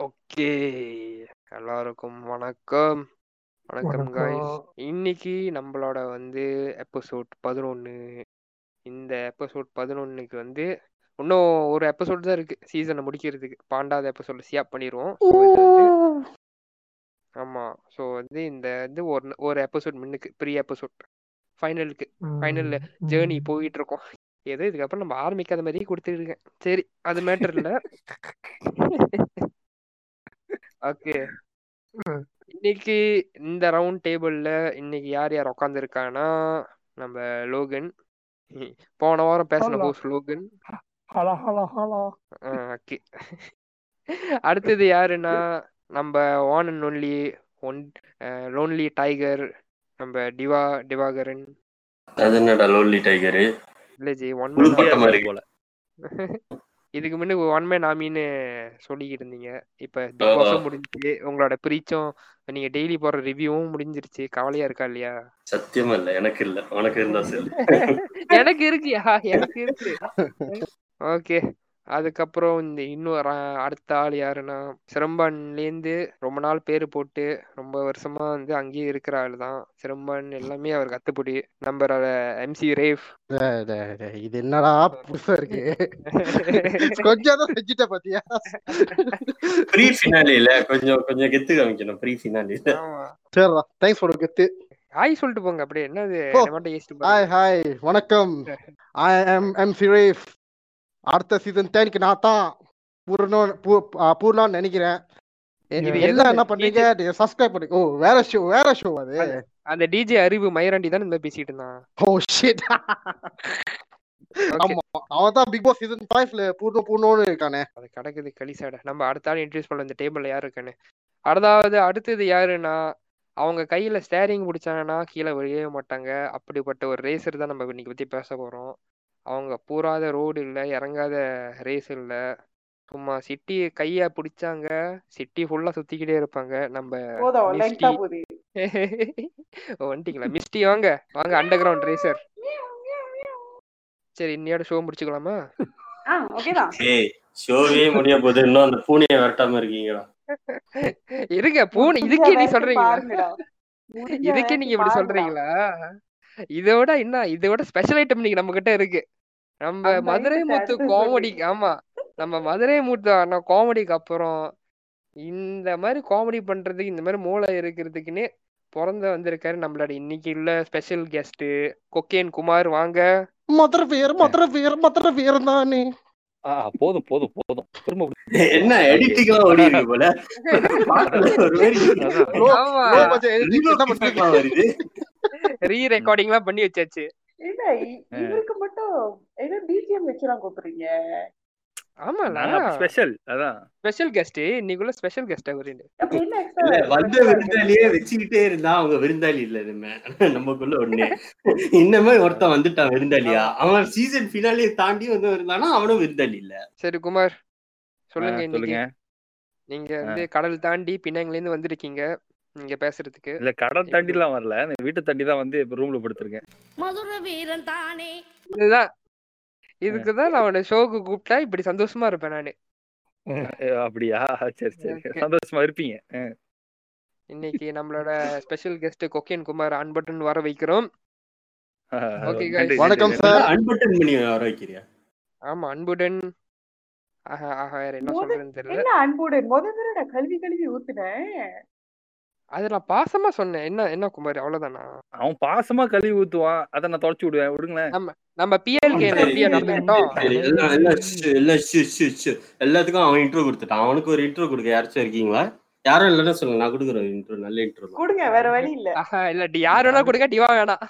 Okay. எல்லாருக்கும் வணக்கம். வணக்கம் காய்ஸ். இன்னைக்கு நம்மளோட வந்து எபிசோட் 11. இந்த எபிசோட் 11க்கு வந்து இன்னும் ஒரு எபிசோட் தான் இருக்கு சீசனை முடிக்கிறதுக்கு. 12வது எபிசோட்ல சியாப் பண்ணிருவோம். ஸோ இது வந்து ஆமா. ஸோ வந்து இந்த வந்து ஒரு ஒரு எபிசோட் முன்னுக்கு ப்ரீ எபிசோட் ஃபைனலுக்கு ஃபைனல் ஜேர்னி. போயிட்டு இருக்கோம். ஏதோ இதுக்கப்புறம் நம்ம ஆரம்பிக்காத மாதிரியே கொடுத்துருக்கேன். சரி அது மேட்டர் இல்ல. ஓகே. இன்னைக்கு இந்த ரவுண்ட் டேபிள்ல இன்னைக்கு யார் யார் உட்காந்துருக்காங்கன்னா நம்ம லோகன். போன வாரம் பேசின. Host Logan. Hello hello hello. Okay. அடுத்தது யாருன்னா நம்ம one and only one lonely tiger நம்ம டிவா டிவாகரன். அது என்னடா லோன்லி டைகரு இல்ல ஜி ஒன் போல. இதுக்கு முன்ன ஒன் மேன் ஆமின்னு சொல்லிக்கிட்டு இருந்தீங்க. இப்ப பிக் பாஸும் முடிஞ்சுச்சு. உங்களோட பிரீச்சும் நீங்க டெய்லி போடுற ரிவ்யூவும் முடிஞ்சிருச்சு. கவலையா இருக்கா இல்லையா? சத்தியமா இல்ல. எனக்கு இல்ல. உனக்கு இருந்தா சரி எனக்கு இருக்குயா? எனக்கு இருக்கு. ஓகே அதுக்கப்புறம் இந்த இன்னும் ர- அடுத்த ஆள் யாருன்னா சிரம்பான்லேருந்து ரொம்ப நாள் பேர் போட்டு ரொம்ப வருஷமா வந்து அங்கேயே இருக்கிற ஆள் தான். சிரம்பான் எல்லாமே அவர் கத்துப்படி நம்பர் எம்சி ரேஃப் இது என்னடா புதுசா இருக்கு? கொஞ்சம் தான் செஞ்சுட்ட பாத்தியா? ப்ரீ ஃபினாலில கொஞ்சம் கொஞ்சம் கெத்து காமிக்கணும் ப்ரீ ஃபினாலில சரிடா தேங்க்ஸ் ஃபார் கெத்து. ஹாய் சொல்லிட்டு போங்க அப்படியே என்னது ஹாய் ஹாய் வணக்கம் ஐ எம் எம் சிரேஃப் அடுத்த சீசன் தேனிக்கு நான் தான் பூர்ணம் பூர்ணான்னு நினைக்கிறேன். எல்லாம் என்ன பண்றீங்க? சப்ஸ்கிரைப் பண்ணி ஓ வேற ஷோ வேற ஷோ அது. அந்த டிஜே அறிவு மயிராண்டி தான் இந்த பேசிட்டு இருந்தான். ஓ ஷிட் ஆமா அவன் தான் பிக் பாஸ் சீசன் ஃபைவ்ல பூர்ணம் பூர்ணம்னு இருக்கானே. அது கிடக்குது களிசாட நம்ம அடுத்த ஆள் இன்ட்ரடியூஸ் பண்ண இந்த டேபிள்ல யார் அதாவது அடுத்தது யாருன்னா அவங்க கையில ஸ்டேரிங் பிடிச்சாங்கன்னா கீழே விழவே மாட்டாங்க. அப்படிப்பட்ட ஒரு ரேசர் தான் நம்ம இன்னைக்கு பத்தி பேச போறோம். அவங்க பூராத ரோடு இல்ல இறங்காத ரேஸ் இல்ல. சும்மா சிட்டி கைய பிடிச்சாங்க சிட்டி ஃபுல்லா சுத்திக்கிட்டே இருப்பாங்க. நம்ம வந்துட்டீங்களா மிஸ்டி வாங்க வாங்க அண்டர் கிரவுண்ட் ரேசர் சரி இன்னையோட ஷோ முடிச்சுக்கலாமா? ஷோவே முடிய போகுது. இன்னும் அந்த பூனையை விரட்டாம இருக்கீங்களா? இருங்க பூனை இதுக்கே நீ சொல்றீங்களா? இதுக்கே நீங்க இப்படி சொல்றீங்களா? இதோட என்ன? இதோட ஸ்பெஷல் ஐட்டம் இன்னைக்கு நம்ம கிட்ட இருக்கு. நம்ம மதுரை முத்து காமெடி ஆமா. நம்ம மதுரை முத்து அண்ணா காமெடிக்கு அப்புறம் இந்த மாதிரி காமெடி பண்றதுக்கு இந்த மாதிரி மூளை இருக்கிறதுக்குன்னே பிறந்த வந்திருக்காரு நம்மளோட இன்னைக்கு உள்ள ஸ்பெஷல் கெஸ்ட் கொக்கேன் குமார். வாங்க. மதுரை பேர் மதுரை பேர் மதுரை பேர் தானே. ஆ போதும் போதும் போதும். திரும்ப என்ன எடிட்டிங் எல்லாம் ஓடி இருக்கு போல? வருது. ரீ ரெக்கார்டிங் எல்லாம் பண்ணி வச்சாச்சு. இல்ல இவருக்கு மட்டும் ஏதோ பிஜிஎம் வச்சுலாம் கூப்பிடுறீங்க. ஆமால. நாங்க ஸ்பெஷல் அதான். ஸ்பெஷல் கெஸ்ட் இன்னைக்குள்ள ஸ்பெஷல் கெஸ்ட் அவரு வந்த விருந்தாளியே வச்சுக்கிட்டே இருந்தா அவங்க விருந்தாளி இல்ல நம்ம நமக்குள்ள ஒண்ணு. இன்னமே ஒருத்தன் வந்துட்டான் விருந்தாளியா? அவன் சீசன் பினாலியை தாண்டி வந்து இருந்தானா? அவனும் விருந்தாளி இல்ல. சரி குமார் சொல்லுங்க சொல்லுங்க. நீங்க வந்து கடல் தாண்டி பின்னாங்கல இருந்து வந்திருக்கீங்க. நீங்க பேசுறதுக்கு. இல்ல கடல் தாண்டி எல்லாம் வரல. நான் வீட்டை தாண்டி தான் வந்து இப்ப ரூம்ல படுத்திருக்கேன். மதுர வீரன் தானே. இதுதான். இதுக்குதான் நான் உன்னை ஷோக்கு கூப்பிட்டா இப்படி சந்தோஷமா இருப்பேன் நானு. அப்படியா? சரி சரி. சந்தோஷமா இருப்பீங்க. இன்னைக்கு நம்மளோட ஸ்பெஷல் கெஸ்ட் கொக்கேன் குமார் அன்பட்டன் வர வைக்கிறோம். வணக்கம் சார். அன்பட்டன் பண்ணி வர வைக்கிறியா? ஆமா அன்புடன். ஆஹா ஆஹா வேற என்ன சொல்றேன்னு தெரியல. என்ன அன்புடன்? முத தடவை நான் கல்வி கல்வி ஊத்துனேன். அது நான் பாசமா சொன்னேன். என்ன என்ன குமார்? அவ்வளவுதானா? அவன் பாசமா கழுவி ஊத்துவான் அதை நான் தொடச்சு விடுவேன். விடுங்களேன். நம்ம பிஎல்கே ஷு, ஷு. எல்லாத்துக்கும் அவன் இன்ட்ரோ கொடுத்துட்டான். அவனுக்கு ஒரு இன்ட்ரோ கொடுக்க யாராச்சும் இருக்கீங்களா? யாரும் இல்லைன்னா சொல்லுங்க. நான் கொடுக்குறேன் இன்ட்ரோ நல்ல இன்ட்ரோ கொடுங்க வேற வழி இல்ல. ஆஹா இல்ல டி- யார் வேணா கொடுங்க. டிவா வேணாம்.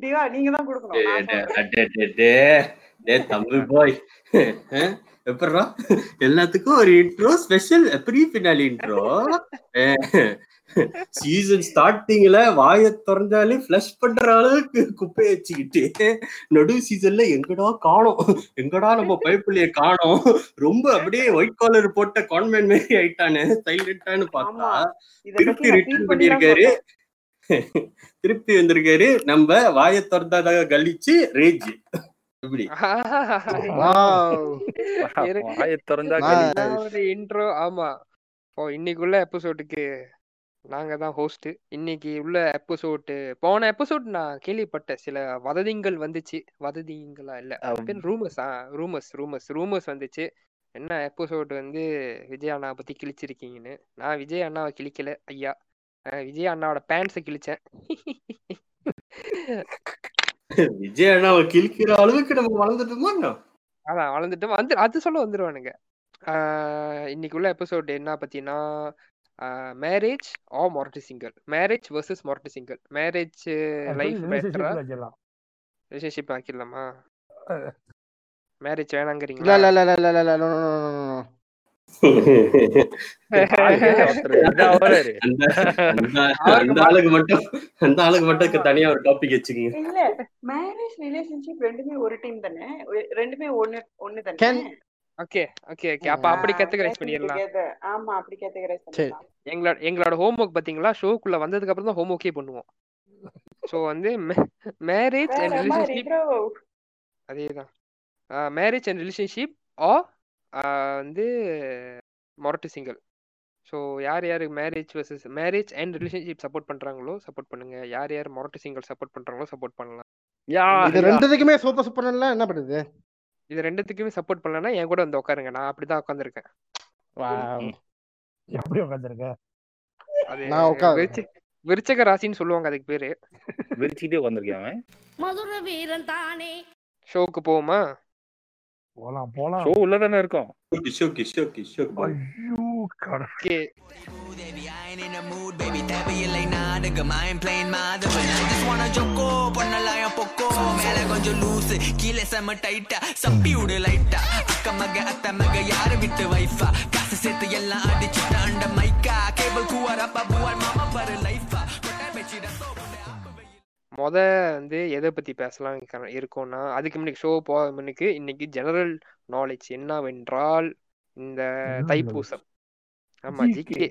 டிவா நீங்க தான் கொடுக்கணும். தம்பி பாய். எப்படா எல்லாத்துக்கும் ஒரு intro special pre finale intro season ஸ்டார்டிங்ல வாயை திறந்தாலே ஃபிளஷ் பண்ற அளவுக்கு குப்பையை வச்சுக்கிட்டு நடு சீசன்ல எங்கடா காணோம்? எங்கடா நம்ம பைப்புலயே காணோம்? ரொம்ப அப்படியே ஒயிட் காலர் போட்ட கான்வென்ட் மாதிரி ஆயிட்டானு சைலண்டான்னு பார்த்தா. திருப்பி ரிட்டர்ன் ஃபீல் பண்ணி தான் பண்ணியிருக்காரு சொல்றேன் திருப்பி வந்திருக்காரு. நம்ம வாயை திறந்தாதாக கழிச்சு ரேஜ் இருக்கு. வாயை திறந்தா இன்ட்ரோ ஆமா. இப்போ இன்னைக்குள்ள எபிசோடுக்கு நாங்க தான் ஹோஸ்ட் இன்னைக்கு உள்ள எபிசோடு போன எபிசோட் நான் கேள்விப்பட்டேன் சில வதந்திங்கள் வந்துச்சு. வதந்திங்களா இல்ல. ரூமர்ஸ் ரூமர்ஸ் ரூமர்ஸ் ரூமர்ஸ் வந்துச்சு. என்ன எபிசோடு வந்து விஜய் அண்ணா பத்தி கிழிச்சிருக்கீங்கன்னு? நான் விஜய் அண்ணாவை கிழிக்கல ஐயா. விஜய் அண்ணாவோட பேண்ட்ஸை கிழிச்சேன். விஜய் அண்ணாவை கிழிக்கிற அளவுக்கு நம்ம வளர்ந்துட்டோமா? அதான் வளர்ந்துட்டு வந்து அது சொல்ல வந்துருவானுங்க. ஆஹ் இன்னைக்குள்ள எபிசோட் என்ன பத்தினா மேரேஜ் ஆ மொரட்டு சிங்கிள் மேரேஜ் வர்சஸ் மொரட்டு சிங்கிள் மேரேஜ் லைஃப் பெட்டரா ரிலேஷன்ஷிப் ஆக்கிடலாமா? மேரேஜ் இல்ல வேணாங்கிறீங்களா? இல்ல இல்ல அந்த ஆளுக்கு மட்டும் தனியா ஒரு டாபிக் வச்சுக்கீங்க. இல்ல மேரேஜ் ரிலேஷன்ஷிப் ரெண்டுமே ஒரு டீம் தானே? ரெண்டுமே ஒண்ணு ஒண்ணு தானே Can- ஓகே ஓகே ஓகே அப்ப அப்படி கேட்டகரைஸ் பண்ணிடலாம் ஆமா அப்படி கேட்டகரைஸ் சரி. பண்ணிடலாம் எங்களோட எங்களோட ஹோம்ஒர்க் பாத்தீங்களா ஷோக்குள்ள வந்ததுக்கு அப்புறம் தான் ஹோம்ஒர்க்கே பண்ணுவோம். ஸோ வந்து மேரேஜ் அண்ட் ரிலேஷன்ஷிப். அதேதான். மேரேஜ் அண்ட் ரிலேஷன்ஷிப் ஆ வந்து மொரட்டு சிங்கிள் ஸோ யார் யார் marriage versus marriage and relationship support பண்றாங்களோ சப்போர்ட் பண்ணுங்க. யார் யார் மொரட்டு சிங்கிள் சப்போர்ட் பண்றாங்களோ சப்போர்ட் பண்ணலாம். யா இது ரெண்டுத்துக்குமே சூப்பர் சூப்பர் என்ன பண்ணுது? இது ரெண்டுத்துக்குமே சப்போர்ட் பண்ணலன்னா என் கூட வந்து உட்காருங்க நான் அப்படிதான் உட்காந்துருக்கேன் வாவ் எப்படி உட்காந்துருக்க அது நான் உட்காரு. விருச்ச விருச்சக ராசின்னு சொல்லுவாங்க அதுக்கு பேரு. விரிச்சுக்கிட்டே உட்காந்துருக்கேன் அவன்? மதுர வீரன் தானே. ஷோக்கு போவோமா? போலாம் போலாம். ஷோ உள்ளதானே இருக்கும்? ஷோக்கி ஷோக்கி ஷோக்கி ஐயோ. லைஃபா கொட்டை வச்சிட மொத வந்து எதை பத்தி பேசலாம் இருக்கோம்னா அதுக்கு முன்னாடி ஷோ போக முன்னுக்கு இன்னைக்கு ஜெனரல் நாலேஜ் என்னவென்றால் இந்த தைப்பூசம். ஆமா ஜிகே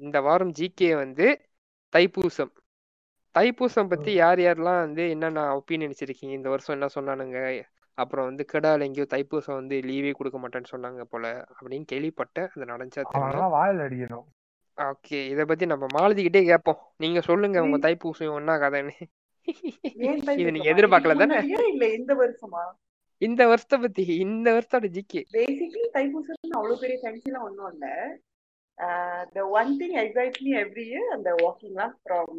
இந்த வாரம் ஜிகே வந்து தைப்பூசம். தைப்பூசம் பத்தி யார் யாரெல்லாம் வந்து என்னென்ன ஒப்பீனியன் வச்சிருக்கீங்க? இந்த வருஷம் என்ன சொன்னானுங்க? அப்புறம் வந்து கெடால எங்கேயோ தைப்பூசம் வந்து லீவே கொடுக்க மாட்டேன்னு சொன்னாங்க போல அப்படின்னு கேள்விப்பட்டேன். அது நடந்துச்சா வாயில அடிக்கணும். ஓகே இத பத்தி நம்ம மாலதிக்கிட்டே கேட்போம். நீங்க சொல்லுங்க உங்க தைப்பூசம் என்ன கதைன்னு. இது நீங்க? எதிர்பார்க்கல தானே? இல்ல இந்த வருஷமா? இந்த வருஷத்தை பத்தி இந்த வருஷத்தோட ஜிகே பேசிக்லி தைப்பூசம் அவ்வளவு பெரிய ஃபேன்சி எல்லாம் ஒண்ணும் இல்ல. The one thing excite me every year அந்த வாக்கிங்லாம் from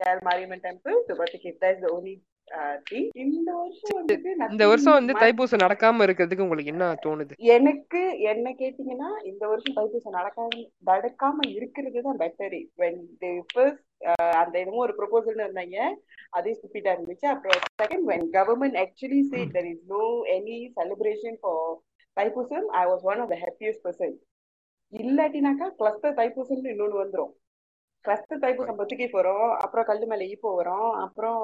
Khel Mariamman temple to that's the only இந்த வருஷம் வந்து. தைப்பூசம் நடக்காம இருக்கிறதுக்கு உங்களுக்கு என்ன தோணுது? எனக்கு என்ன கேட்டீங்கன்னா இந்த வருஷம் தைப்பூசம் நடக்காம நடக்காம இருக்கிறது தான் பெட்டர் வென் தி ஃபர்ஸ்ட் அந்த என்னமோ ஒரு ப்ரொபோசல் இருந்தாங்க அதே ஸ்டூபிடா இருந்துச்சு. அப்புறம் second when government actually say there is no any celebration for Thaipusam I was one of the happiest person இல்லாட்டினாக்கா cluster தைப்பூசம்னு இன்னொன்னு வந்துரும். கிளஸ்டர் தைப்பூசம் பத்துக்கே போறோம். அப்புறம் கல்லு மேல ஈப்போ வரும். அப்புறம்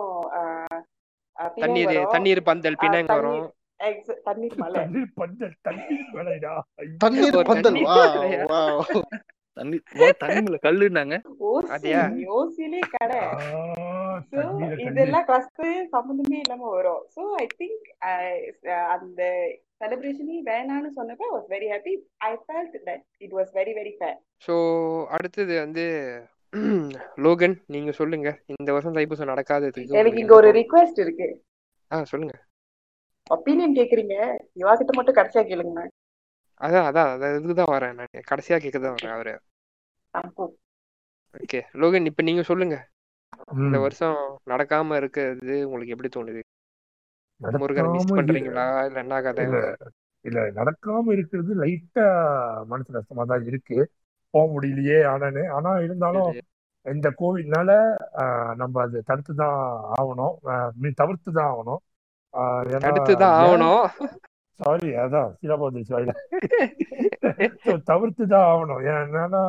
தண்ணீர். தண்ணீர் பந்தல் தண்ணீர். வரும். Ex- தண்ணீர் மலை. தண்ணீர் பந்தல் தண்ணீர் வேலைடா தண்ணீர் பந்தல். தண்ணீர் வாவ் மலையா? வாவ். தண்ணி மொத தண்ணி மேல கல்லுனாங்க இதெல்லாம் சம்மந்தமே இல்லாம வரும். ஸோ ஐ திங்க் அந்த செலிப்ரேஷனே வேணான்னு சொன்னப்ப I was very happy I felt that it was very very fair so அடுத்தது வந்து லோகன் நீங்க சொல்லுங்க. இந்த வருஷம் தைப்பூசம் நடக்காததுக்கு எனக்கு இங்க ஒரு? ரிக்வெஸ்ட் இருக்கு. ஆ சொல்லுங்க. ஒப்பீனியன் கேக்குறீங்க. இவா கிட்ட மட்டும் கடைசியா கேளுங்க. அதான் அதான் அதான் இதுக்கு தான் வரேன் நான். கடைசியா கேட்க தான் வரேன் அவரு. ஓகே லோகன் இப்ப நீங்க சொல்லுங்க. இந்த. வருஷம் நடக்காம இருக்கிறது உங்களுக்கு எப்படி தோணுது? முருகனை மிஸ் நடக்காம பண்றீங்களா? இல்ல என்ன கதை? இல்ல இல்ல நடக்காம இருக்கிறது லைட்டா மனசு கஷ்டமா தான் இருக்கு. போக முடியலையே ஆனானு ஆனா இருந்தாலும். இந்த கோவிட்னால நம்ம அதை தடுத்து தான் ஆகணும் தவிர்த்து தான் ஆகணும். தடுத்து தான் ஆகணும். சாரி அதான் சிலபதி சாரி ஸோ தவிர்த்து தான் ஆகணும். ஏன்னா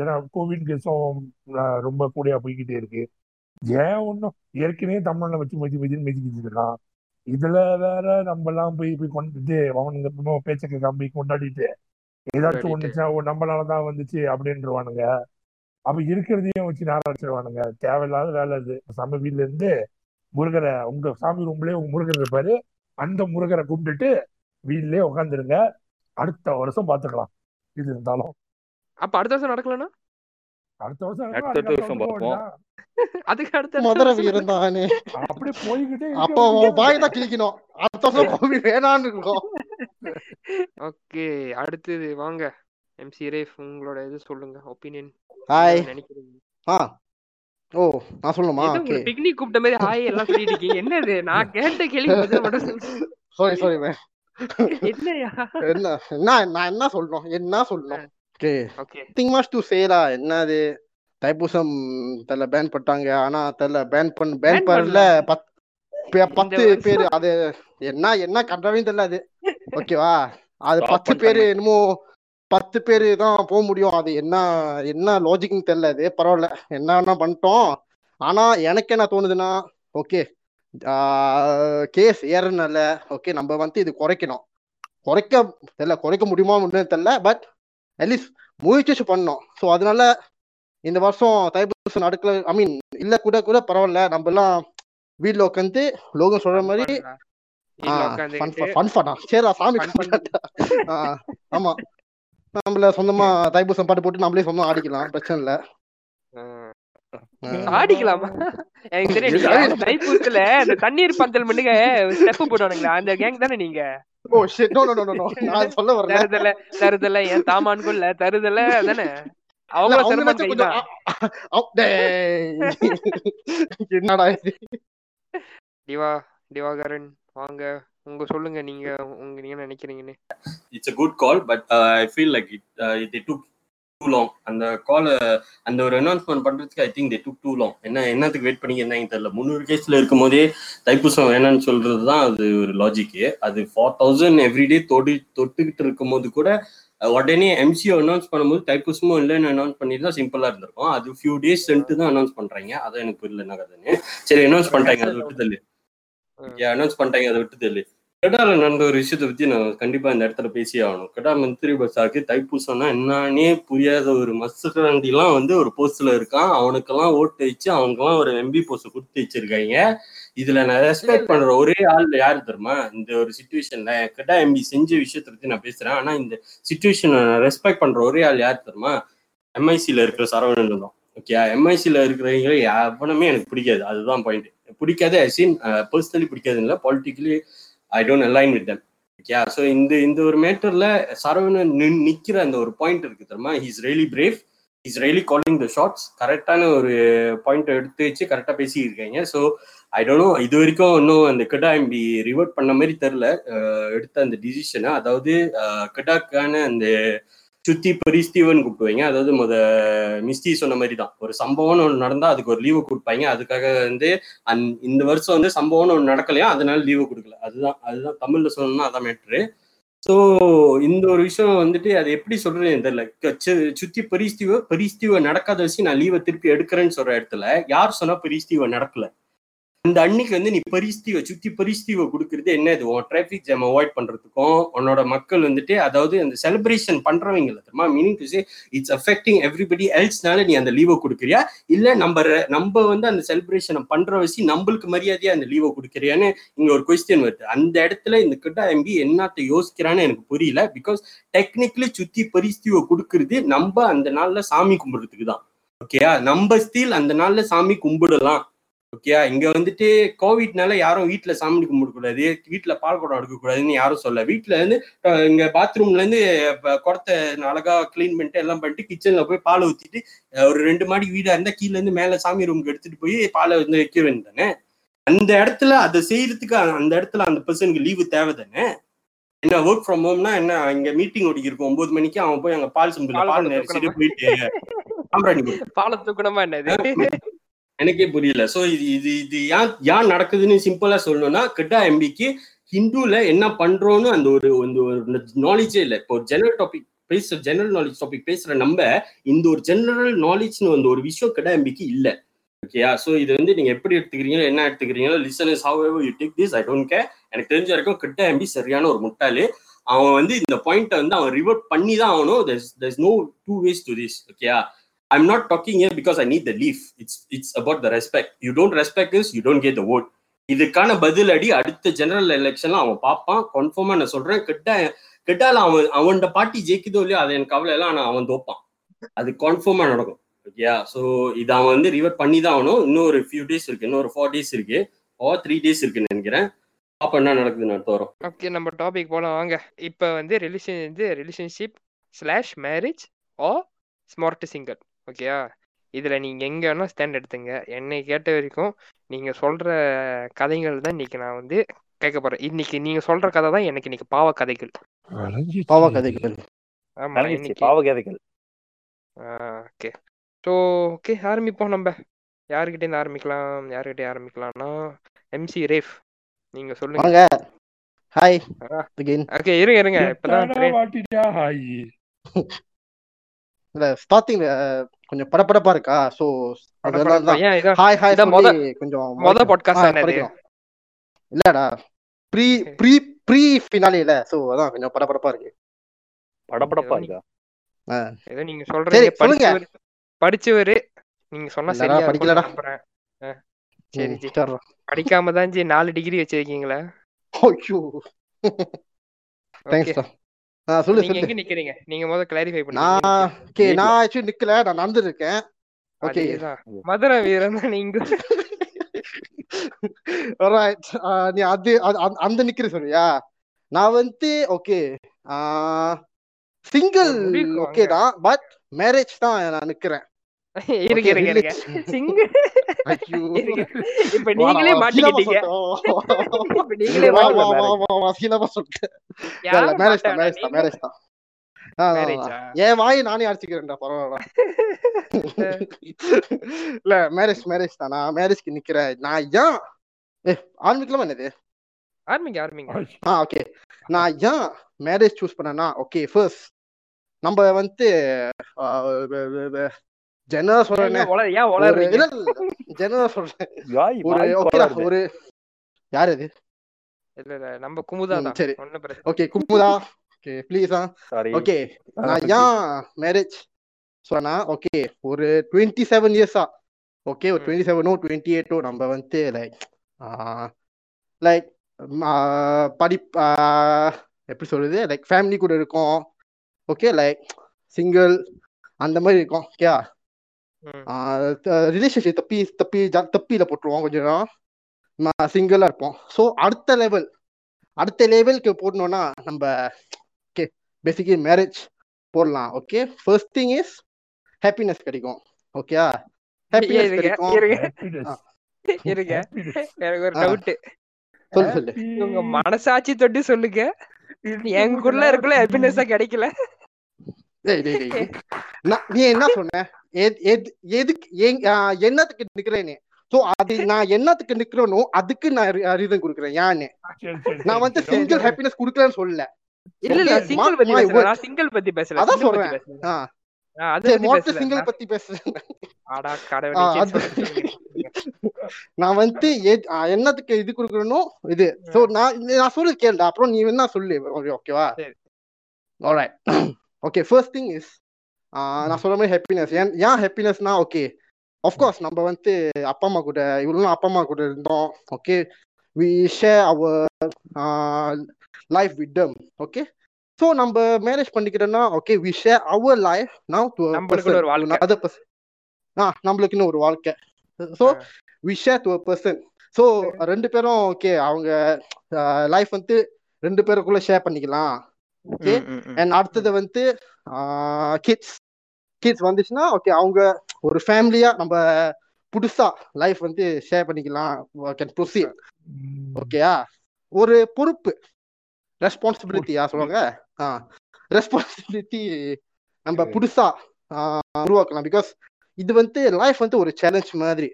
ஏன்னா கோவிட் கேஸும் ஆஹ், ரொம்ப கூடியா போய்கிட்டே இருக்கு. ஏன் ஒன்றும் ஏற்கனவே தமிழ்ல வச்சு மதி மதின்னு மிதிக்கிட்டு இருக்கான். இதுல வேற நம்ம எல்லாம் போய் போய் கொண்டுட்டு அவனுங்க பேச்ச கேட்காம போய் கொண்டாடிட்டு ஏதாச்சும். ஒண்ணுச்சா நம்மளாலதான் வந்துச்சு அப்படின்றவானுங்க. அப்ப இருக்கிறதையும் வச்சு நேரம் வச்சிருவானுங்க. தேவையில்லாத வேலை இது நம்ம வீட்ல இருந்து முருகரை உங்க சாமி ரூம்லயே உங்க முருகர் இருப்பாரு. அந்த முருகரை கும்பிட்டுட்டு வீட்டிலே உட்காந்துருங்க அடுத்த வருஷம் பாத்துக்கலாம். இது இருந்தாலும். அப்ப அடுத்த வருஷம் நடக்கலன்னா? அடுத்த வருஷம் அடுத்த அதுக்கு அடுத்த வருஷம் வருஷம் போக பார்ப்போம். வேண்டியதுதான். அதுக்கு அடுத்த மதுரை வீரன் தானே. அப்படியே போய்கிட்டே அப்போ பாய் தான் கிழிக்கணும். அடுத்த வருஷம் வேணான்னு இருக்கும் ஓகே அடுத்தது வாங்க. எம்சி ரேஃப் உங்களோட இது சொல்லுங்க ஒப்பீனியன் ஹாய் நினைக்கிறீங்க? ஆ. ஓ நான் சொல்லணுமா? ஓகே பிக்னிக் கூப்பிட்ட மாதிரி ஹாய் எல்லாம் சொல்லிட்டு இருக்கீங்க. என்னது? நான் கேட்ட கேள்வி பதில் மட்டும் சொல்லுங்க. சாரி சாரி மேம் என்னையா? என்ன என்ன நான் என்ன சொல்லணும்? என்ன சொல்லணும்? Okay. Okay. Think much to சேலா என்னது? தைப்பூசம் தெரியல பேன் பண்ணிட்டாங்க ஆனா தெரியல பேன் பண்ண பேன் பண்ணல. பத் பே- பத்து. பேர். அது என்ன என்ன கண்டவையும் தெரியல அது. ஓகேவா அது பத்து பேர். என்னமோ பத்து பேர் தான் போக முடியும். அது என்ன என்ன லாஜிக்னு தெரியல அது. பரவாயில்ல. என்ன பண்ணிட்டோம் ஆனா எனக்கு என்ன தோணுதுன்னா ஓகே கேஸ் ஏறனால ஓகே நம்ம வந்து இது குறைக்கணும். குறைக்க தெரியல குறைக்க முடியுமா முடியும் தெரியல பட் அட்லீஸ்ட் முயற்சி பண்ணோம். ஸோ அதனால இந்த வருஷம் தைப்பூசம் நடக்கல ஐ மீன் இல்ல கூட கூட பரவாயில்ல. நம்ம எல்லாம் வீட்ல உட்காந்து லோகம் சொல்ற மாதிரி சரிடா சாமி ஆமா. நம்மள சொந்தமா தைப்பூசம் பாட்டு போட்டு நம்மளே சொந்தமா ஆடிக்கலாம். பிரச்சனை இல்ல. ஆடிக்கலாமா? எனக்கு தெரியும். தைப்பூசத்துல இந்த தண்ணீர் பந்தல் மண்ணுங்க ஸ்டெப் அந்த கேங் தானே நீங்க? ஓ shit no no no no நான் சொல்ல வரல. தருதல தருதல என் தாமான் கொல்ல தருதல தானே? அவங்கள அவங்க சிரமம் கொஞ்சம். என்னடா இது? திவா திவாகரன் வாங்க. உங்க சொல்லுங்க நீங்க உங்க நீங்க நினைக்கிறீங்கன்னு. It's a good call but I feel like it it took too long அந்த கால் அந்த ஒரு அனௌன்ஸ்மெண்ட் பண்றதுக்கு I think they took too long என்ன என்னத்துக்கு வெயிட் பண்ணி என்னன்னு தெரியல. முந்நூறு கேஸ்ல இருக்கும் போதே தைப்பூசம் வேணாம்னு சொல்றது தான் அது ஒரு லாஜிக்கு அது ஃபோர் தௌசண்ட் எவ்ரிடே தொடு தொட்டுக்கிட்டு இருக்கும் போது கூட உடனே எம்சிஓ அனௌன்ஸ் பண்ணும்போது தைப்பூசமும் இல்லைன்னு அனௌன்ஸ் பண்ணிருந்தா சிம்பிளா இருந்திருக்கும். அது ஃபியூ டேஸ் சென்ட்டு தான் அனௌன்ஸ் பண்றாங்க. அதான் எனக்கு புரியல என்ன கதைன்னு. சரி அனௌன்ஸ் பண்ணிட்டாங்க அதை விட்டு தள்ளு அனௌன்ஸ் பண்ணிட்டாங்க அதை விட்டு தள்ளு கெடால நடந்த ஒரு விஷயத்தை பத்தி நான் கண்டிப்பா இந்த இடத்துல பேசியே ஆகணும். கெடா மந்திரி பசாக்கு தைப்பூசம்னா என்னன்னே புரியாத ஒரு மஸ்தரண்டிலாம் வந்து ஒரு போஸ்ட்ல இருக்கான். அவனுக்கெல்லாம் ஓட்டு வச்சு அவனுக்கெல்லாம் ஒரு எம்பி போஸ்ட் கொடுத்து வச்சிருக்காங்க. இதுல நான் ரெஸ்பெக்ட் பண்ற ஒரே ஆள் யாரு தெரியுமா? இந்த ஒரு சுச்சுவேஷன்ல கெடா எம்பி செஞ்ச விஷயத்தை பத்தி நான் பேசுறேன். ஆனா இந்த சுச்சுவேஷனை ரெஸ்பெக்ட் பண்ற ஒரே ஆள் யார் தெரியுமா? எம்ஐசில இருக்கிற சரவணன் தான். ஓகே எம்ஐசில இருக்கிறவங்க எவனுமே எனக்கு பிடிக்காது. அதுதான் பாயிண்ட் பிடிக்காது ஐசின் பர்சனலி பிடிக்காது இல்லை politically I don't align with them okay so இந்த இந்த ஒரு மேட்டர்ல சரவணன் நின் நிக்கிற அந்த ஒரு பாயிண்ட் இருக்கு தெரியுமா? He's really brave is really calling the shots கரெக்டான ஒரு பாயிண்ட் எடுத்து வச்சு கரெக்டாக பேசியிருக்காங்க. ஸோ ஐ டோன்ட் நோ இது வரைக்கும் இன்னும் அந்த கிடா எம்பி ரிவர்ட் பண்ண மாதிரி தெரில எடுத்த அந்த டிசிஷனை அதாவது கிடாக்கான அந்த சுத்தி பரிஸ்தீவன் கூப்பிடுவாங்க. அதாவது முத மிஸ்டி சொன்ன மாதிரி தான் ஒரு சம்பவம்னு ஒன்று நடந்தா அதுக்கு ஒரு லீவு கொடுப்பாங்க. அதுக்காக வந்து அந் இந்த வருஷம் வந்து சம்பவம்னு ஒன்று நடக்கலையா அதனால லீவு கொடுக்கல. அதுதான் அதுதான் தமிழ்ல சொல்லணும்னா அதான் மேட்ரு ஸோ இந்த ஒரு விஷயம் வந்துட்டு அது எப்படி சொல்றேன்னு தெரியல. சுத்தி பரிஸ்தீவ பரிஸ்தீவ நடக்காத வச்சு நான் லீவை திருப்பி எடுக்கிறேன்னு சொல்ற இடத்துல யார் சொன்னா பரிஸ்தீவ நடக்கல? இந்த அன்னைக்கு வந்து நீ பரிஸ்தீவை சுத்தி பரிஸ்தீவை கொடுக்கறது என்ன இது? உன் டிராஃபிக் ஜாம் அவாய்ட் பண்றதுக்கும் உன்னோட மக்கள் வந்துட்டு அதாவது அந்த செலிப்ரேஷன் பண்றவங்க தெரியுமா? Meaning to say it's affecting everybody எல்ஸ்னால நீ அந்த லீவை கொடுக்குறியா? இல்ல நம்ம நம்ம வந்து அந்த செலிப்ரேஷனை பண்ற வச்சு நம்மளுக்கு மரியாதையா அந்த லீவை கொடுக்குறியான்னு இங்க ஒரு கொஸ்டின் வருது. அந்த இடத்துல இந்த கிட்ட எம்பி என்னத்த யோசிக்கிறான்னு எனக்கு புரியல. பிகாஸ் டெக்னிக்கலி சுத்தி பரிஸ்தீவை கொடுக்கறது நம்ம அந்த நாள்ல சாமி கும்பிடுறதுக்கு தான் ஓகேயா நம்ம ஸ்டீல் அந்த நாள்ல சாமி கும்பிடலாம். ஓகேயா இங்க வந்துட்டு கோவிட்னால யாரும் வீட்ல சாமி கும்பிடக்கூடாது வீட்ல பால் குடம் எடுக்கக்கூடாதுன்னு யாரும் சொல்ல வீட்ல இருந்து இங்க பாத்ரூம்ல இருந்து குடத்தை அழகா க்ளீன் பண்ணிட்டு எல்லாம் பண்ணிட்டு கிச்சன்ல போய் பால் ஊத்திட்டு ஒரு ரெண்டு மாடி வீடா இருந்தா கீழ இருந்து மேல சாமி ரூமுக்கு எடுத்துட்டு போய் பாலை வந்து வைக்க வேண்டியதானே அந்த இடத்துல அதை செய்யறதுக்கு அந்த இடத்துல அந்த பர்சனுக்கு லீவு தேவை தானே? என்ன ஒர்க் ஃப்ரம் ஹோம்னா என்ன இங்க மீட்டிங் ஓடிக்கு இருக்கும் ஒன்பது மணிக்கு அவன் போய் அங்க பால் சிம்பிள் பால் நேரிச்சிட்டு? போயிட்டு பாலை தூக்கணுமா என்னது? எனக்கே புரியல. சோ இது இது இது ஏன் ஏன் நடக்குதுன்னு சிம்பிளா சொல்லணும்னா கிட்டா எம்பிக்கு ஹிந்துல என்ன பண்றோம்னு அந்த ஒரு ஒரு நாலேஜே இல்லை. இப்போ ஜெனரல் டாபிக் பேசுற ஜெனரல் நாலேஜ் டாபிக் பேசுற நம்ம இந்த ஒரு ஜெனரல் நாலேஜ்னு அந்த ஒரு விஷயம் கிட்டா எம்பிக்கு இல்ல. ஓகேயா சோ இது வந்து நீங்க எப்படி எடுத்துக்கிறீங்களோ என்ன எடுத்துக்கிறீங்களோ listeners how you take this I don't care எனக்கு தெரிஞ்ச வரைக்கும் கிட்ட எம்பி சரியான ஒரு முட்டாளு. அவன் வந்து இந்த பாயிண்ட்டை வந்து அவன் ரிவர்ட் பண்ணி தான் ஆகணும். There's no two ways to this ஓகேயா I'm not talking here because I need the leaf. It's it's about the respect. You don't respect this, you don't get the vote. இதுக்கான பதிலடி அடுத்த ஜெனரல் எலெக்ஷன்ல அவன் பார்ப்பான். கன்ஃபார்மா நான் சொல்றேன். கிட்ட கிட்டால அவன் அவனோட பார்ட்டி ஜெயிக்குதோ இல்லையோ அது எனக்கு கவலை இல்லை. ஆனா அவன் தோப்பான். அது கன்ஃபார்மா நடக்கும். ஓகேயா ஸோ இதை அவன் வந்து ரிவர்ட் பண்ணி தான் ஆகணும். இன்னும் ஒரு ஃபியூ டேஸ் இருக்கு. இன்னும் ஒரு ஃபோர் டேஸ் இருக்கு. ஓ த்ரீ டேஸ் இருக்குன்னு நினைக்கிறேன். பாப்பா என்ன நடக்குதுன்னு அடுத்த வரும் ஓகே நம்ம டாபிக் போலாம். வாங்க. இப்போ வந்து ரிலேஷன் வந்து relationship slash marriage or smart singer ஓகேயா இதில் நீங்கள் எங்கே வேணால் ஸ்டாண்ட் எடுத்துங்க. என்னை கேட்ட வரைக்கும் நீங்கள் சொல்கிற கதைகள் தான் இன்னைக்கு நான் வந்து கேட்க போகிறேன் இன்னைக்கு நீங்கள் சொல்கிற கதை தான் எனக்கு இன்னைக்கு பாவ கதைகள் பாவ கதைகள் ஆமாம் இன்னைக்கு. பாவ கதைகள் ஓகே ஸோ ஓகே ஆரம்பிப்போம் நம்ம. யாருக்கிட்டேருந்து ஆரம்பிக்கலாம்? யாருக்கிட்டே ஆரம்பிக்கலாம்னா எம்சி ரேஃப் நீங்கள் சொல்லுங்க. வாங்க. ஹாய் ஓகே இருங்க இருங்க. இப்பதான் ஹாய் இல்ல ஸ்டார்டிங்ல கொஞ்சம் படபடப்பா இருக்கா? சோ ஹாய் ஹாய் கொஞ்சம் மொத? குறைக்கணும். இல்லடா. ப்ரீ ப்ரீ ப்ரீ ஃபினாலில சோ அதான் கொஞ்சம் படபடப்பா இருக்கு. படபடப்பா இருக்கா? ஏதோ நீங்க சொல்றீங்க சொல்லுங்க. படிச்சவரு நீங்க சொன்னா சரியா படிக்கலடா. சரி ஜி. படிக்காம தான் ஜி நாலு டிகிரி வச்சிருக்கீங்களா? ஐயோ. தேங்க்ஸ்டா ஆ சொல்லு சொல்லு. நிக்கிறீங்க? நீங்க முதல்ல கிளாரிஃபை பண்ணுங்க. நான் ஆக்சுவலி நிக்கல நான் நடந்துருக்கேன். ஓகே. மதுரை வீரன் நீங்க. நீ அது அந்த- நிக்கிற சொல்றியா? நான் வந்து ஓகே. Single okay. தான் பட் மேரேஜ் தான் நான் நிக்கிறேன். இருங்க. இப்ப நீங்களே மாட்டிக்கிட்டீங்க. இப்ப marriage. தான், marriage தான், marriage தான். என் வாயை நானே அடிச்சுக்கிறேன்டா பரவாயில்ல இல்ல மேரேஜ் மேரேஜ் தான். நான் மேரேஜ்க்கு நிக்கிறேன். நான் ஏன்? ஏ ஆரம்பிக்கலாமா என்னது? ஆரம்பிங்க ஆரம்பிங்க. ஆ ஓகே நான் ஏன் மேரேஜ் சூஸ் பண்ணேன்னா ஓகே ஃபர்ஸ்ட் நம்ம வந்து ஜெனரல் ஏன் சொல்றேனே. ஒரு யார் இது? இல்ல இல்ல நம்ம குமுதா தான். சரி. Okay Kumudha. Okay please. Okay நான் okay. ஏன் மேரேஜ் சொன்னா ஓகே ஒரு டுவெண்ட்டி செவன் இயர்ஸா ஓகே ஒரு ம். டுவெண்ட்டி செவனோ டுவெண்ட்டி எயிட்டோ நம்ம வந்து லைக் லைக் படி எப்படி சொல்றது? லைக் ஃபேமிலி கூட இருக்கோம். ஓகே லைக் சிங்கிள் அந்த மாதிரி இருக்கும். ஓகே ம். ரிலேஷன்ஷிப் தப்பி தப்பி தப்பியில போட்டுருவோம் கொஞ்சம் சிங்கிளா இருப்போம். ஸோ அடுத்த லெவல் அடுத்த லெவலுக்கு போடணும்னா நம்ம ஓகே பேசிக்கலி மேரேஜ் போடலாம் okay first thing is happiness கிடைக்கும் ஓகே ஹாப்பினஸ் கிடைக்கும். இருங்க. Happiness. இருங்க. Happiness. எனக்கு ஒரு. டவுட் சொல்லு சொல்லு. உங்க மனசாட்சி தொட்டு சொல்லுங்க. எங்குள்ள இருக்குள்ள ஹாப்பினஸா கிடைக்கல. நீ என்ன சொன்ன? எதுக்கு என்னத்துக்கு நிக்கிறேன்னு? சோ அது நான் என்னத்துக்கு நிக்கிறேனோ அதுக்கு நான் ரீசன் கொடுக்குறேன். ஏன்னு நான் வந்து. சிங்கிள் ஹாப்பினஸ் கொடுக்கலன்னு சொல்லல. இல்ல இல்ல சிங்கிள் பத்தி சிங்கிள் பத்தி பேசல. அதான் சொல்றேன். சிங்கிள் பத்தி பேசுறேன். நான் வந்து என்னத்துக்கு இது கொடுக்கறனோ இது. சோ நான் நான் சொல்லு கேளுடா. அப்புறம் நீ என்ன சொல்லு. ஓகேவா? சரி. Alright okay first thing is நான் சொல்ற மாதிரி ஹாப்பினஸ் ஏன் ஏன் ஹாப்பினஸ்னா ஓகே கோர்ஸ் நம்ம வந்து அப்பா அம்மா கூட இவ்வளோ அப்பா அம்மா கூட இருந்தோம். Okay we share our life with them okay so நம்ம marriage பண்ணிக்கிறோம்னா okay we share our life now to. Other person ஆ நம்மளுக்குன்னு ஒரு வாழ்க்கை. So. We share to a person so ரெண்டு பேரும் ஓகே அவங்க லைஃப் வந்து ரெண்டு பேருக்குள்ள ஷேர் பண்ணிக்கலாம். ஓகே. அண்ட் அடுத்தது வந்து கிட்ஸ் கிட்ஸ் வந்துச்சுன்னா ஓகே அவங்க ஒரு ஃபேமிலியா நம்ம புதுசா லைஃப் வந்து ஷேர் பண்ணிக்கலாம். Can proceed. ஓகேயா ஒரு பொறுப்பு. ரெஸ்பான்சிபிலிட்டியா சொல்லுவாங்க? ஆ. ரெஸ்பான்சிபிலிட்டி நம்ம. புதுசா உருவாக்கலாம். பிகாஸ் இது வந்து லைஃப் வந்து ஒரு சேலஞ்ச் மாதிரி.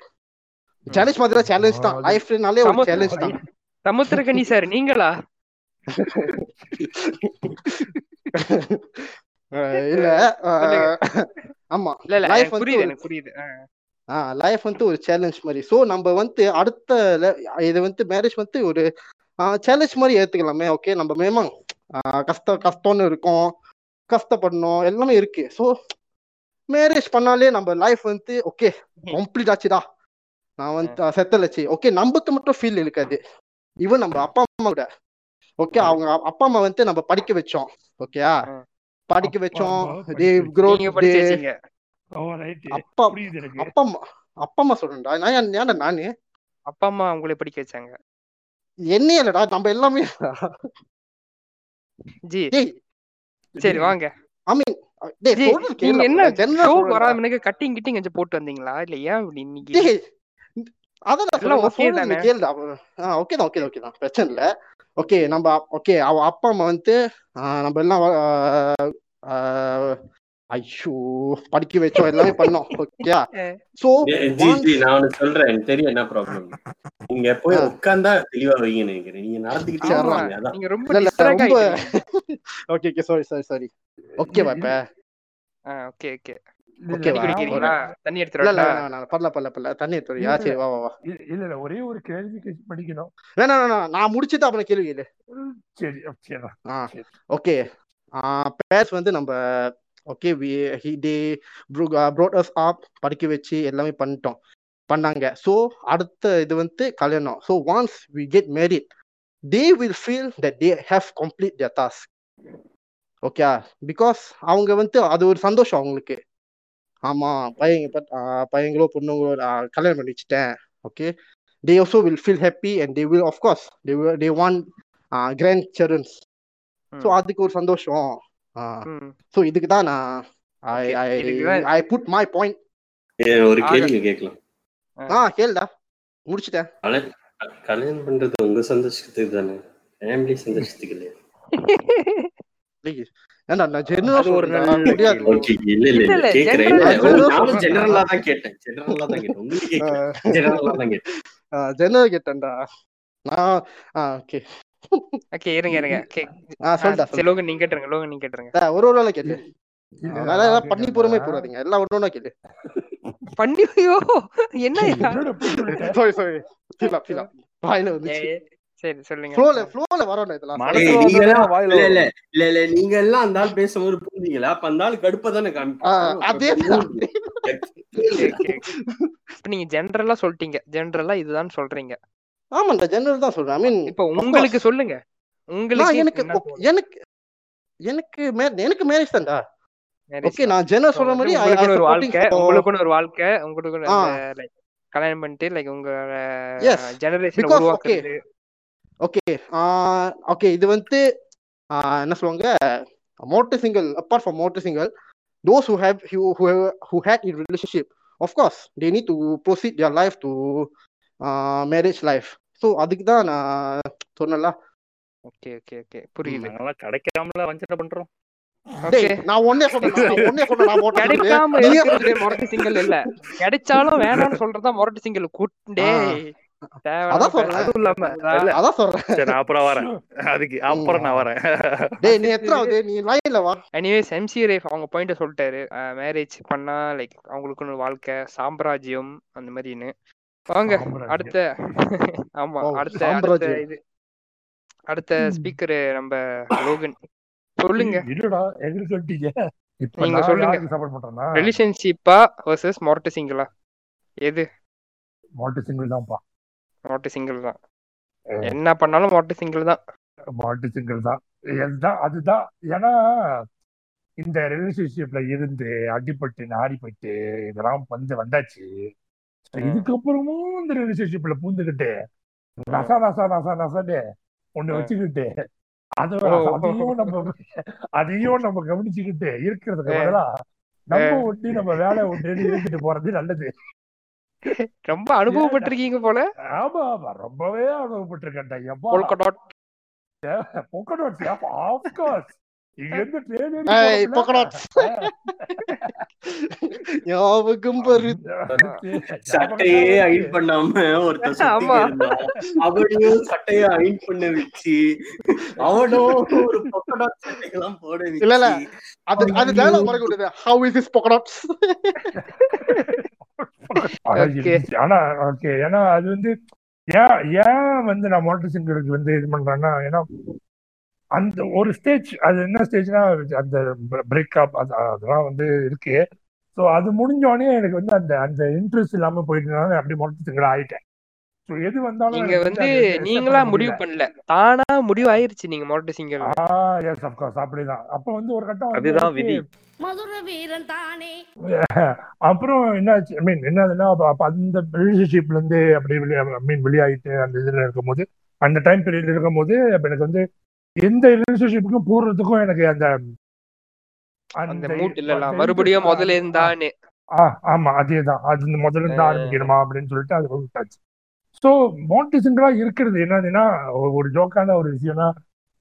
சேலஞ்ச் மாதிரி சேலஞ்ச் தான். லைஃப்னாலே ஒரு சேலஞ்ச் தான். சமுத்திரக்கனி சார் நீங்களா? இல்ல. ஆமா இல்ல இல்ல வந்து புரியுது எனக்கு புரியுது. லைஃப் வந்து ஒரு சேலஞ்ச் மாதிரி. ஸோ நம்ம வந்து அடுத்த இது வந்து மேரேஜ் வந்து ஒரு சேலஞ்ச் மாதிரி ஏத்துக்கலாமே ஓகே நம்ம மேமம் கஷ்டம் கஷ்டம்னு இருக்கும். கஷ்டப்படணும் எல்லாமே இருக்கு. ஸோ மேரேஜ் பண்ணாலே நம்ம லைஃப் வந்து ஓகே கம்ப்ளீட் ஆச்சுடா. நான் வந்து செத்தலச்சு ஓகே நமக்கு மட்டும் ஃபீல் இருக்காது. ஈவன் நம்ம அப்பா அம்மா கூட. ஓகே அவங்க அப்பா அம்மா வந்து நம்ம படிக்க வச்சோம். ஓகேயா. படிக்க வச்சோம். தே க்ரோ அப்பா அப்பா அம்மா அப்பா அம்மா சொல்றேன்டா. நான் ஏன் ஏன்டா நானு? அப்பா அம்மா உங்களை படிக்க வச்சாங்க. என்னையே இல்லடா நம்ம எல்லாமே. ஜி. சரி வாங்க. ஐ மீன் நீங்க என்ன ஜெனரல் ஷோ சொல்றேன்டா. வராமனுக்கு கட்டிங் கிட்டிங் கொஞ்சம் போட்டு வந்தீங்களா? இல்ல ஏன் இன்னைக்கு? அதான் தானே. ஓகே தான் ஓகே ஓகே தான். பிரச்சனை இல்ல. ஓகே நம்ம ஓகே அவ அப்பா அம்மா வந்து நம்ம எல்லாம் ஐயோ படிக்க வச்சோம் எல்லாமே பண்ணோம். ஓகே சோ ஏய், ஜி ஜி நான் சொல்றேன். எனக்கு தெரியும் என்ன ப்ராப்ளம் நீங்க போய் உட்கார்ந்தா தெளிவா வைங்கன்னு நினைக்கிறேன். நீங்க நடந்துக்கிட்டே நீங்க ரொம்ப okay okay sorry sorry sorry ஓகேவா இப்ப ஆ ஓகே ஓகே. தண்ணி குடிக்கிறீங்களா தண்ணி எடுத்துட்டு இல்ல இல்ல வரட்டா வேணாம் வேணாம் பரல பரல பரல. தண்ணி எடுத்து வரியா? இல்ல சரி வா வா இல்ல இல்ல இல்ல ஒரே ஒரு வேணாம் வேணாம் நான் முடிச்சுட்டு அப்புறம் கேள்வி கேளு. ம், சரி சரி. ஓகே பேர்ஸ் வந்து நம்ம okay we he brought us up படிக்க வச்சு எல்லாமே பண்ணிட்டோம். பண்ணாங்க. ஸோ அடுத்த இது வந்து கல்யாணம். So once we get married they will feel that they have complete their task okay because அவங்க வந்து அது ஒரு சந்தோஷம் அவங்களுக்கு. ஆமா பையன் பையங்களோ பொண்ணுங்களோ கல்யாணம் பண்ணி வச்சுட்டேன். Okay they also will feel happy and they will of course they they want grand childrens so அதுக்கு ஒரு சந்தோஷம். ஸோ இதுக்கு தான் நான் I I put my point ஒரு கேள்வி கேட்கலாம். ஆ. கேளுடா. முடிச்சிட்டேன். கல்யாணம் பண்றது உங்க சந்தோஷத்துக்கு தானே? ஃபேமிலி சந்தோஷத்துக்கு இல்லையா? ஜென்ரலா தான் கேட்டேன். ஜெனரலா தான் கேட்டேன்டா. நான் ஓகே. ஓகே இருங்க இருங்க. லோகன் நீங்க கேட்டுருங்க லோகன் நீங்க கேட்டுருங்க. ஒரு ஒரு வேளை கேளு. எல்லாம் பண்ணி பொறுமை போடாதீங்க. எல்லாம் ஒன்று ஒன்றா கேளு. பண்ணி ஐயோ என்னய்யா என்னோட போய் சொல்லிட்டேன் சாரி சாரி ஃபீலா ஃபீலா வாயில ஏ வந்துச்சு. ஏ, சரி சொல்லுங்க. ஃப்ளோல ஃப்ளோல வரணும் இதெல்லாம்? நீங்க எல்லாம் வாயில இல்ல இல்ல இல்ல இல்ல நீங்க எல்லாம் அந்த ஆள் பேசும்போது புரிஞ்சீங்களா அப்ப அந்த ஆள் கடுப்பா தானே ஆ, காமிப்பான் அதே இப்ப நீங்க ஜென்ரலா சொல்லிட்டீங்க. ஜென்ரலா இதுதான் சொல்றீங்க. ஆமாண்டா ஜெனரல் தான் சொல்றேன். ஐ மீன் இப்ப உங்களுக்கு சொல்லுங்க. உங்களுக்கு எனக்கு எனக்கு எனக்கு மே- எனக்கு மேரேஜ் தான்டா. மேரேஜ் ஓகே நான் ஜெனரல் சொல்ற மாதிரி ஒரு வாழ்க்கை உங்களுக்குன்னு ஒரு வாழ்க்கை உங்களுக்கு கல்யாணம் பண்ணிட்டு லைக் உங்க ஜெனரேஷனை உருவாக்குறது. ஓகே ஓகே இது வந்து ஆஹ் என்ன சொல்லுவாங்க? Mother single apart from mother single those who have who who, who had in relationship of course they need to proceed their life to uh, marriage life. So அதுக்கு தான் நான் சொன்னல ஓகே ஓகே ஓகே புரியுது. நாங்கெல்லாம் கிடைக்காமல வஞ்சனை பண்றோம். நான் ஒன்னே இல்ல. கிடைச்சாலும் வேணாம்னு சொல்றதா மொரட்டு சிங்கிள் குட்டே அதான் சொல்றேன். அப்புறம் வரேன். அதுக்கு. அப்புறம் நான் வரேன். டேய் நீ எத்தனாவது நீ லைன்ல வா. எனிவேஸ் எம்சி ரேஃப் அவங்க பாயிண்ட சொல்லிட்டாரு. மேரேஜ் பண்ணா லைக் அவங்களுக்குன்னு ஒரு வாழ்க்கை சாம்ராஜ்யம் அந்த மாதிரின்னு. வாங்க அடுத்த. ஆமா அடுத்த இது. அடுத்த. ஸ்பீக்கர் நம்ம லோகன். சொல்லுங்க. இல்லடா எங்களுக்கு சொல்லிட்டீங்க? இப்ப நீங்க சொல்லுங்க. சப்போர்ட் பண்றேன்னா? ரிலேஷன்ஷிப்பா வர்சஸ் சிங்கிளா எது? மாட்டு சிங்கிள் தான்ப்பா மொரட்டு சிங்கிள் தான். என்ன பண்ணாலும் மொரட்டு சிங்கிள் தான். மாட்டு சிங்கிள் தான். இதுதான் அதுதான். ஏன்னா இந்த ரிலேஷன்ஷிப்ல இருந்து அடிபட்டு நாடிப்பட்டு இதெல்லாம் வந்து வந்தாச்சு. இதுக்கப்புறமும் இந்த ரிலேஷன்ஷிப்ல பூந்துக்கிட்டு நசா நசா நசா நசான்னு ஒண்ணு. வச்சுக்கிட்டு அது அதையும் நம்ம அதையும் நம்ம கவனிச்சுக்கிட்டு இருக்கிறதுக்கு பதிலா நம்ம. ஒட்டி நம்ம வேலை ஒட்டி இருந்துட்டு போறது நல்லது. ரொம்ப அனுபவப்பட்டிருக்கீங்க போல. ஆமா ஆமா. ரொம்பவே அனுபவப்பட்டிருக்கேன்டா. எப்பா ஞாபகம் சட்டையே அயன் பண்ணாம ஒருத்தன் அவனையும் சட்டையை அயன் பண்ண வச்சு அவனும் ஒரு சட்டையெல்லாம் போட இல்ல இல்ல. வச்சு அது அது டயலாக் மறக்க விடுது ஹவ் இஸ் திஸ் பொக்கடாட்ஸ் ஆனா ஓகே ஏன்னா அது வந்து ஏன் ஏன் வந்து நான் மோட்டர் சிங்கிளுக்கு வந்து இது பண்றேன்னா ஏன்னா அந்த ஒரு ஸ்டேஜ் அது என்ன ஸ்டேஜ்னா அந்த பிரேக்கப் அது அதெல்லாம் வந்து இருக்கு. ஸோ அது முடிஞ்ச உடனே எனக்கு வந்து அந்த அந்த இன்ட்ரெஸ்ட் இல்லாம போயிட்டனால அப்படி சிங்கரா ஆயிட்டேன். எது வந்தாலும் நீங்க வந்து நீங்களா முடிவு பண்ணல. தானா முடிவு ஆயிருச்சு நீங்க மொரட்டு சிங்கர் ஆ எஸ் அப்கோர்ஸ் அப்படிதான். அப்ப வந்து ஒரு கட்டம் அதுதான் விதி. மதுர வீரன் தானே. அப்புறம் என்னாச்சு? ஐ மீன் என்னதுன்னா அப்ப அந்த ரிலேஷன்ஷிப்ல இருந்து அப்படி வெளியே ஐ மீன் வெளியாயிட்டு அந்த இதுல இருக்கும்போது அந்த டைம் பீரியட்ல இருக்கும்போது அப்ப எனக்கு வந்து எந்த ரிலேஷன்ஷிப்புக்கும் போடுறதுக்கும் எனக்கு அந்த மூட் மறுபடியும் முதல்ல இருந்தானே ஆ ஆமா அதேதான். அது இந்த முதல்ல இருந்து ஆரம்பிக்கணுமா அப்படின்னு சொல்லிட்டு அது விட்டாச்சு ஸோ மோட்டி சிங்கிளா இருக்கிறது என்னதுன்னா ஒரு- ஜோக்கான ஒரு விஷயம்னா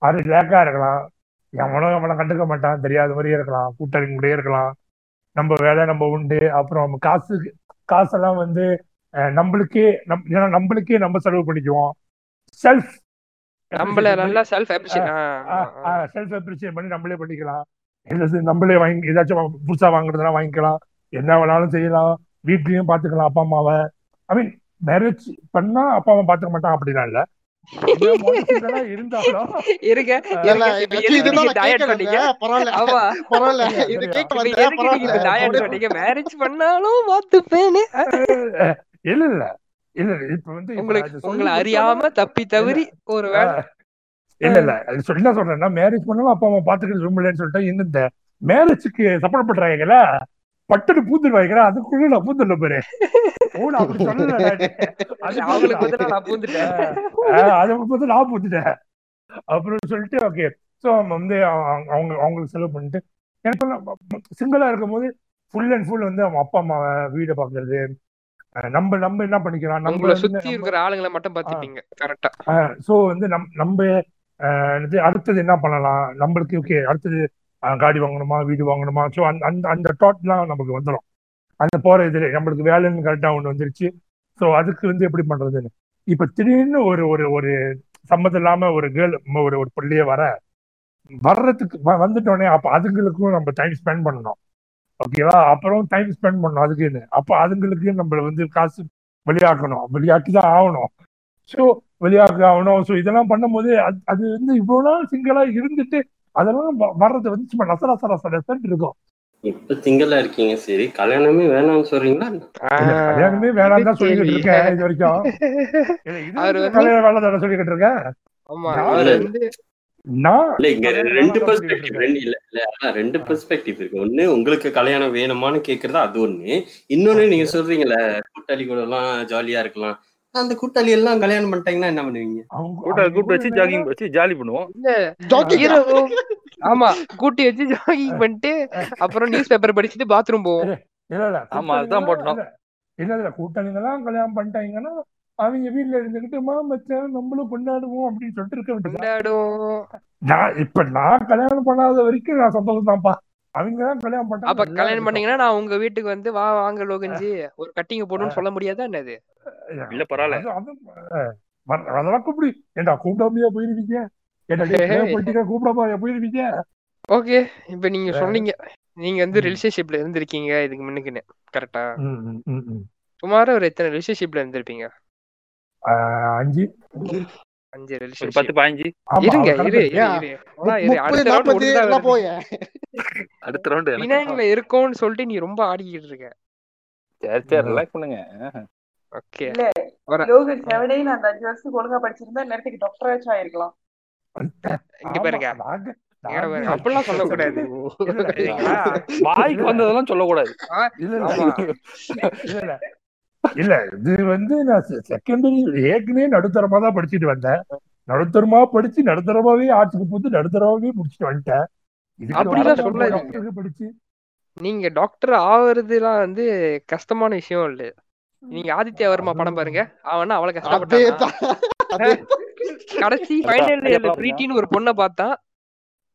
அது லேக்கா இருக்கலாம். எவனும் அவனை கண்டுக்க மாட்டான். தெரியாத மாதிரியே இருக்கலாம். கூட்டாளி கூடயே இருக்கலாம். நம்ம வேலை நம்ம உண்டு. அப்புறம் காசு காசெல்லாம் வந்து நம்மளுக்கே நம் ஏன்னா நம்மளுக்கே நம்ம செலவு பண்ணிக்குவோம். செல்ஃப் நம்மள நல்லா செல்ஃப் அப்ரிஷியேட் செல்ஃப் அப்ரிசியேட் பண்ணி நம்மளே பண்ணிக்கலாம். நம்மளே வாங்கி ஏதாச்சும் புதுசா வாங்குறதுனா வாங்கிக்கலாம். என்ன வேணாலும் செய்யலாம். வீட்லயும் பாத்துக்கலாம் அப்பா அம்மாவை. ஐ மீன் மேரேஜ் பண்ணா அப்பா அம்மா பாத்துக்க மாட்டான் அப்படிலாம் இல்ல. இல்ல இல்ல. இல்ல இப்ப வந்து உங்களுக்கு உங்களை அறியாம தப்பி தவறி ஒரு இல்ல இல்ல. அது சொல்லி என்ன சொல்றேன்னா மேரேஜ் பண்ணாலும் அப்பா அம்மா பாத்துக்கிறது விரும்பலன்னு சொல்லிட்டு இன்னும் இந்த மேரேஜுக்கு சப்போர்ட் பண்றாங்களா பட்டுன்னு பூந்துருவாங்களா அதுக்குள்ள நான் பூந்துள்ள பாரு. அப்படி சொல்லல நானு அது அவங்களுக்கு பூந்துட்டான் பதிலா நான் பூந்துட்டேன். ஆஹ் அதை வந்து நான் பூத்துட்டேன் அப்புறம் சொல்லிட்டு ஓகே ஸோ வந்து அவங்க அவங்க அவங்களுக்கு செலவு பண்ணிட்டு எனக்கு சிங்கிளா இருக்கும்போது ஃபுல் அண்ட் ஃபுல் வந்து அவங்க அப்பா அம்மாவை வீடை பார்க்கறது அஹ் நம்ம நம்ம என்ன பண்ணிக்கலாம் நம்ம சுத்தி இருக்கிற ஆளுங்களை மட்டும் பாத்துப்பீங்க கரெக்டா ஸோ வந்து நம் நம்ம அடுத்தது என்ன பண்ணலாம்? நம்மளுக்கு ஓகே அடுத்தது காடி வாங்கணுமா வீடு வாங்கணுமா? ஸோ அந்த அந்த அந்த தாட்லாம் நமக்கு வந்துடும் அந்த போற இது நம்மளுக்கு வேலைன்னு கரெக்டாக ஒன்று வந்துருச்சு. ஸோ அதுக்கு வந்து எப்படி பண்றதுன்னு? இப்போ திடீர்னு ஒரு ஒரு ஒரு சம்மதம் இல்லாம ஒரு கேர்ள் ஒரு ஒரு பிள்ளைய வர வர்றதுக்கு வந்துட்டோடனே அப்போ அதுங்களுக்கும் நம்ம டைம் ஸ்பெண்ட் பண்ணணும். ஓகேவா அப்புறம் டைம் ஸ்பெண்ட் பண்ணணும் அதுக்குன்னு. அப்போ அதுங்களுக்கு நம்ம வந்து காசு வெளியாக்கணும். வெளியாக்கி தான் ஆகணும். ஸோ வெளியாக ஆகணும் ஸோ இதெல்லாம் பண்ணும்போது அது அது வந்து இவ்வளோ நாள் சிங்கிளா இருந்துட்டு அதெல்லாம் வர்றது வந்து சும்மா நச நச நச நசன்னு இருக்கும். இப்ப சிங்கிளா இருக்கீங்க. சரி. கல்யாணமே வேணாம்னு சொல்றீங்களா? கல்யாணமே வேணாம் தான் சொல்லிக்கிட்டு. இருக்கேன் இது வரைக்கும். கல்யாணம் வேலை தானே சொல்லிக்கிட்டு இருக்கேன்? ஆமா. அவர். வந்து ரெண்டு பெர்ஸ்பெக்டிவ் இல்ல இல்ல ரெண்டு பெர்ஸ்பெக்டிவ் இருக்கு. ஒண்ணு உங்களுக்கு கல்யாணம் வேணுமான்னு கேக்குறது அது ஒண்ணு. இன்னொன்னு நீங்க சொல்றீங்கல்ல கூட்டாளி கூட எல்லாம் ஜாலியா இருக்கலாம். அந்த கூட்டாளி எல்லாம் கல்யாணம் பண்ணிட்டாங்கன்னா என்ன பண்ணுவீங்க? அவங்க கூட்ட அவங்க கூப்பிட்டு வச்சு ஜாகிங் வச்சு ஜாலி பண்ணுவோம். ஆமா கூட்டி வச்சு ஜாகிங் பண்ணிட்டு அப்புறம் நியூஸ் பேப்பர் படிச்சுட்டு பாத்ரூம் போவோம். இல்ல இல்ல ஆமா அதுதான் போட்டோம். இல்ல இல்ல இல்ல கூட்டாளிங்கெல்லாம் கல்யாணம் பண்ணிட்டாங்கன்னா அவங்க வீட்டுல இருந்துகிட்டு மா மச்சான் நம்மளும் கொண்டாடுவோம் அப்படின்னு சொல்லிட்டு இருக்க நான் இப்ப நான் கல்யாணம் பண்ணாத வரைக்கும் நான் சந்தோஷம் தான்ப்பா அவங்க தான் கல்யாணம் பண்ணா அப்ப கல்யாணம் பண்ணீங்கன்னா நான் உங்க வீட்டுக்கு வந்து வா வாங்க லோகன்ஜி. ஒரு கட்டிங்க போடுன்னு சொல்ல முடியாதா என்னது? இல்ல பரவாயில்ல. அதெல்லாம் கூப்பிடு. ஏண்டா கூப்பிடாமையா போயிருவீங்க? ஏண்டா கூப்பிடாம போயிருவீங்க? ஓகே இப்ப நீங்க சொன்னீங்க. நீங்க வந்து ரிலேஷன்ஷிப்ல இருந்திருக்கீங்க இதுக்கு முன்னுக்குன்னு. கரெக்டா. சுமார் ஒரு எத்தனை ரிலேஷன்ஷிப்ல இருந்திருப்பீங்க? அஞ்சு. அஞ்சு ஒரு பத்து பதினஞ்சு இருங்க இரு அடுத்த ரவுண்ட் இருக்கோம்னு சொல்லிட்டு நீ ரொம்ப ஆடிக்கிட்டு இருக்க. சரி சரி ரிலாக்ஸ் பண்ணுங்க. ஓகே. இல்ல வர. லோகன் செவனையும் அந்த அஞ்சு வருஷத்துக்கு ஒழுங்கா படிச்சிருந்தா நேரத்துக்கு டாக்டர் ஆச்சும் ஆயிருக்கலாம். இங்க பாருங்க. அப்படிலாம் சொல்லக்கூடாது. வாய்க்கு வந்ததெல்லாம் சொல்லக்கூடாது. இல்ல இல்ல. இல்ல இது வந்து நான் செகண்டரி ஏற்கனவே நடுத்தரமா தான் படிச்சுட்டு வந்தேன். நடுத்தரமா படிச்சு நடுத்தரமாவே ஆர்ட்ஸுக்கு போட்டு நடுத்தரமாவே முடிச்சுட்டு வந்துட்டேன். அப்படிலாம் டாக்டருக்கு படிச்சு. நீங்க டாக்டர் ஆவறதுலாம் வந்து கஷ்டமான விஷயம் இல்ல. நீங்க ஆதித்யா வர்மா படம் பாருங்க. அவனா அவ்வளவு கஷ்டப்பட்டானா. கடைசி ஃபைனல் இயர்ல பிரீத்தின்னு ஒரு பொண்ணை பார்த்தான்.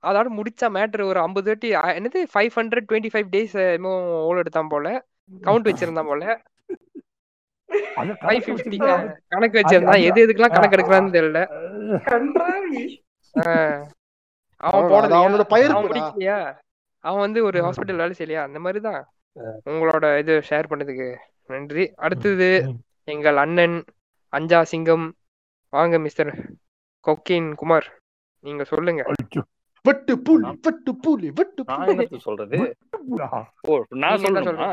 அதோட முடிச்சா மேட்ரு ஒரு ஐம்பது வாட்டி என்னது five hundred twenty five days என்னமோ ஓல் எடுத்தான் போல. கவுண்ட் வச்சிருந்தான் போல. கணக்கு வச்சிருந்தா வச்சிருந்தான் எது எதுக்கெல்லாம் கணக்கு எடுக்கிறான்னு தெரியல. அவன் போடலையா? அவனோட அவன் வந்து ஒரு ஹாஸ்பிட்டல் வேலை செய்யலையா? அந்த மாதிரி தான் உங்களோட இது ஷேர் பண்ணதுக்கு நன்றி. அடுத்தது. எங்கள் அண்ணன் அஞ்சா சிங்கம். வாங்க மிஸ்டர் கொக்கின் குமார். நீங்க சொல்லுங்க. வெட்டு புலி வெட்டு புலி வெட்டு சொல்றது? நான் சொல்றீங்களா?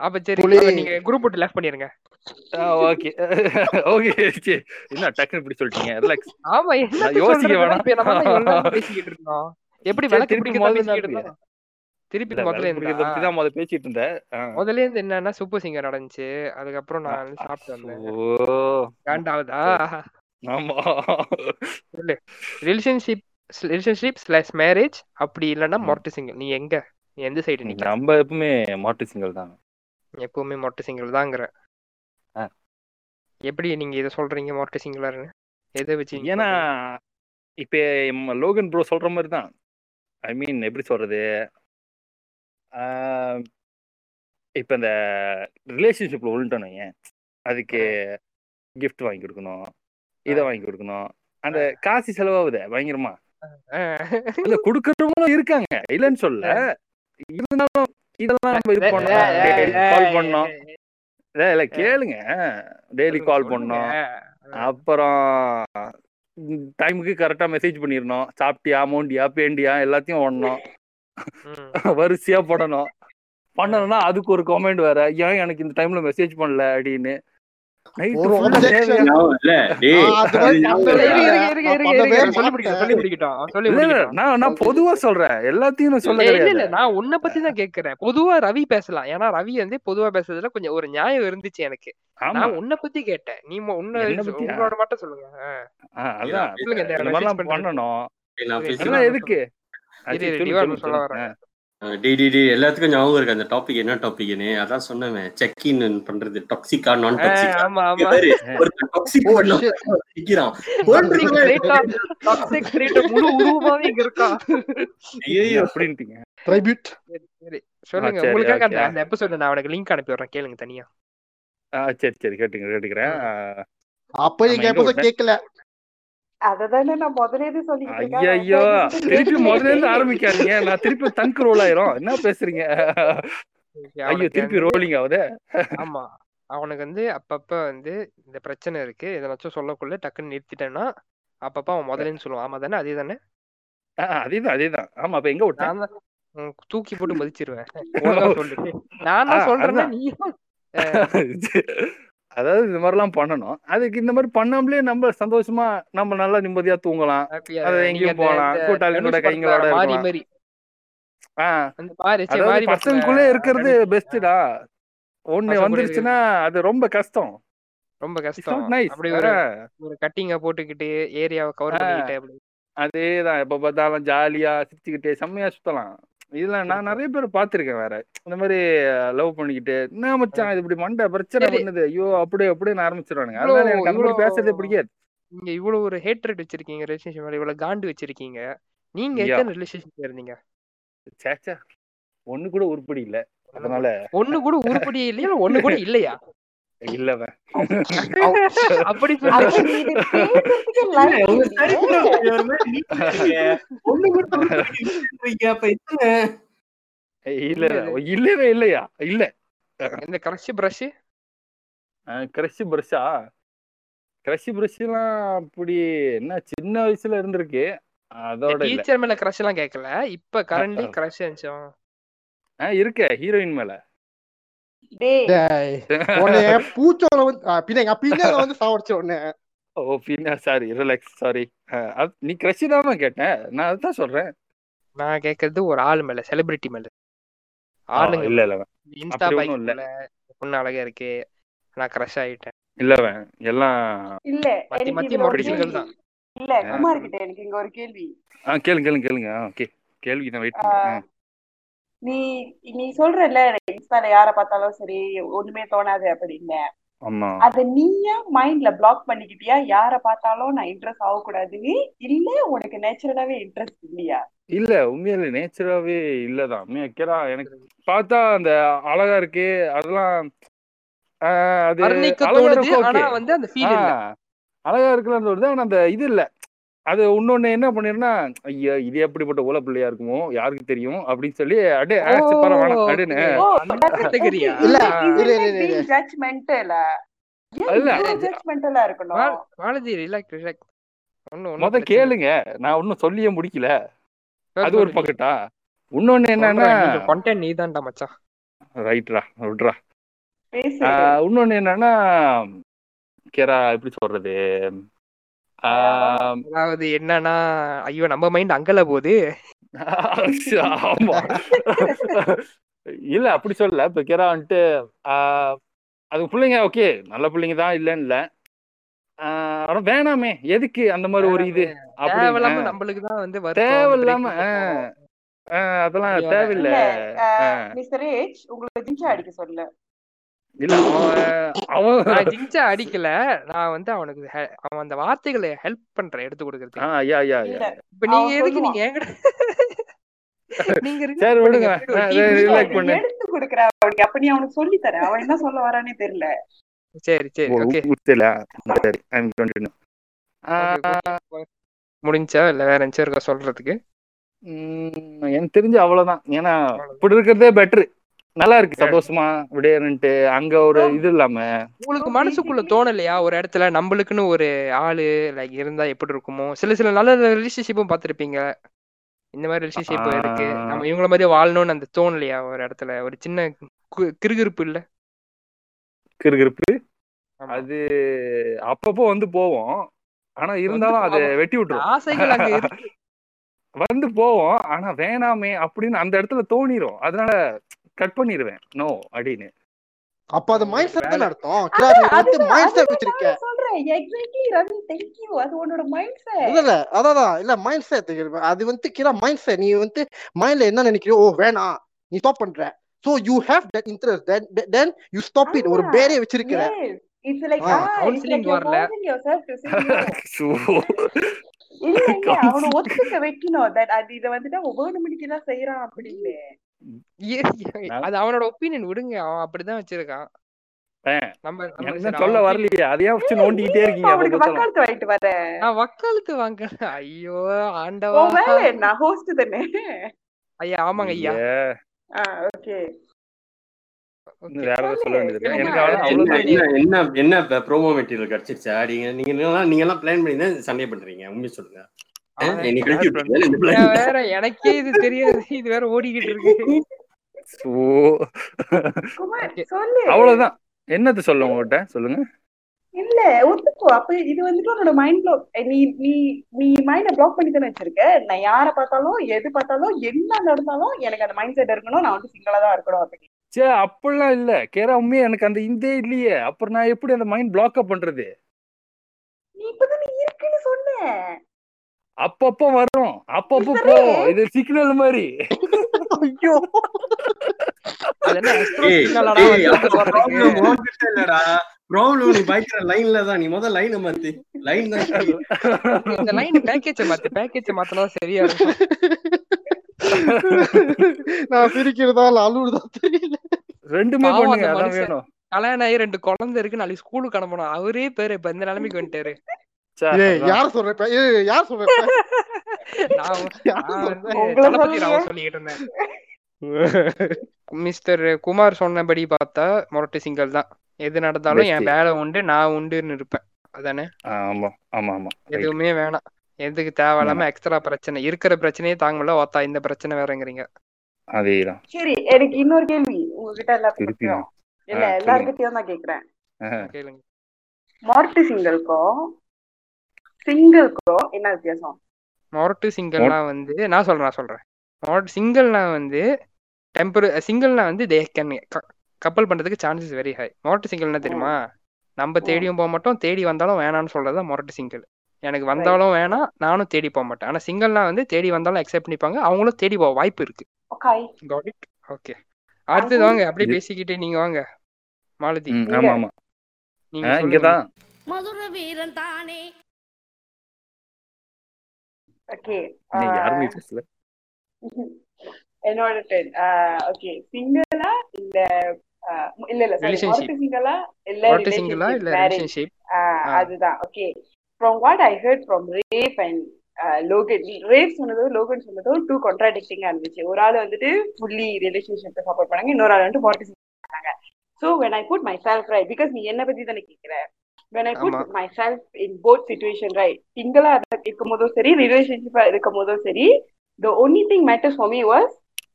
அப்ப சரி நீங்க குரூப் விட்டு லெஃப்ட் பண்ணிருங்க. ஓகே ஓகே என்ன டக்குன்னு இப்படி சொல்லிட்டீங்க? ரிலாக்ஸ் ஆமா என்ன யோசிக்க வேணாம். பேசிக்கிட்டு இருந்தோம். எப்படி விளக்கு திருப்பி முதல்ல திருப்பி முதல்ல இருந்தா? பத்தி தான் முதல்ல பேசிட்டு இருந்தேன். முதல்ல இருந்து என்னன்னா சூப்பர் சிங்கர் நடந்துச்சு. அதுக்கப்புறம் நான் சாப்பிட்டு வந்தேன். ஓ காண்டாவதா ஆமா. ரிலேஷன்ஷிப் ரிலேஷன்ஷிப் ஸ்லாஷ் மேரேஜ் அப்படி இல்லைன்னா ம். மொட்டை சிங்கிள் நீ எங்க? எந்த சைடு நிக்க நம்ம எப்பவுமே மாட்டு சிங்கல் தான். எப்பவுமே மொட்டை சிங்கிள் தாங்கிற. எப்படி நீங்க இதை சொல்றீங்க மொட்டை சிங்கிளாருன்னு? எதை வச்சு ஏன்னா? இப்ப லோகன் ப்ரோ சொல்ற மாதிரி தான் ஐ மீன் எப்படி சொல்றது? இப்ப இந்த ரிலேஷன்ஷிப்ல உள்ட்டணும் ஏன் அதுக்கு gift வாங்கி கொடுக்கணும். இதை வாங்கி கொடுக்கணும். அந்த காசு செலவாகுதே பயங்கரமா. இல்ல கொடுக்கறவங்களும் இருக்காங்க. இல்லைன்னு சொல்ல இருந்தாலும் இதெல்லாம் நம்ம இது பண்ணோம். கால் பண்ணோம். இல்ல இல்ல கேளுங்க. Daily call. பண்ணோம். அப்புறம் டைமுக்கு கரெக்டா மெசேஜ் பண்ணிடணும். சாப்பிட்டியா அமௌண்டியா பேண்டியா எல்லாத்தையும் ஓடணும். ம். வரிசையா போடணும். பண்ணணும்னா அதுக்கு ஒரு கமெண்ட் வேற. ஏன் எனக்கு இந்த டைம்ல மெசேஜ் பண்ணல? அப்படின்னு. நான் பொதுவா சொல்றேன். எல்லாத்தையும் நான் சொல்ல இல்ல நான் உன்னை பத்தி தான் கேக்குறேன். பொதுவா ரவி பேசலாம். ஏன்னா ரவி வந்து பொதுவா பேசுறதுல கொஞ்சம் ஒரு நியாயம் இருந்துச்சு எனக்கு. நான் உன்னை பத்தி கேட்டேன். நீ உன்னை? உங்களோட மட்டும் சொல்லுங்க. அதான். பண்ணணும். எதுக்கு? சொல்லு. வரேன். ஆ. டி டி டி எல்லாத்துக்கும் ஞாபகம் இருக்கு அந்த டாபிக் என்ன டாபிக்னு அதான் சொன்னேன் செக் இன் பண்றது டாக்ஸிக்கா நான் டாக்ஸிக்கா ஆமா ஆமா. ஒரு டாக்ஸிக் பண்ண shit. நிக்கிறான். Toxic trait முழு உருவமாவே இங்க இருக்கா? ஐயோ அப்படின்ட்டீங்க. சரி சொல்லுங்க சரி, உங்களுக்காக அந்த. அந்த எபிசோட நான் உனக்கு லிங்க் அனுப்பி விடுறேன். கேளுங்க தனியா. ஆ, சரி சரி கேட்டுங்க கேட்டுக்கிறேன். அப்ப நீங்க விட்டேன்? கேட்கல முதல்ல திருப்பி இருந்து ஆரம்பிக்காதீங்க. நான் திருப்பி தங்கு ரோல் ஆயிரும். என்ன பேசுறீங்க? ஐயோ திருப்பி ரோலிங் ஆகுது. ஆமா. அவனுக்கு வந்து அப்பப்ப வந்து இந்த பிரச்சனை இருக்கு. எதனாச்சும் சொல்லக்குள்ள டக்குன்னு நிறுத்திட்டேன்னா அப்பப்ப அவன் முதல்லன்னு சொல்லுவான். ஆமா தானே? அதே தானே? அதேதான் அதேதான் ஆமா அப்ப எங்க விட்டேன் தூக்கி போட்டு மதிச்சிருவேன். நான் தான் சொல்றேன்னா. அதாவது இந்த மாதிரிலாம் பண்ணணும். அதுக்கு இந்த மாதிரி பண்ணாமலே நம்ம சந்தோஷமா நம்ம நல்லா நிம்மதியா தூங்கலாம். அது எங்கேயும் போகலாம். தனுஷ் படத்துல கைங்களோட பசங்களுக்குள்ளே இருக்கிறது தனுஷ் பெஸ்ட்டுடா. ஒண்ணு கூட வந்துருச்சுன்னா அது ரொம்ப கஷ்டம். ரொம்ப கஷ்டம். அப்படி ஒரு கட்டிங்க போட்டுக்கிட்டு ஏரியாவை கவர். பண்ணிக்கிட்டு அப்படி. அதேதான். எப்ப பார்த்தாலும் ஜாலியா சிரிச்சுக்கிட்டே செம்மையா சுத்தலாம். இதுல நான் நிறைய பேர் பார்த்திருக்கேன் வேற. இந்த மாதிரி லவ் பண்ணிக்கிட்டு என்ன மச்சான் இது இப்படி மண்டை பிரச்சனை. பண்ணுது? ஐயோ அப்படியே அப்படின்னு ஆரம்பிச்சிருவானுங்க. அதனால எனக்கு அந்த மாதிரி பேசுறதே பிடிக்காது. நீங்க இவ்வளவு ஒரு ஹேட்ரட் வச்சிருக்கீங்க ரிலேஷன்ஷிப் மேல இவ்வளவு காண்டு வச்சிருக்கீங்க. நீங்க. எத்தனை ரிலேஷன்ஷிப் இருந்தீங்க சேச்சா ஒண்ணு கூட உருப்படி இல்ல. அதனால ஒண்ணு கூட உருப்படி இல்லையா? இல்ல ஒண்ணு கூட இல்லையா? இல்லவன் அப்படி இல்ல இல்ல இல்லவே இல்லையா? இல்ல. இந்த கிரஷ் பிரஷ் கிரஷ் பிரஷா கிரஷ் பிரஷ்லாம் அப்படி என்ன சின்ன வயசுல இருந்திருக்கு. அதோட டீச்சர் மேல கிரஷ் எல்லாம் கேட்கல இப்ப கரண்ட் கிரஷ் இருந்துச்சோம் இருக்கே ஹீரோயின் மேல. பூச்சோல வந்து பின்ன பின்னால வந்து சாவடிச்ச உடனே. ஓ பின்னா சாரி ரிலாக்ஸ் சாரி நீ கிரஷ் தான் கேட்டேன். நான் அதுதான் சொல்றேன். நான் கேக்குறது ஒரு ஆள் மேல செலிபிரிட்டி மேல. ஆளுங்க இல்ல இல்ல இன்ஸ்டா பைக் இல்ல. பொண்ணு அழகா இருக்கு நான் கிரஷ் ஆயிட்டேன். இல்லவன் எல்லாம் இல்ல மத்தி மத்தி கேள்வி. தான். இல்ல குமார் கிட்ட எனக்கு இங்க ஒரு கேள்வி. ஆ கேளுங்க கேளுங்க கேளுங்க. ஓகே. கேள்விக்கு தான் வெயிட் பண்றேன் நீ நீ சொல்றல இன்ஸ்டால யார பார்த்தாலும் சரி ஒண்ணுமே தோணாது அப்படின்னு. அத நீயா மைண்ட்ல பிளாக் பண்ணிக்கிட்டியா? யார பார்த்தாலும் நான் இன்ட்ரெஸ்ட் ஆகக்கூடாதுன்னு இல்ல உனக்கு நேச்சுரலாவே இன்ட்ரெஸ்ட் இல்லையா? இல்ல உண்மையில நேச்சராவே இல்லதான் உண்மையா கேரா எனக்கு பார்த்தா அந்த அழகா இருக்கு அதெல்லாம் அது அழகா தோணுது இருக்கு ஆனா ஓகே வந்து அந்த ஃபீல் இல்ல. அழகா இருக்குன்னு தோணுது ஆனா அந்த இது இல்ல. அது இன்னொன்னு என்ன பண்ணிருன்னா ஐயா இது எப்படிப்பட்ட ஊழ பிள்ளையா இருக்குமோ யாருக்கு தெரியும்? அப்படின்னு சொல்லி சரி, பரவாயில்ல அப்படின்னு முத கேளுங்க. நான் ஒன்னும் சொல்லியே முடிக்கல. அது ஒரு பக்கெட்டா இன்னொன்னு என்னன்னா கண்டென்ட் நீ தான்டா மச்சான். ரைட்ரா ஆஹ் இன்னொன்னு என்னன்னா கேரா எப்படி சொல்றது? அதாவது என்னன்னா ஐயோ நம்ம மைண்ட் அங்கல போகுது. ஆமா. இல்ல அப்படி சொல்லல. இப்ப கேரா வந்துட்டு ஆஹ் அது பிள்ளைங்க ஓகே நல்ல பிள்ளைங்க தான் இல்லைன்னு இல்ல. ஆஹ் ஆனா வேணாமே. எதுக்கு அந்த மாதிரி ஒரு இது தேவையில்லாம நம்மளுக்கு தான் வந்து தேவையில்லாம அதெல்லாம் தேவையில்ல. மிஸ்டர் ஏஜ் உங்களுக்கு ஜிஞ்சா அடிக்க சொல்ல இல்ல அவன் ஜிங்சா அடிக்கல. நான் வந்து அவனுக்கு அவன் அந்த வார்த்தைகளை ஹெல்ப் பண்றேன் எடுத்து கொடுக்கறதுக்கு. இப்ப நீங்க எதுக்கு. நீங்க என்கிட்ட சரி விடுங்க. எடுத்து கொடுக்குற அவனுக்கு. அப்ப நீ அவனுக்கு சொல்லி தர அவன் என்ன சொல்ல வரானே தெரியல. சரி சரி. ஓகே. சரி ஐம் கண்டினியூ முடிஞ்சா இல்ல வேற எந்த இருக்கா சொல்றதுக்கு? எனக்கு தெரிஞ்சு அவ்வளவுதான். ஏன்னா. இப்படி இருக்கிறதே பெட்ரு நல்லா இருக்கு. சந்தோஷமா விடையன்ட்டு அங்க ஒரு இது இல்லாம. உங்களுக்கு மனசுக்குள்ள தோணலையா? ஒரு இடத்துல நம்மளுக்குன்னு ஒரு ஆளு லைக் இருந்தா எப்படி இருக்குமோ? சில சில நல்ல ரிலேஷன்ஷிப்பும் பார்த்திருப்பீங்க. இந்த மாதிரி ரிலேஷன்ஷிப் இருக்கு. நம்ம இவங்கள மாதிரி வாழணும்னு அந்த தோணலையா ஒரு இடத்துல? ஒரு சின்ன கு- கிறுகிறுப்பு இல்ல? கிறுகிறுப்பு ஆமா. அது அப்பப்போ வந்து போவோம். ஆனா இருந்தாலும் அதை. வெட்டி விட்டுரும். ஆசைகள் அங்க இருக்கு. வந்து போவோம். ஆனா வேணாமே அப்படின்னு அந்த இடத்துல தோணிரும். அதனால கட் பண்ணிடுவேன் நோ அப்படின்னு. அப்ப அது மைண்ட் செட் தான் அர்த்தம்? கிரா நீ வந்து அதுதான் மைண்ட் செட் வச்சிருக்க சொல்றேன். எக்ஸாக்ட்லி ரவி தேங்க் யூ அது உன்னோட மைண்ட் செட் இல்ல இல்ல. அதான் இல்ல மைண்ட் செட் அது வந்து கிரா மைண்ட் செட் நீ வந்து மைண்ட்ல என்ன நினைக்கிறியோ ஓ வேணாம் நீ ஸ்டாப் பண்ற. So you have that interest then then you stop it ஒரு. பேரே வச்சிருக்கிற. Counselling like you're வரல. இல்ல இல்ல அவனை ஒத்துக்க வைக்கணும். தட் அது இத வந்துட்டு அவன் வேணுமணிக்கு தான் செய்யறான் அப்படின்னு. அது அவனோட ஒப்பீனியன் விடுங்க. அவன் அப்படிதான் வச்சிருக்கான். நம்ம சொல்ல வரலையே? அதையே வச்சு நோண்டிக்கிட்டே இருக்கீங்க அவனுக்கு. வக்காலத்து வாங்கிட்டு வர. நான் வக்காலத்து வாங்க ஐயோ ஆண்டவா. என்ன? ஹோஸ்ட் தானே. ஐயா ஆமாங்க ஐயா. ஐயே, ஓகே Okay. வேற ஏதாவது சொல்ல வேண்டியது இருக்கு. சொல்லுங்க. எனக்கு அவ்வளவு- என்ன என்ன என்ன என்ன ப்ரோமோ மெட்டீரியல் கிடைச்சிருச்சா? நீங்க நீங்க எல்லாம் நீங்க எல்லாம் பிளான் பண்ணி தான் சண்டை பண்றீங்க. உண்மையை சொல்லுங்க. வேற எனக்கே இது தெரியாது. இது வேற ஓடிக்கிட்டு இருக்கு. அவ்வளவுதான். என்னது சொல்ல உங்ககிட்ட? சொல்லுங்க. இல்ல ஒத்துக்கோ. அப்ப இது வந்துட்டு உன்னோட மைண்ட் பிளாக் நீ நீ நீ மைண்ட பிளாக் பண்ணி தானே வச்சிருக்க? நான் யார பார்த்தாலும் எது பார்த்தாலும் என்ன நடந்தாலும் எனக்கு அந்த மைண்ட் செட் இருக்கணும். நான் வந்து சிங்கிளா தான் இருக்கணும் அப்படி சே அப்படிலாம் இல்ல. கேரா உண்மையா எனக்கு அந்த இந்த இல்லையே. அப்புறம் நான் எப்படி அந்த மைண்ட் பிளாக் அப் பண்றது? நீ இப்பதான் நீ இருக்குன்னு சொன்ன. அப்பப்போ வரும் அப்பப்போ. போகும் இது சிக்னல் மாதிரி. ஐயோ. ப்ராப்ளம் நீ லைன்ல தான். நீ முதல்ல லைனை மாத்து. லைன் தான். இந்த லைன் பேக்கேஜ் மாத்து. பேக்கேஜ் மாத்தினா சரியா நான் சிரிக்கிறதா இல்ல அழுவுறதா தெரியல. ரெண்டுமே பண்ணுங்க அதான். வேணும் கல்யாணம் ஆகி ரெண்டு குழந்தை இருக்கு நாளைக்கு ஸ்கூலுக்கு அனுப்பணும் அவரே பேரு இப்ப இந்த நிலைமைக்கு வந்துட்டாரு. யார் சொல்ற இப்ப? ஏய் யார் சொல்ற இப்ப? நான் யார் நான் சொல்ற? வந்து உங்களை தளபதி சொல்லுங்க. ராவ் சொல்லிட்டு இருந்தேன் மிஸ்டர் குமார் சொன்னபடி பார்த்தா மொரட்டு சிங்கல் தான் எது நடந்தாலும் என். வேலை உண்டு நான் உண்டுன்னு இருப்பேன் அதானே ஆமா ஆமா ஆமா. எதுவுமே வேணாம் எதுக்கு தேவையில்லாம எக்ஸ்ட்ரா பிரச்சனை இருக்கிற பிரச்சனையே தாங்க முடியல ஓத்தா இந்த பிரச்சனை வேறங்கிறீங்க அதேதான். சரி எனக்கு இன்னொரு கேள்வி உங்ககிட்ட எல்லாத்துக்கும் திருப்பியும் இல்ல எல்லார்கிட்டயும் தான் கேக்குறேன் மார்ட்டு சிங்கிள்க்கும் சிங்கிள்க்கும் என்ன வித்தியாசம் மொரட்டு சிங்கிள்னா வந்து நான் சொல்றேன் நான் சொல்றேன் மொரட்டு சிங்கிள்னா வந்து டெம்பர் சிங்கிள்னா வந்து தே கேன் கப்பல் பண்றதுக்கு சான்சஸ் வெரி ஹை மொரட்டு சிங்கிள்னா தெரியுமா நம்ம தேடியும் போக மாட்டோம் தேடி வந்தாலும் வேணாம்னு சொல்றது தான் மொரட்டு சிங்கிள் எனக்கு வந்தாலும் வேணாம் நானும் தேடி போக மாட்டேன் ஆனா சிங்கிள்னா வந்து தேடி வந்தாலும் அக்செப்ட் பண்ணிப்பாங்க. அவங்களும் தேடி போக வாய்ப்பு இருக்கு ஓகே காட் இட் ஓகே அடுத்தது வாங்க. அப்படியே பேசிக்கிட்டே நீங்க வாங்க. மாலதி. ஆமா ஆமா நீங்க சொல்லுங்க. இங்கதான். மதுர வீரன் தானே. ஓகே நீ யாருமே பேசல? என்னோட டென் ஓகே சிங்கிளா இல்ல ஆஹ் இல்ல இல்ல. மொரட்டு சிங்கிளா இல்ல ரிலேஷன்ஷிப். அதுதான். Okay from what I heard from rape and Logan ரேப் சொன்னதோ லோகன் சொன்னதோ டூ கான்ட்ராடிக்டிங்கா இருந்துச்சு ஒரு ஆள் வந்துட்டு ஃபுல்லி ரிலேஷன்ஷிப்பை சப்போர்ட் பண்ணாங்க இன்னொரு ஆள் வந்துட்டு ஃபார்ட்டி பண்ணாங்க. So when I put myself right because நீ என்ன பத்தி தானே கேட்கிற when I put. Myself in both situation right சிங்கிளா இருக்கும் போதும் சரி ரிலேஷன்ஷிப்பா இருக்கும் போதும் சரி the only thing matters for me was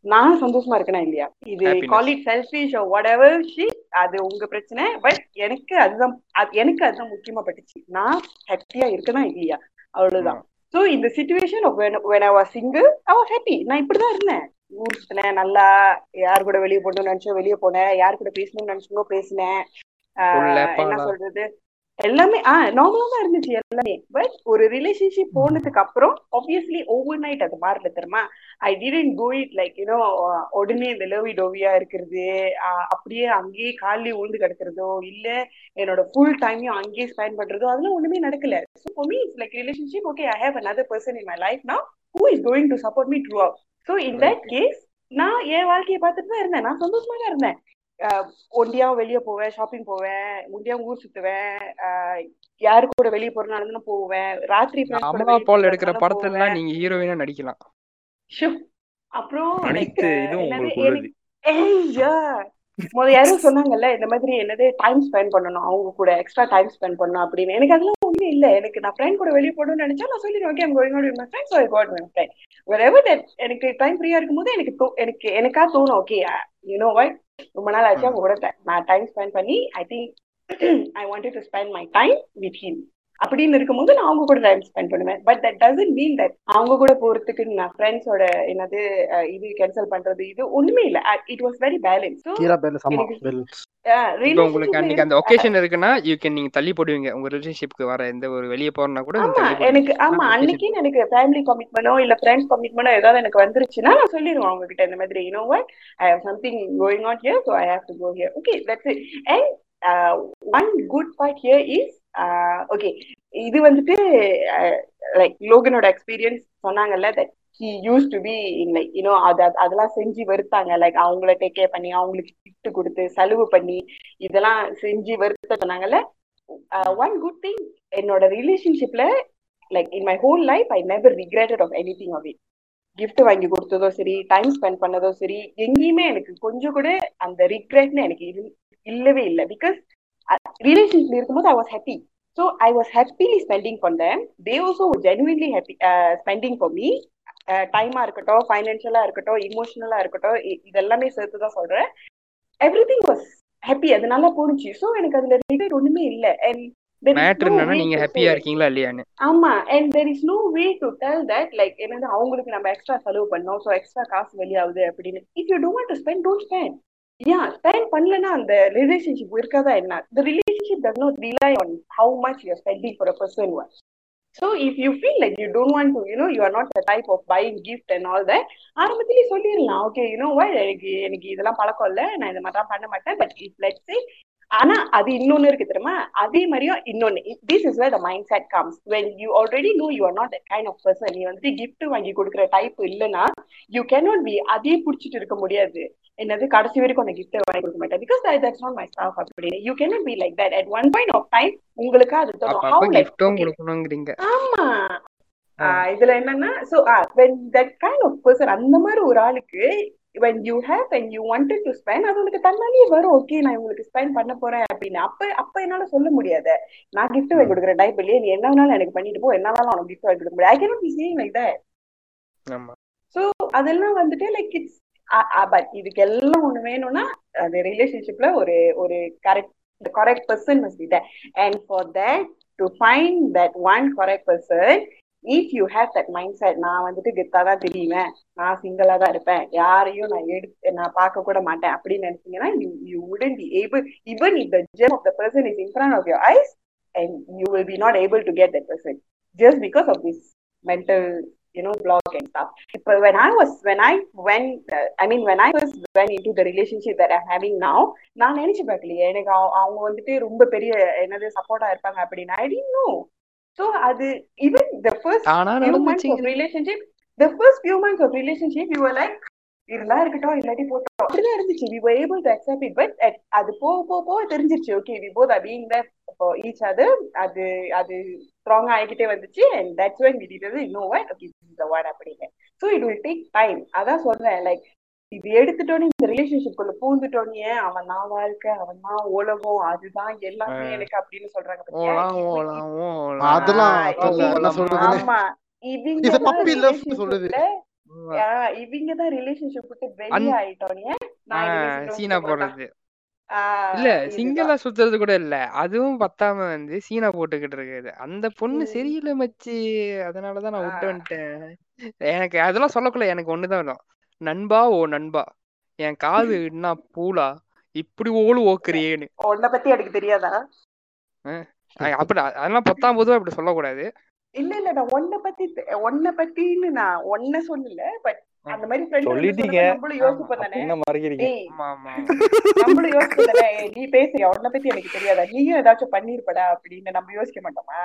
நான் சந்தோஷமா இருக்கேனா இல்லையா? இது Happiness. Call it selfish whatever shit அது உங்க பிரச்சனை பட் எனக்கு அதுதான் அது- எனக்கு அதுதான் முக்கியமா பட்டுச்சு. நான் ஹாப்பியா இருக்கனா இல்லையா? அவ்வளவுதான். சோ இந்த situation when I was single I was happy. நான் இப்படிதான் இருந்தேன். ஊர் சுத்தினேன் நல்லா யார் கூட வெளியே போகணும்னு நினைச்சோ வெளியே போனேன். யார் கூட பேசணும்னு நினைச்சோ பேசினேன். என்ன. சொல்றது? எல்லாமே ஆஹ் நார்மலா தான் இருந்துச்சு எல்லாமே. பட் ஒரு ரிலேஷன்ஷிப் போனதுக்கு அப்புறம் ஆப்வியஸ்லி ஓவர் நைட் அது மாறல தெரியுமா? I didn't go it like you know உடனே இந்த லவி டோவியா இருக்கிறது அப்படியே அங்கேயே காலையில உழுந்து கிடக்கிறதோ இல்ல என்னோட ஃபுல் டைமையும் அங்கேயே ஸ்பெண்ட் பண்றதோ அதெல்லாம் ஒண்ணுமே நடக்கல. So for me it's like relationship okay I have another person in my life now who is going to support me throughout. So in that case நான் என் வாழ்க்கையை பார்த்துட்டு தான் இருந்தேன். நான் சந்தோஷமா தான் இருந்தேன். ஒண்டியா வெளியே போவேன் ஷாப்பிங் போவேன் ஒண்டியா ஊர் சுத்துவேன் ஆஹ் யாரு கூட வெளியே போறதுனாலும் போவேன் ராத்திரி அம்மா பால் எடுக்கிற படத்துல போவேன். நீங்க ஹீரோயினா நடிக்கலாம். அப்புறம் like, அனைத்து ஆஹ் இதுவும் என்னது உங்களுக்கு உள்ளது எனக்கு ஏய்யா முத யாரும் சொன்னாங்கல்ல இந்த மாதிரி என்னது டைம் ஸ்பெண்ட் பண்ணணும் அவங்க கூட எக்ஸ்ட்ரா டைம் ஸ்பெண்ட் பண்ணணும் அப்படின்னு. எனக்கு அதெல்லாம் ஒண்ணும் இல்ல. எனக்கு நான் ஃப்ரெண்ட் கூட வெளியே போகணும்னு நினைச்சா நான் சொல்லிடுவேன் okay going out my friends I got my friend wherever that எனக்கு டைம் ஃப்ரீயா இருக்கும்போது எனக்கு எனக்கு எனக்கா தோணும் ஓகே யூனோ வாட் ரொம்ப நாள் ஆச்சு அவங்க கூட நான் டைம் ஸ்பெண்ட் பண்ணி I think I wanted to spend my time with him அப்படின்னு இருக்கும்போது நான் அவங்க கூட டைம் ஸ்பெண்ட் பண்ணுவேன். But that doesn't mean that அவங்க கூட போறதுக்கு நான் ஃப்ரெண்ட்ஸோட என்னது இது கேன்சல் பண்றது இது ஒண்ணுமே இல்ல. இட் வாஸ் வெரி பேலன்ஸ் உங்களுக்கு அன்னைக்கு அந்த ஒகேஷன் இருக்குன்னா யூ கேன் நீங்க தள்ளி போடுவீங்க. உங்க ரிலேஷன்ஷிப்க்கு வர எந்த ஒரு வெளியே போறனா கூட எனக்கு ஆமா அன்னைக்கு எனக்கு ஃபேமிலி கமிட்மெண்டோ இல்ல ஃப்ரெண்ட்ஸ் கமிட்மெண்டோ ஏதாவது எனக்கு வந்துருச்சுன்னா நான் சொல்லிடுவேன் அவங்க கிட்ட இந்த மாதிரி you know what I have something going on here so I have to go here okay that's it and one good part here is okay இது வந்துட்டு uh, லைக் லோகனோட எக்ஸ்பீரியன்ஸ் சொன்னாங்கல்ல that he use to be in like you know அது அதெல்லாம் செஞ்சு வெறுத்தாங்க. Like அவங்கள take care பண்ணி அவங்களுக்கு கிஃப்ட் கொடுத்து செலவு பண்ணி இதெல்லாம் செஞ்சு வெறுத்த சொன்னாங்கல்ல. ஒன் குட் திங் என்னோட ரிலேஷன்ஷிப்ல like in my whole life I never regretted of anything of it gift வாங்கி கொடுத்ததோ சரி டைம் ஸ்பெண்ட் பண்ணதோ சரி எங்கேயுமே எனக்கு கொஞ்சம் கூட அந்த ரிக்ரெட்னு எனக்கு இரு இல்லவே இல்லை. பிகாஸ் ரிலேஷன்ஷிப்ல இருக்கும்போது I was happy so I was happily spending them they also genuinely happy spending for me டைமா இருக்கட்டும் ஃபைனான்ஷியலா இருக்கட்டும் இமோஷனலா இருக்கட்டும் இதெல்லாமே சேர்த்து தான் சொல்றேன். எவ்ரி திங் வாஸ் ஹாப்பி அது நல்லா போணுச்சு. ஸோ எனக்கு அதுல ரிக்ரெட் ஒண்ணுமே இல்லை. அண்ட் மேட்ரு என்னன்னா நீங்க ஹாப்பியா இருக்கீங்களா இல்லையான்னு. ஆமா. And there is no way to tell that like என்னது அவங்களுக்கு நம்ம எக்ஸ்ட்ரா செலவு பண்ணோம். ஸோ எக்ஸ்ட்ரா காசு வெளியாகுது அப்படின்னு. If you don't to spend don't spend yeah spend பண்ணலன்னா அந்த ரிலேஷன்ஷிப் இருக்காதா என்ன? The relationship does not rely on how much you spending for a person one so if you feel like you don't want to you know you are not the type of buying gift and all that ஆரம்பத்திலேயே சொல்லிடலாம். Okay you know வை எனக்கு எனக்கு இதெல்லாம் பழக்கம் இல்லை. நான் இந்த மாதிரிலாம் பண்ண மாட்டேன். பட் இஃப் லெட் சே ஆனா அது இன்னொன்னு இருக்கு தெரியுமா? அதே மாதிரியும் இன்னொன்னு. This is where the mindset comes when you already know you are not kind of person நீ வந்துட்டு gift வாங்கி கொடுக்குற டைப் இல்லைன்னா யூ கேனாட் பி அதே பிடிச்சிட்டு இருக்க முடியாது. என்னது கடைசி வரைக்கும் அந்த கிஃப்ட் வாங்கி கொடுக்க மாட்டேன். Because that's not my stuff அப்படின்னு. You cannot be like that at one point of time உங்களுக்கு அது தோணும். ஆமா. இதுல என்னன்னா so when that kind of person அந்த மாதிரி ஒரு ஆளுக்கு when you have and you wanted to spend அது உனக்கு தன்னாலேயே வரும். ஓகே நான் உங்களுக்கு ஸ்பெண்ட் பண்ண போறேன் அப்படின்னு. அப்ப அப்ப என்னால சொல்ல முடியாது. நான் gift வாங்கி கொடுக்குற டைப் இல்லையே? நீ என்ன வேணாலும் எனக்கு பண்ணிட்டு போ. என்ன வேணாலும் உனக்கு gift வாங்கி கொடுக்க முடியாது. I cannot be saying like that so அதெல்லாம் வந்துட்டு லைக் இட்ஸ் பட் இதுக்கு எல்லாம் ஒண்ணு வேணும்னா அந்த ரிலேஷன்ஷிப்ல ஒரு ஒரு correct correct person must be and for that to find that one correct person if you have that mindset நான் வந்துட்டு கெத்தா தான் தெரியுவேன் நான் சிங்கிளா தான் இருப்பேன். யாரையும் நான் எடுத்து நான் பார்க்க கூட மாட்டேன் அப்படின்னு நினைச்சீங்கன்னா யூ யூ உடன் be able even if the gem of the person is in front of your eyes and you will be not able to get that person just because of this mental you know block and stuff. But when i was when i went uh, i mean when i was went into the relationship that i'm having now நான் நினைச்சு பார்க்கலையே. எனக்கு அவங்க வந்துட்டு ரொம்ப பெரிய என்னது சப்போர்ட்டா இருப்பாங்க அப்படின்னு. ஐ didn't know. So அது even the first தானா few months of நடந்துச்சுங்க relationship the first few months of relationship you were like இருந்தா இருக்கட்டும் இல்லாட்டி போட்டோம் அப்படிதான் இருந்துச்சு we were able to accept it but at- அது போக போக போக தெரிஞ்சிருச்சு okay we both are being there for each other அது அது ஸ்ட்ராங் ஆகிக்கிட்டே வந்துச்சு and that's when we did it you know what okay this is the one அப்படின்னு so it will take time அதான் சொல்றேன் like இது எடுத்துட்டோன்னே இந்த ரிலேஷன்ஷிப் குள்ள பூந்துட்டோன்னே அவன் தான் வாழ்க்கை அவன் தான் உலகம் அதுதான் எல்லாமே. எனக்கு அப்படின்னு சொல்றாங்க அதெல்லாம் ஆமா. லவ் சொல்லுது இவங்க தான் ரிலேஷன்ஷிப் விட்டு வெளியே ஆயிட்டோனே சீனா. போடுறது இல்ல. சிங்கிளா சுத்துறது கூட இல்ல. அதுவும் பத்தாம வந்து சீனா போட்டுக்கிட்டு இருக்குது. அந்த பொண்ணு. சரியில்லை மச்சி. அதனாலதான் நான் விட்டு வந்துட்டேன். எனக்கு அதெல்லாம் சொல்லக்குள்ள எனக்கு ஒண்ணுதான் வரும். நண்பா ஓ நண்பா. என் காது என்ன பூலா? இப்படி ஓடு ஓக்குறியேன்னு. உன்னை பத்தி எனக்கு தெரியாதா? அப்படி அதெல்லாம் பத்தாம் பொதுவா இப்படி சொல்லக்கூடாது. இல்ல இல்ல நான் உன்னை பத்தி உன்னை பத்தின்னு நான் உன்னை சொல்லல பட் அந்த மாதிரி சொல்லிட்டீங்க. நம்மளும் யோசிப்போம் தானே? நம்மளும் யோசிப்போம் தானே? நீ பேசுறியா? உன்னை பத்தி எனக்கு தெரியாதா? நீயும் ஏதாச்சும் பண்ணிருப்படா அப்படின்னு நம்ம யோசிக்க மாட்டோமா?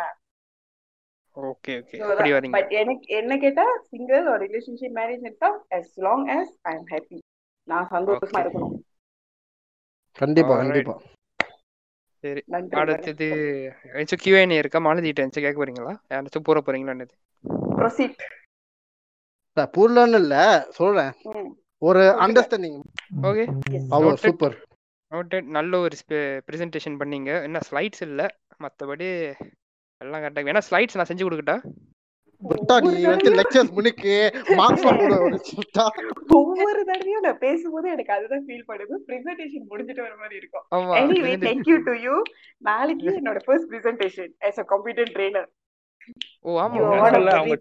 ஓகே ஓகே அப்படி வரீங்க பட் எனக்கு என்ன கேட்டா சிங்கிள் ஒரு ரிலேஷன்ஷிப் மேரேஜ் எடுத்தா as long as I am happy நான் சந்தோஷமா ஓகே இருக்கணும். கண்டிப்பா. கண்டிப்பா. சரி. அடுத்தது ஏதாச்சும் கியூஎன் இருக்கா? மாலதிட்ட இருந்துச்சு கேட்க போறீங்களா? யாராச்சும் பூர போறீங்களா ப்ரொசீட் பூர்லன்னு இல்ல சொல்றேன். ஒரு understanding okay Noted. Super noted நல்ல ஒரு ப்ரெசன்டேஷன் பண்ணீங்க. என்ன ஸ்லைட்ஸ் இல்ல? மத்தபடி எல்லாம் கரெக்டாக வேணா ஸ்லைட்ஸ் நான் செஞ்சு கொடுக்கட்டா? விட்டா நீ வந்து லெக்சர்ஸ் முன்னுக்கு ஒவ்வொரு தடவையும் நான் பேசும்போது எனக்கு அதுதான் ஃபீல் பண்ணுது. பிரசன்டேஷன் முடிஞ்சிட்டு வர மாதிரி இருக்கும். ஆமா anyway. Thank you to you நாளைக்கு என்னோட first presentation as a computer trainer. ஓ ஆமா அவங்க. நாளைக்கு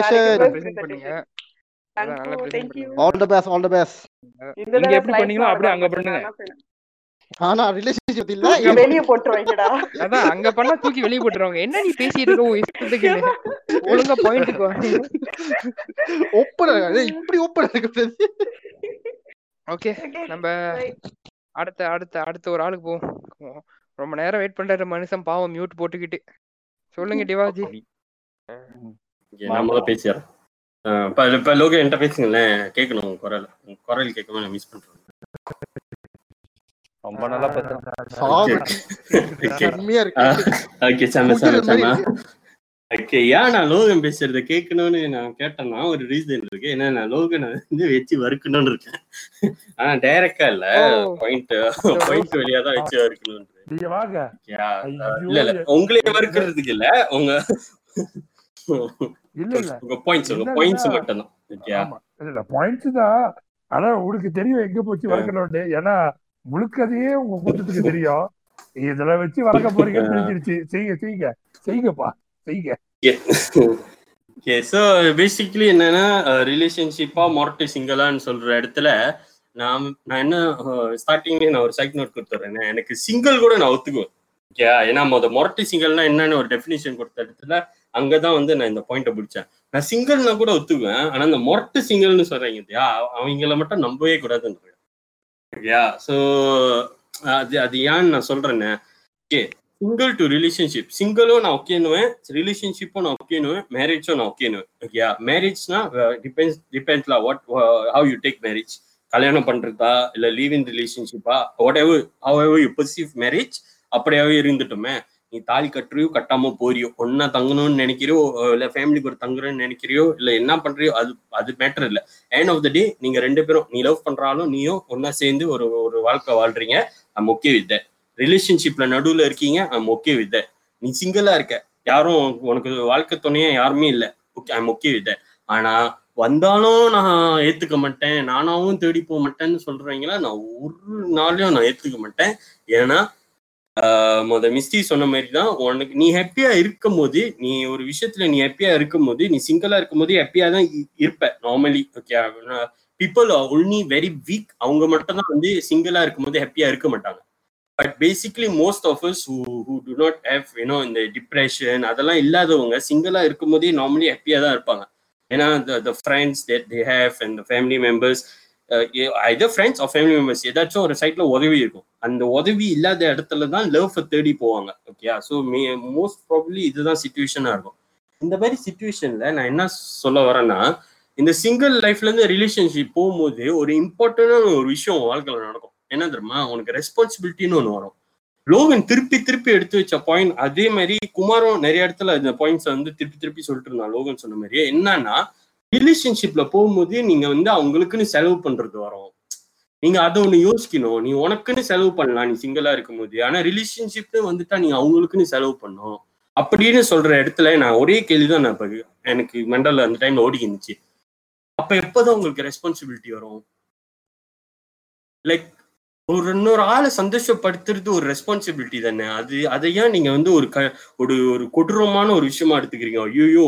present first பண்ணீங்க. All the best all the best இங்க எப்படி பண்ணீங்களோ அப்படியே அங்க. பண்ணுங்க. ஆனா ரிலேஷன்ஷிப் இல்ல. வெளிய போட்டுருவாங்கடா. அதான் அங்க பண்ணா தூக்கி வெளியே போட்டுருவாங்க. என்ன நீ பேசிட்டு இருக்க? உன் இஷ்டத்துக்குன்னு ஒழுங்கா பாயிண்ட்டுக்கு வா. ஒப்பட இப்படி ஒப்பட இருக்குது ஓகே Okay, நம்ம. அடுத்த அடுத்த அடுத்த ஒரு ஆளுக்கு போவோம். ரொம்ப நேரம் வெயிட் பண்றாரு மனுஷன் பாவம் மியூட் போட்டுக்கிட்டு. சொல்லுங்க டிவாஜி. முதல்ல பேசிடுறேன். இப்ப இப்ப லோகோ என்கிட்ட பேசுங்களேன். கேட்கணும் குரல். குரல் கேட்காம நான் மிஸ் பண்றேன். ரொம்ப நல்லா ஓகே ஏன் நான் லோகன் பேசுறத? கேட்கணும்னு நான் கேட்டேன்னா ஒரு ரீசன் இருக்கு. ஏன்னா நான் லோகனை வந்து வச்சு வறுக்கணும்னு இருக்கேன். ஆனா டைரக்டா இல்ல. பாயிண்ட் பாயிண்ட் வழியா தான் வச்சு வறுக்கணும் நீங்க வாங்க. Yeah. ஐயோ, இல்ல இல்ல. உங்களே வறுக்கிறதுக்கு இல்ல. உங்க இல்ல இல்ல. உங்க பாயிண்ட்ஸ் உங்க பாயிண்ட்ஸ் மட்டும் தான் இல்ல பாயிண்ட்ஸ் தான். ஆனா உங்களுக்கு தெரியும் எங்க போச்சு வளர்க்கணும்னு ஏன்னா முழுக்கதையே உங்க கூட்டத்துக்கு தெரியும். இதுல வச்சு வளர்க்க போறீங்கன்னு தெரிஞ்சிருச்சு. செய்யுங்க செய்யுங்க. செய்யுங்கப்பா. செய்யுங்க. ஓகே ஸோ பேசிக்லி என்னன்னா ரிலேஷன்ஷிப்பா மொரட்டு சிங்கிளான்னு சொல்ற இடத்துல நான் நான் என்ன ஸ்டார்டிங்லேயே நான் ஒரு சைட் நோட் கொடுத்துட்றேன் எனக்கு சிங்கிள் கூட நான் ஒத்துக்குவேன். ஓகே ஏன்னா மொத மொரட்டு சிங்கிள்னா என்னன்னு ஒரு டெஃபினிஷன் கொடுத்த இடத்துல அங்கதான் வந்து நான் இந்த பாயிண்ட்டை பிடிச்சேன். நான் சிங்கிள்னா கூட ஒத்துக்குவேன். ஆனா இந்த மொரட்டு சிங்கிள்னு சொல்றீங்க இல்லையா? அவங்கள மட்டும் நம்பவே கூடாதுன்றேன் ஓகேயா ஸோ uh, அது அது ஏன்னு நான் சொல்றேன்னு ஓகே சிங்கிள் டு ரிலேஷன்ஷிப் சிங்கிளும் நான் ஓகேனுவேன் ரிலேஷன்ஷிப்பும் நான் ஓகேனுவேன் மேரேஜும் நான் ஓகேனுவேன் ஓகேயா மேரேஜ்னா depends டிபெண்ட்லா what how you take marriage கல்யாணம் பண்றதா இல்ல leave in ரிலேஷன்ஷிப்பா whatever however you perceive marriage அப்படியாவே இருந்துட்டோமே. நீ தாலி கட்டுறியோ கட்டாம போறியோ ஒன்னா தங்கணும்னு நினைக்கிறியோ இல்ல ஃபேமிலிக்கு ஒரு தங்குறேன்னு நினைக்கிறியோ இல்ல என்ன பண்றியோ அது அது மேட்டர் இல்ல. எண்ட் ஆஃப் த டே நீங்க ரெண்டு பேரும் நீ லவ் பண்றாலும் நீயும் ஒன்னா சேர்ந்து ஒரு ஒரு வாழ்க்கை வாழ்றீங்க. ஐம் ஓகே வித் ரிலேஷன்ஷிப்ல நடுவுல இருக்கீங்க ஐம் ஓகே வித் நீ சிங்கிளா இருக்க. யாரும் உனக்கு வாழ்க்கை துணையா யாருமே இல்லை. ஓகே ஐம் ஓகே வித் ஆனா வந்தாலும் நான் ஏத்துக்க மாட்டேன். நானாவும் தேடி போக மாட்டேன்னு சொல்றீங்களா? நான் ஒரு நாளையும் நான் ஏத்துக்க மாட்டேன். ஏன்னா முத மிஸ்டி சொன்ன மாதிரி தான் உனக்கு நீ ஹாப்பியா இருக்கும் போது நீ ஒரு விஷயத்துல நீ ஹாப்பியா இருக்கும் போது நீ சிங்கிளா இருக்கும் போது ஹாப்பியா தான் இருப்ப normally okay people only very weak அவங்க மட்டும் தான் வந்து சிங்கிளா இருக்கும் போது ஹாப்பியா இருக்க மாட்டாங்க. But basically most of us who do not have you know இந்த டிப்ரெஷன் அதெல்லாம் இல்லாதவங்க சிங்கிளா இருக்கும் போதே நார்மலி ஹாப்பியா தான் இருப்பாங்க. ஏன்னா the friends they have and family members either friends or family members ஏதாச்சும் ஒரு சைட்ல உதவி இருக்கும். அந்த உதவி இல்லாத இடத்துல தான் லவ் தேடி போவாங்க. ஓகேயா ஸோ மோஸ்ட் ப்ராப்ளி இதுதான் சுச்சுவேஷனா இருக்கும். இந்த மாதிரி சுச்சுவேஷன்ல நான் என்ன சொல்ல வரேன்னா இந்த சிங்கிள் லைஃப்ல இருந்து ரிலேஷன்ஷிப் போகும்போது ஒரு இம்பார்ட்டன்டான ஒரு விஷயம் வாழ்க்கையில் நடக்கும். என்ன தெரியுமா? உனக்கு ரெஸ்பான்சிபிலிட்டின்னு ஒன்று வரும். லோகன் திருப்பி திருப்பி எடுத்து வச்ச பாயிண்ட் அதே மாதிரி குமாரும் நிறைய இடத்துல இந்த பாயிண்ட்ஸ் வந்து திருப்பி திருப்பி சொல்லிட்டு இருந்தான். லோகன் சொன்ன மாதிரி என்னன்னா ரிலேஷன்ஷிப்ல போகும்போது நீங்க வந்து அவங்களுக்குன்னு செலவு பண்றது வரும். நீங்க அதை ஒண்ணு யோசிக்கணும். நீ உனக்குன்னு செலவு பண்ணலாம். நீ சிங்கிளா இருக்கும்போது. ஆனா ரிலேஷன்ஷிப்னு வந்துட்டா நீ அவங்களுக்குன்னு செலவு பண்ணும். அப்படின்னு சொல்ற இடத்துல நான் ஒரே கேள்விதான் நான் இப்ப எனக்கு மெண்டல்ல அந்த டைம்ல ஓடி இருந்துச்சு அப்ப எப்போதான் உங்களுக்கு ரெஸ்பான்சிபிலிட்டி வரும்? லைக் ஒரு இன்னொரு ஆளை சந்தோஷப்படுத்துறது ஒரு ரெஸ்பான்சிபிலிட்டி தானே. அது அதை ஏன் நீங்க வந்து ஒரு க ஒரு ஒரு கொடூரமான ஒரு விஷயமா எடுத்துக்கிறீங்க? ஐயோ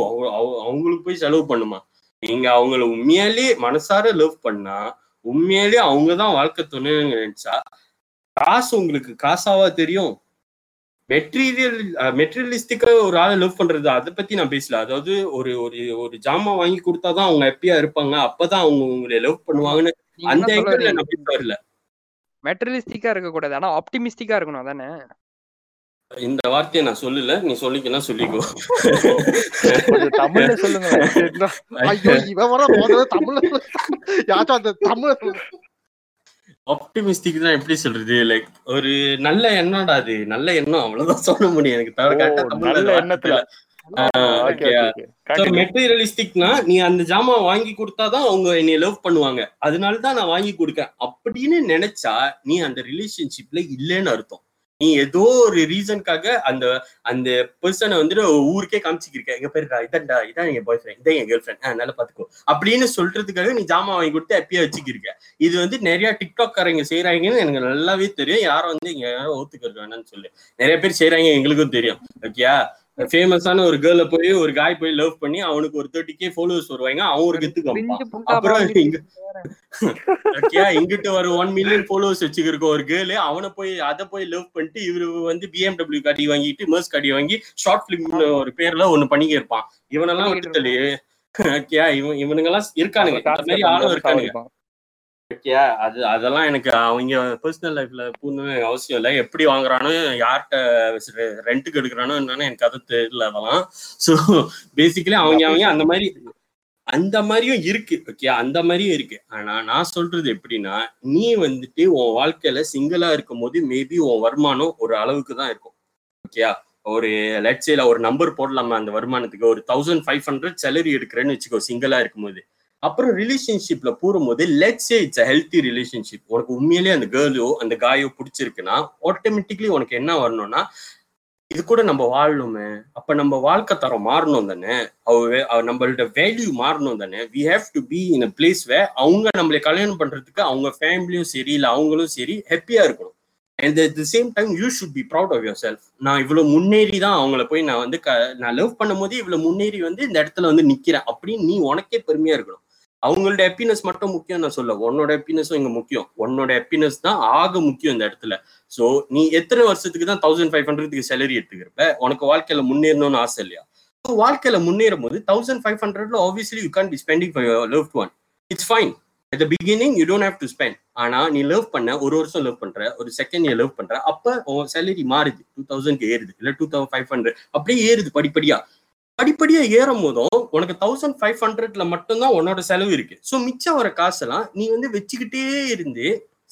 அவங்களுக்கு போய் செலவு பண்ணுமா? நீங்க அவங்கள உண்மையாலே மனசார லவ் பண்ணா உண்மையாலே அவங்க தான் வாழ்க்கை துணைன்னு நினைச்சா காசு உங்களுக்கு காசாவா தெரியும். மெட்டீரியல் மெட்டீரியலிஸ்டிக்கா ஒரு ஆளை லவ் பண்றது அதை பத்தி நான் பேசல. அதாவது ஒரு ஒரு ஒரு ஜாமான் வாங்கி கொடுத்தாதான் அவங்க ஹாப்பியா இருப்பாங்க. அப்பதான் அவங்க உங்களை லவ் பண்ணுவாங்கன்னு அந்த நான் பேச வரல மெட்டீரியலிஸ்டிக்கா இருக்க கூடாது ஆனா ஆப்டிமிஸ்டிக்கா இருக்கணும் அதானே? இந்த வார்த்தையை நான் சொல்லல. நீ சொல்லிக்கலாம் சொல்லிக்கோ. தமிழ்ல சொல்லுங்களேன். ஐயோ இவன் வர முதல்ல தமிழ்ல. யாச்சும் அந்த தமிழ்ல. ஆப்டிமிஸ்டிக் தான் எப்படி சொல்றது? லைக் ஒரு நல்ல எண்ணம்டா அது. நல்ல எண்ணம் அவ்வளவுதான் சொல்ல முடியும். எனக்கு தவிர கரெக்டா எண்ணத்துல. மெட்டீரியலிஸ்டிக்னா நீ அந்த ஜாமான் வாங்கி கொடுத்தாதான் அவங்க என்னை லவ் பண்ணுவாங்க. அதனால தான் நான் வாங்கி கொடுக்கேன் அப்படின்னு நினைச்சா நீ அந்த ரிலேஷன்ஷிப்ல இல்லைன்னு அர்த்தம். நீ ஏதோ ஒரு ரீசனுக்காக அந்த அந்த பர்சனை வந்துட்டு ஊருக்கே காமிச்சிக்கிருக்க. எங்க பேருடா இதன்டா இதான் என் பாய் ஃப்ரெண்ட் இதான் என் கேர்ள் ஃப்ரெண்ட் நல்லா பாத்துக்கோ. அப்படின்னு சொல்றதுக்காக நீ ஜாமான் வாங்கி கொடுத்து அப்பயே வச்சுக்கிருக்க. இது வந்து நிறைய டிக்டாக்காரங்க செய்யறாங்கன்னு எனக்கு நல்லாவே தெரியும். யாரும் வந்து இங்க யாரும் ஒத்துக்கிறது வேணாம்னு சொல்லு. நிறைய பேர் செய்யறாங்க எங்களுக்கும் தெரியும். ஓகேயா ஃபேமஸான ஒரு கேர்ள போய் ஒரு காய் போய் லவ் பண்ணி அவனுக்கு ஒரு தேர்ட்டி கே ஃபாலோவர்ஸ் வருவாங்க. அவன் ஒரு கெத்து அப்புறம் இங்கிட்டு ஒரு ஒன் மில்லியன் ஃபாலோவர்ஸ் வச்சுக்கிருக்க ஒரு கேர்ள் அவனை போய் அதை போய் லவ் பண்ணிட்டு இவரு வந்து பிஎம்டபிள்யூ காடி வாங்கிட்டு மெர்ஸ் காடி வாங்கி ஷார்ட் பிலிம்னு ஒரு பேர்ல ஒண்ணு பண்ணிக்க இருப்பான். இவனெல்லாம் ஓகேயா இவன் இவனுங்கெல்லாம் இருக்கானுங்க. இந்த காசு மாதிரி கட்ட ஆளும் இருக்கானுங்க. ஓகேயா அது அதெல்லாம் எனக்கு அவங்க பர்சனல் லைஃப்ல பூர்ணமே அவசியம் இல்லை. எப்படி வாங்குறானோ யார்கிட்ட ரெண்ட்டுக்கு எடுக்கிறானோ என்னன்னு எனக்கு அது தெரியல அதெல்லாம். ஸோ பேசிக்கலி அவங்க அவங்க அந்த மாதிரி அந்த மாதிரியும் இருக்கு ஓகே அந்த மாதிரியும் இருக்கு. ஆனா நான் சொல்றது எப்படின்னா நீ வந்துட்டு உன் வாழ்க்கையில சிங்கிளா இருக்கும் போது மேபி உன் வருமானம் ஒரு அளவுக்கு தான் இருக்கும் ஓகேயா ஒரு லட்சியில ஒரு நம்பர் போடலாமா அந்த வருமானத்துக்கு? ஒரு தௌசண்ட் ஃபைவ் ஹண்ட்ரட் சேலரி எடுக்கிறேன்னு வச்சுக்கோ சிங்கிளா இருக்கும்போது. அப்புறம் ரிலேஷன்ஷிப்ல போகும்போது let's a it's healthy relationship உனக்கு உண்மையிலேயே அந்த கேர்ளோ அந்த காயோ பிடிச்சிருக்குன்னா ஆட்டோமேட்டிக்லி உனக்கு என்ன வரணும்னா இது கூட நம்ம வாழணுமே. அப்ப நம்ம வாழ்க்கை தரம் மாறணும் தானே. அவ நம்மளோட வேல்யூ மாறணும் தானே. We have to be in a place way அவங்க நம்மளை கல்யாணம் பண்றதுக்கு அவங்க ஃபேமிலியும் சரி இல்லை அவங்களும் சரி ஹாப்பியா இருக்கணும். And at the same time you should be proud of yourself நான் இவ்வளவு முன்னேறி தான் அவங்கள போய் நான் வந்து க- நான் லவ் பண்ணும் போது இவ்வளவு முன்னேறி வந்து இந்த இடத்துல வந்து நிக்கிறேன் அப்படின்னு நீ உனக்கே பெருமையா இருக்கணும். அவங்களோட ஹாப்பினஸ் மட்டும் முக்கியம் நான் சொல்ல உன்னோட ஹாப்பினஸும் இங்க முக்கியம். உன்னோட ஹாப்பினஸ் தான் ஆக முக்கியம் இந்த இடத்துல. சோ நீ எத்தனை வருஷத்துக்கு தான் தௌசண்ட் ஃபைவ் ஹண்ட்ரட்க்கு சேலரி எடுத்துக்கிறப்ப உனக்கு வாழ்க்கையில முன்னேறணும்னு ஆசை இல்லையா? வாழ்க்கையில முன்னேறும் போது தௌசண்ட் ஃபைவ் ஹண்ட்ரட்ல obviously you can be spending love one it's fine at the beginning you don't have to spend ஆனா நீ லவ் பண்ண ஒரு வருஷம் லவ் பண்ற ஒரு செகண்ட் இயர் லவ் பண்ற அப்ப உன் சேலரி மாறுது. டூ தௌசண்ட் ஏறுது. இல்ல டூ தௌசண்ட் ஃபைவ் ஹண்ட்ரட் அப்படியே ஏறுது படிப்படியா. படிப்படியா ஏறும் போதும் உனக்கு தௌசண்ட் ஃபைவ் ஹண்ட்ரட்ல மட்டும்தான் உன்னோட செலவு இருக்கு. ஸோ மிச்சம் வர காசெல்லாம் நீ வந்து வச்சுக்கிட்டே இருந்து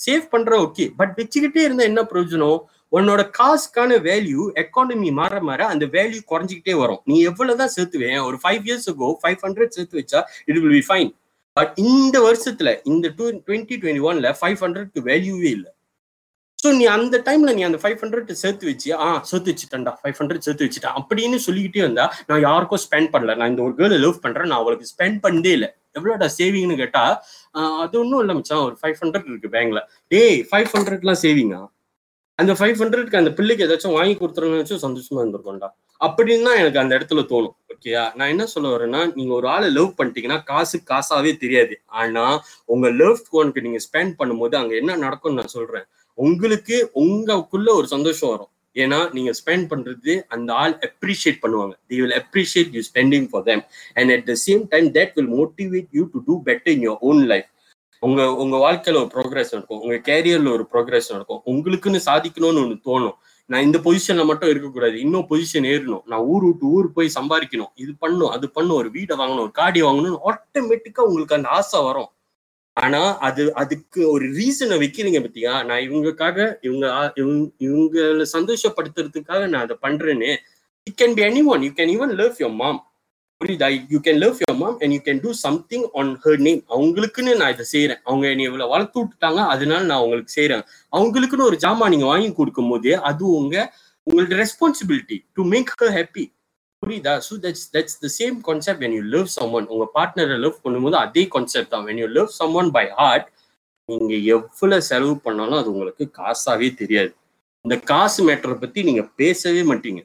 சேவ் பண்ற ஓகே பட் வச்சுக்கிட்டே இருந்தா என்ன பிரயோஜனம்? உன்னோட காசுக்கான வேல்யூ எக்கானமி மாற மாற அந்த வேல்யூ குறைஞ்சிக்கிட்டே வரும். நீ எவ்வளவுதான் சேர்த்துவேன் ஒரு ஃபைவ் இயர்ஸ்க்கோ ஃபைவ் ஹண்ட்ரட் சேர்த்து வச்சா it will be fine but இந்த வருஷத்துல இந்த டூ டுவெண்ட்டி டுவெண்ட்டி ஒன்ல ஃபைவ் ஹண்ட்ரட்க்கு வேல்யூவே இல்லை. ஸோ நீ அந்த டைம்ல நீ அந்த ஃபைவ் ஹண்ட்ரட் சேர்த்து வச்சு ஆ சேர்த்து வச்சுட்டேன்டா ஃபைவ் ஹண்ட்ரட் சேர்த்து வச்சுட்டேன் அப்படின்னு சொல்லிக்கிட்டே வந்தா நான் யாருக்கும் ஸ்பெண்ட் பண்ணல. நான் இந்த ஒரு கேர்ள் லவ் பண்றேன். நான் அவளுக்கு ஸ்பெண்ட் பண்ணதே இல்லை. எவ்வளோடா சேவிங்னு கேட்டா அது ஒன்றும் இல்லை மச்சான். ஒரு ஃபைவ் ஹண்ட்ரட் இருக்கு பேங்க்ல டேய் ஃபைவ் ஹண்ட்ரட்லாம் சேவிங்கா அந்த ஃபைவ் ஹண்ட்ரட்க்கு அந்த பிள்ளைக்கு ஏதாச்சும் வாங்கி கொடுத்துருன்னு வச்சு சந்தோஷமா இருந்திருக்கோம்டா. அப்படின்னு தான் எனக்கு அந்த இடத்துல தோணும் ஓகேயா நான் என்ன சொல்ல வரேன்னா நீங்க ஒரு ஆளை லவ் பண்ணிட்டீங்கன்னா காசு காசாவே தெரியாது. ஆனா உங்க லவ் ஃபோனுக்கு நீங்க ஸ்பெண்ட் பண்ணும்போது அங்க என்ன நடக்கும்னு நான் சொல்றேன். உங்களுக்கு உங்களுக்குள்ள ஒரு சந்தோஷம் வரும். ஏன்னா நீங்க ஸ்பெண்ட் பண்றது அந்த ஆள் அப்ரிஷியேட் பண்ணுவாங்க. They will appreciate you spending for them and at the same time that will motivate you to do better in your own life உங்க உங்க வாழ்க்கையில ஒரு ப்ரோக்ரஸ் நடக்கும். உங்க கேரியர்ல ஒரு ப்ரோக்ரஸ் நடக்கும். உங்களுக்குன்னு சாதிக்கணும்னு ஒன்று தோணும். நான் இந்த பொசிஷன்ல மட்டும் இருக்கக்கூடாது. இன்னும் பொசிஷன் ஏறணும். நான் ஊர் விட்டு ஊர் போய் சம்பாதிக்கணும். இது பண்ணும் அது பண்ணும். ஒரு வீடை வாங்கணும் ஒரு காடி வாங்கணும்னு ஆட்டோமேட்டிக்கா உங்களுக்கு அந்த ஆசை வரும். ஆனா அது அதுக்கு ஒரு ரீசனை வைக்கிறீங்க பத்தியா நான் இவங்களுக்காக இவங்க இவங்க இவங்களை சந்தோஷப்படுத்துறதுக்காக நான் அதை பண்றேன்னு. It can be anyone you can even love your mom புரியுதா? You can love your mom and you can do something on her name அவங்களுக்குன்னு நான் இதை செய்யறேன் அவங்க என்னை இவ்வளவு வளர்த்து விட்டுட்டாங்க அதனால நான் அவங்களுக்கு செய்யறேன் அவங்களுக்குன்னு ஒரு ஜாமான் நீங்க வாங்கி கொடுக்கும் போது அது உங்க உங்களோட responsibility to make her happy புரியுதா? So that's that's the same concept when you love someone உங்க பார்ட்னரை லவ் பண்ணும்போது அதே கான்செப்ட் தான். When you love someone by heart நீங்க எவ்வளவு செலவு பண்ணாலும் அது உங்களுக்கு காசாவே தெரியாது. இந்த காசு மேட்டரை பத்தி நீங்க பேசவே மாட்டீங்க.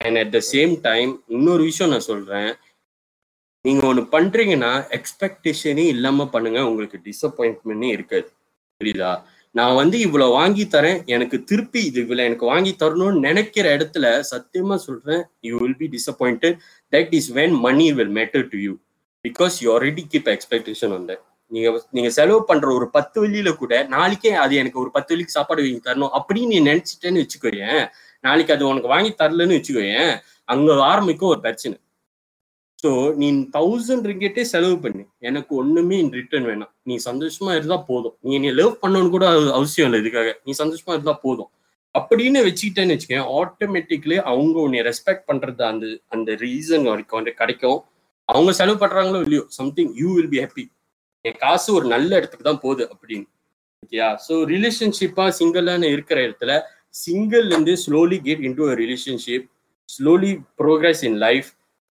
And at the same time இன்னொரு விஷயம் நான் சொல்றேன். நீங்க ஒன்று பண்றீங்கன்னா எக்ஸ்பெக்டேஷனே இல்லாம பண்ணுங்க. உங்களுக்கு டிசப்பாயின்ட்மெண்டே இருக்காது. புரியுதா? நான் வந்து இவ்வளவு வாங்கி தரேன் எனக்கு திருப்பி இது இவ்வளவு எனக்கு வாங்கி தரணும்னு நினைக்கிற இடத்துல சத்தியமா சொல்றேன் you will be disappointed that is when money will matter to you because you already keep expectation on நீங்க நீங்க செலவு பண்ற ஒரு பத்து வழியில கூட நாளைக்கே அது எனக்கு ஒரு பத்து வழிக்கு சாப்பாடு வாங்கி தரணும் அப்படின்னு நீ நினைச்சிட்டேன்னு வச்சுக்கோயேன். நாளைக்கு அது உனக்கு வாங்கி தரலன்னு வச்சுக்கோயேன். அங்க ஆரம்பிக்கும் ஒரு பிரச்சனை. ஸோ நீ தௌசண்ட் ரிங்கெட்டே செலவு பண்ணு. எனக்கு ஒண்ணுமே இன் ரிட்டர்ன் வேணாம். நீ சந்தோஷமா இருந்தா போதும். நீ என்னை லவ் பண்ணணும்னு கூட அது அவசியம் இல்லை இதுக்காக. நீ சந்தோஷமா இருந்தா போதும். அப்படின்னு வச்சுக்கிட்டேன்னு வச்சுக்கேன் ஆட்டோமேட்டிக்லி அவங்க உன்னை ரெஸ்பெக்ட் பண்றது அந்த அந்த ரீசன் வரைக்கும் கிடைக்கும் அவங்க செலவு பண்றாங்களோ இல்லையோ something you will be happy என் காசு ஒரு நல்ல இடத்துக்கு தான் போகுது அப்படின்னு. ஓகேயா ஸோ ரிலேஷன்ஷிப்பா சிங்கிளான இருக்கிற இடத்துல சிங்கிள் இருந்து slowly get into relationship slowly progress in life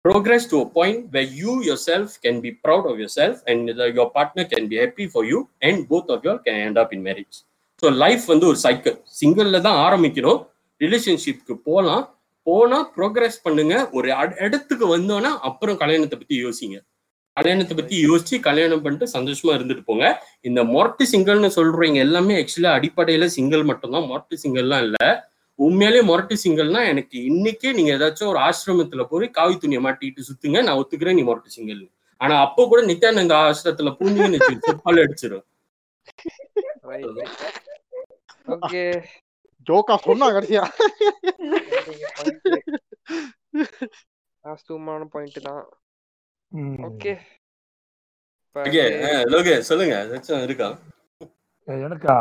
progress to a point where you yourself can be proud of yourself and your partner can be happy for you and both of you can end up in marriage. So life வந்து ஒரு cycle சிங்கிளில் தான் ஆரம்பிக்கணும். ரிலேஷன்ஷிப்க்கு போகலாம் போனால் progress பண்ணுங்க. ஒரு இடத்துக்கு வந்தோன்னா அப்புறம் கல்யாணத்தை பற்றி யோசிங்க. கல்யாணத்தை பற்றி யோசிச்சு கல்யாணம் பண்ணிட்டு சந்தோஷமா இருந்துட்டு போங்க. இந்த மொரட்டு சிங்கிள்னு சொல்றீங்க எல்லாமே ஆக்சுவலா அடிப்படையில சிங்கிள் மட்டும்தான். மொரட்டு சிங்கிள்லாம் இல்லை. உண்மையிலேயே மொரட்டு சிங்கிள்னா எனக்கு இன்னைக்கே நீங்க ஏதாச்சும் ஒரு ஆசிரமத்துல போய் காவி துணியை மாட்டிட்டு சுத்துங்க நான் ஒத்துக்கிறேன் நீ மொரட்டு சிங்கிள் ஆனா அப்போ கூட நித்யானந்த ஆசிரமத்துல பூந்தீங்கன்னு வச்சு செப்பால் அடிச்சிடும் ஓகே ஜோக்கா சொன்னா கடைசியா? வாஸ்துவமான பாயிண்ட் தான். ம். ஓகே ஓகே லோகே சொல்லுங்க. ஏதாச்சும் இருக்கா? எனக்கா?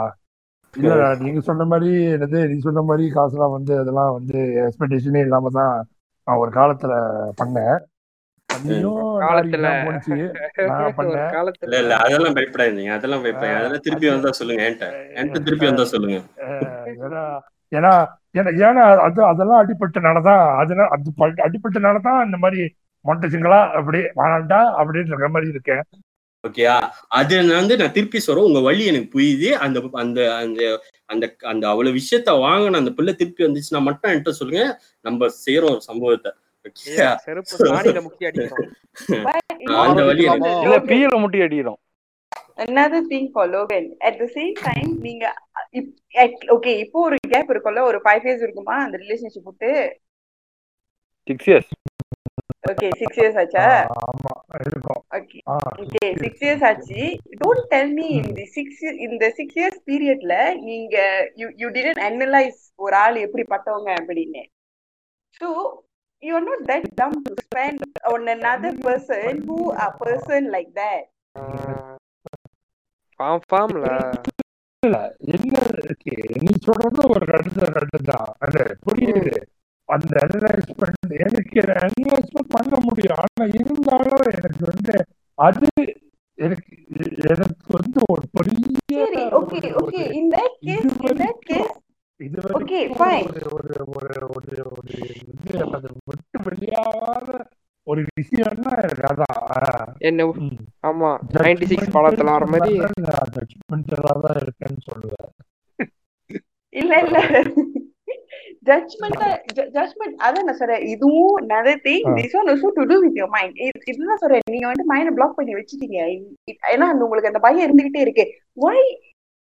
இல்ல நீங்க சொன்ன மாதிரி என்னது நீங்க சொன்ன மாதிரி காசுலாம் வந்து அதெல்லாம் வந்து எக்ஸ்பெக்டேஷனே இல்லாம தான் நான் ஒரு காலத்துல பண்ணேன். அதெல்லாம் பயப்படாதீங்க அதெல்லாம் பயப்படாதீங்க. அதெல்லாம் திருப்பி வந்தா சொல்லுங்க என்கிட்ட. என்கிட்ட திருப்பி வந்தா சொல்லுங்க. ஏன்னா ஏன்னா ஏன்னா அது அதெல்லாம் அடிபட்டனாலதான் அதனால அது ப- அடிபட்டனாலதான் இந்த மாதிரி மொட்டை சிங்களா அப்படி வாழாண்டா அப்படின்ற மாதிரி இருக்கேன். ஓகேயா அது வந்து நான் திருப்பி சொல்றேன் உங்க வழி எனக்கு புரியுது. அந்த அந்த அந்த அந்த அந்த அவ்வளவு விஷயத்த வாங்கின அந்த பிள்ளை திருப்பி வந்துச்சுன்னா மட்டும் என்கிட்ட சொல்லுங்க நம்ம செய்யறோம் ஒரு சம்பவத்தை. அந்த வழி. இல்ல பீல முட்டி அடிக்கிறோம். Another thing for Logan. At the same time நீங்க ஓகே இப்போ ஒரு கேப் இருக்கும்ல ஒரு ஃபைவ் இயர்ஸ் இருக்குமா அந்த ரிலேஷன்ஷிப் விட்டு? Six years okay six years ஆச்சா ஆமா இருக்கும் ஓகே சிக்ஸ் இயர்ஸ் ஆச்சு டோன்ட் டெல் மீ இந்த சிக்ஸ் இந்த சிக்ஸ் இயர்ஸ் பீரியட்ல நீங்க யூ யூ டிடன்ட் அனலைஸ் ஒரு ஆள் எப்படிப்பட்டவங்க அப்படின்னு so you are not that dumb to spend on another person who a person like that form ஃபார்ம்ல என்ன இருக்கு நீ சொல்றது ஒரு கருத்து கருத்து தான் அது புரியுது அந்த அனலைஸ்மெண்ட் எனக்கு அனலைஸ்மெண்ட் பண்ண முடியும். ஆனா இருந்தாலும் எனக்கு வந்து அது எனக்கு எனக்கு வந்து ஒரு பெரிய ஓகே ஓகே இது வரைக்கும். ஒரு ஒரு ஒரு ஒரு இது அது விட்டு வெளியாகாத ஒரு விஷயம்னா எனக்கு அதான். என்ன. ஆமா நைன்டி சிக்ஸ் படத்துல வர மாதிரி ஜட்மெண்டலா தான் இருக்கேன்னு சொல்லுவேன். இல்ல இல்ல. ஜட்மெண்ட் ஜட்மெண்ட் அதான் நான் சொல்றேன். இதுவும் this one also to do with your mind. இது- இதுதான் சொல்றேன். நீங்க வந்து மைண்ட் பிளாக் பண்ணி வச்சுட்டீங்க. ஏன்னா அந்த உங்களுக்கு அந்த பயம் இருந்துகிட்டே இருக்கு. Why?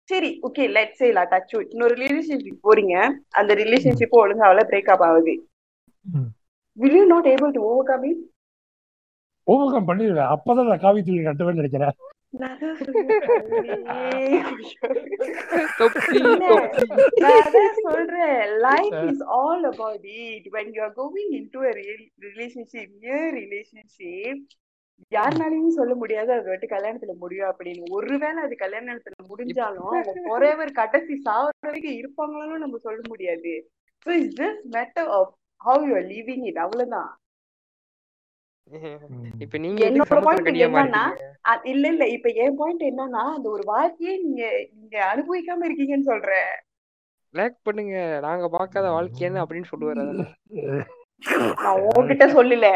சரி ஓகே லெட் சே லா டச் இன்னொரு ரிலேஷன்ஷிப் போறீங்க. அந்த ரிலேஷன்ஷிப் ஒழுங்கா அவ்வளவு பிரேக்கப் ஆகுது. ம். will you not able to overcome it? Overcome பண்ணிடுவேன். அப்பதான் நான் காவி தூக்கி கட்டுவேன்னு நினைக்கிறேன். சொல்றேன். is all about it. When you are going into a real relationship near relationship யாருனாலையும் சொல்ல முடியாது அது வந்து கல்யாணத்துல முடியும் அப்படின்னு. ஒருவேளை அது கல்யாணத்துல முடிஞ்சாலும் அவங்க forever கடைசி சாவர வரைக்கும் இருப்பாங்களான்னு நம்ம சொல்ல முடியாது. Of how you are living it. அவ்வளவுதான். இப்ப நீங்க என்னோட கனியா என்னன்னா, இல்ல இல்ல. இப்ப என் பாயிண்ட் என்னன்னா அந்த ஒரு வார்த்தையே நீங்க நீங்க அனுபவிக்காம இருக்கீங்கன்னு சொல்றேன். லேக் பண்ணுங்க. நாங்க பார்க்காத வாழ்க்கை என்ன அப்படின்னு சொல்லுவாரு நான் உன்கிட்ட சொல்லல.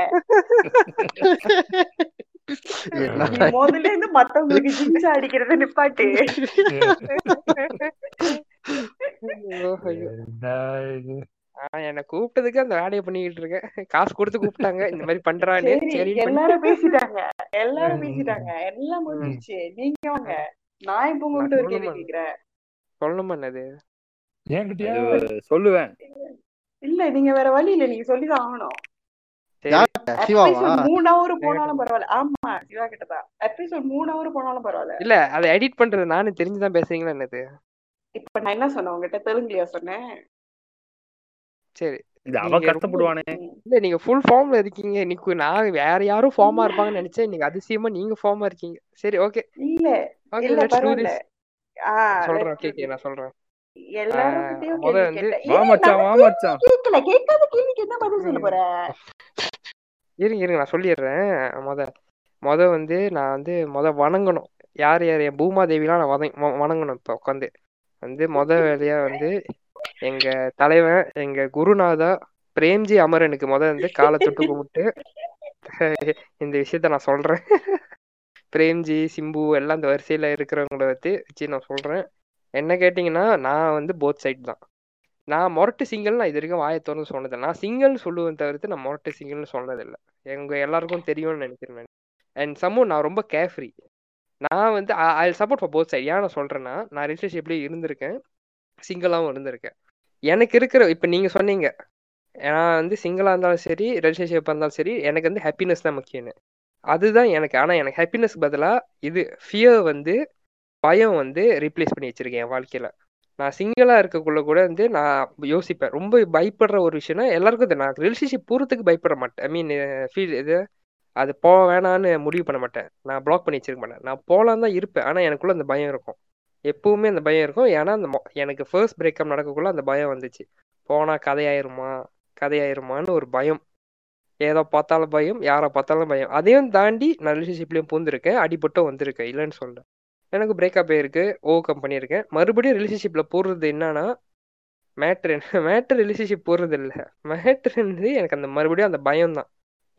முதல்ல இருந்து மத்தவங்களுக்கு ஜிங்ஸா அடிக்கிறத நிப்பாட்டு. என்ன இது? ஆஹ் என்னை கூப்பிட்டதுக்கு அந்த வேலையை பண்ணிக்கிட்டு இருக்கேன். காசு கொடுத்து கூப்பிட்டாங்க. இந்த மாதிரி பண்றான்னு. சரி எல்லாரும் பேசிட்டாங்க. எல்லாரும் பேசிட்டாங்க. எல்லாம். முடிஞ்சிருச்சு. நீங்க வாங்க. நான் இப்ப உங்ககிட்ட ஒரு கேள்வி கேக்குறேன் சொல்லணுமா என்னது? என்கிட்டயா அது சொல்லுவேன். இல்ல நீங்க வேற வழி இல்ல. நீங்க சொல்லிதான் ஆகணும். மூணு ஹவர் போனாலும் பரவாயில்ல. ஆமா சிவா கிட்டதான் எபிசோட் மூணு ஹவர் போனாலும் பரவாயில்ல. இல்ல அதை எடிட் பண்றது நானும் தெரிஞ்சுதான் பேசுறீங்களா என்னது? இப்ப நான் என்ன சொன்னேன் உங்ககிட்ட? தெலுங்குலயா சொன்னேன்? சரி. அவன் கஷ்டப்படுவானே. இல்ல நீங்க ஃபுல் ஃபார்ம்ல இருக்கீங்க. இன்னைக்கு நான் வேற யாரும் ஃபார்மா இருப்பாங்கன்னு நினைச்சேன். இன்னைக்கு அதிசயமா நீங்க ஃபார்மா இருக்கீங்க. சரி ஓகே இல்ல பரவாயில்ல. சொல்றேன் ஓகே. நான் சொல்றேன். இருங்க இருங்க நான் சொல்லிடுறேன். முத முத வந்து நான் வந்து முத வணங்கணும். யார் யார்? என் பூமாதேவிலாம் நான் வணங்கணும் இப்போ உட்காந்து வந்து முத வேலையா வந்து எங்க தலைவன் எங்க குருநாதா பிரேம்ஜி அமரனுக்கு முத வந்து காலை தொட்டு கும்பிட்டு இந்த விஷயத்த நான் சொல்றேன். பிரேம்ஜி சிம்பு எல்லாம் இந்த வரிசையில இருக்கிறவங்கள வச்சு வச்சு நான் சொல்றேன். என்ன கேட்டிங்கன்னா நான் வந்து போத் சைடு தான். நான் மொரட்டு சிங்கிள் நான் இது வரைக்கும் வாயை சொன்னது நான் சிங்கிள் சொல்லுவேன் தவிர்த்து நான் மொரட்டு சிங்கிள்னு சொன்னதில்லை எங்க எல்லாருக்கும் தெரியும்னு நினைக்கிறேன் அண்ட் சம்மு நான் ரொம்ப கேஃப்ரி நான் வந்து I support for both side ஏன் நான் சொல்றேன்னா நான் ரிலேஷன்ஷிப்லேயே இருந்திருக்கேன். சிங்கிளாகவும் இருந்திருக்கேன் எனக்கு இருக்கிற இப்போ நீங்கள் சொன்னீங்க. நான் வந்து சிங்கிளாக இருந்தாலும் சரி ரிலேஷன்ஷிப்பாக இருந்தாலும் சரி எனக்கு வந்து ஹாப்பினஸ் தான் முக்கியம்னு. அதுதான் எனக்கு ஆனால் எனக்கு ஹாப்பினஸ் பதிலாக இது ஃபியர் வந்து பயம் வந்து ரீப்ளேஸ் பண்ணி வச்சுருக்கேன் என் வாழ்க்கையில். நான் சிங்கிளாக இருக்கக்குள்ள கூட வந்து நான் யோசிப்பேன். ரொம்ப பயப்படுற ஒரு விஷயம்னா எல்லாருக்கும் தெரியும். நான் ரிலேஷன்ஷிப் போகிறதுக்கு பயப்பட மாட்டேன். ஐ மீன் ஃபீல் இது அது போக வேணான்னு முடிவு பண்ண மாட்டேன். நான் பிளாக் பண்ணி வச்சிருக்க மாட்டேன். நான் போகலான்னு தான் இருப்பேன். ஆனால் எனக்குள்ளே அந்த பயம் இருக்கும். எப்பவுமே அந்த பயம் இருக்கும். ஏன்னா அந்த எனக்கு ஃபர்ஸ்ட் பிரேக்கப் நடக்கக்குள்ள அந்த பயம் வந்துச்சு. போனா கதையாயிருமா? கதையாயிருமான்னு ஒரு பயம். ஏதோ பார்த்தாலும் பயம் யாரை பார்த்தாலும் பயம். அதையும் தாண்டி நான் ரிலேஷன்ஷிப்லயும் பூந்திருக்கேன். அடிபட்டும் வந்திருக்கேன். இல்லைன்னு சொல்ல எனக்கு பிரேக்கப் ஆயிருக்கு. ஓ கம் பண்ணியிருக்கேன். மறுபடியும் ரிலேஷன்ஷிப்ல போடுறது என்னன்னா மேட்ரு மேட்ரு ரிலேஷன்ஷிப் போடுறது இல்லை. மேட்ருன்றது எனக்கு அந்த மறுபடியும் அந்த பயம் தான்.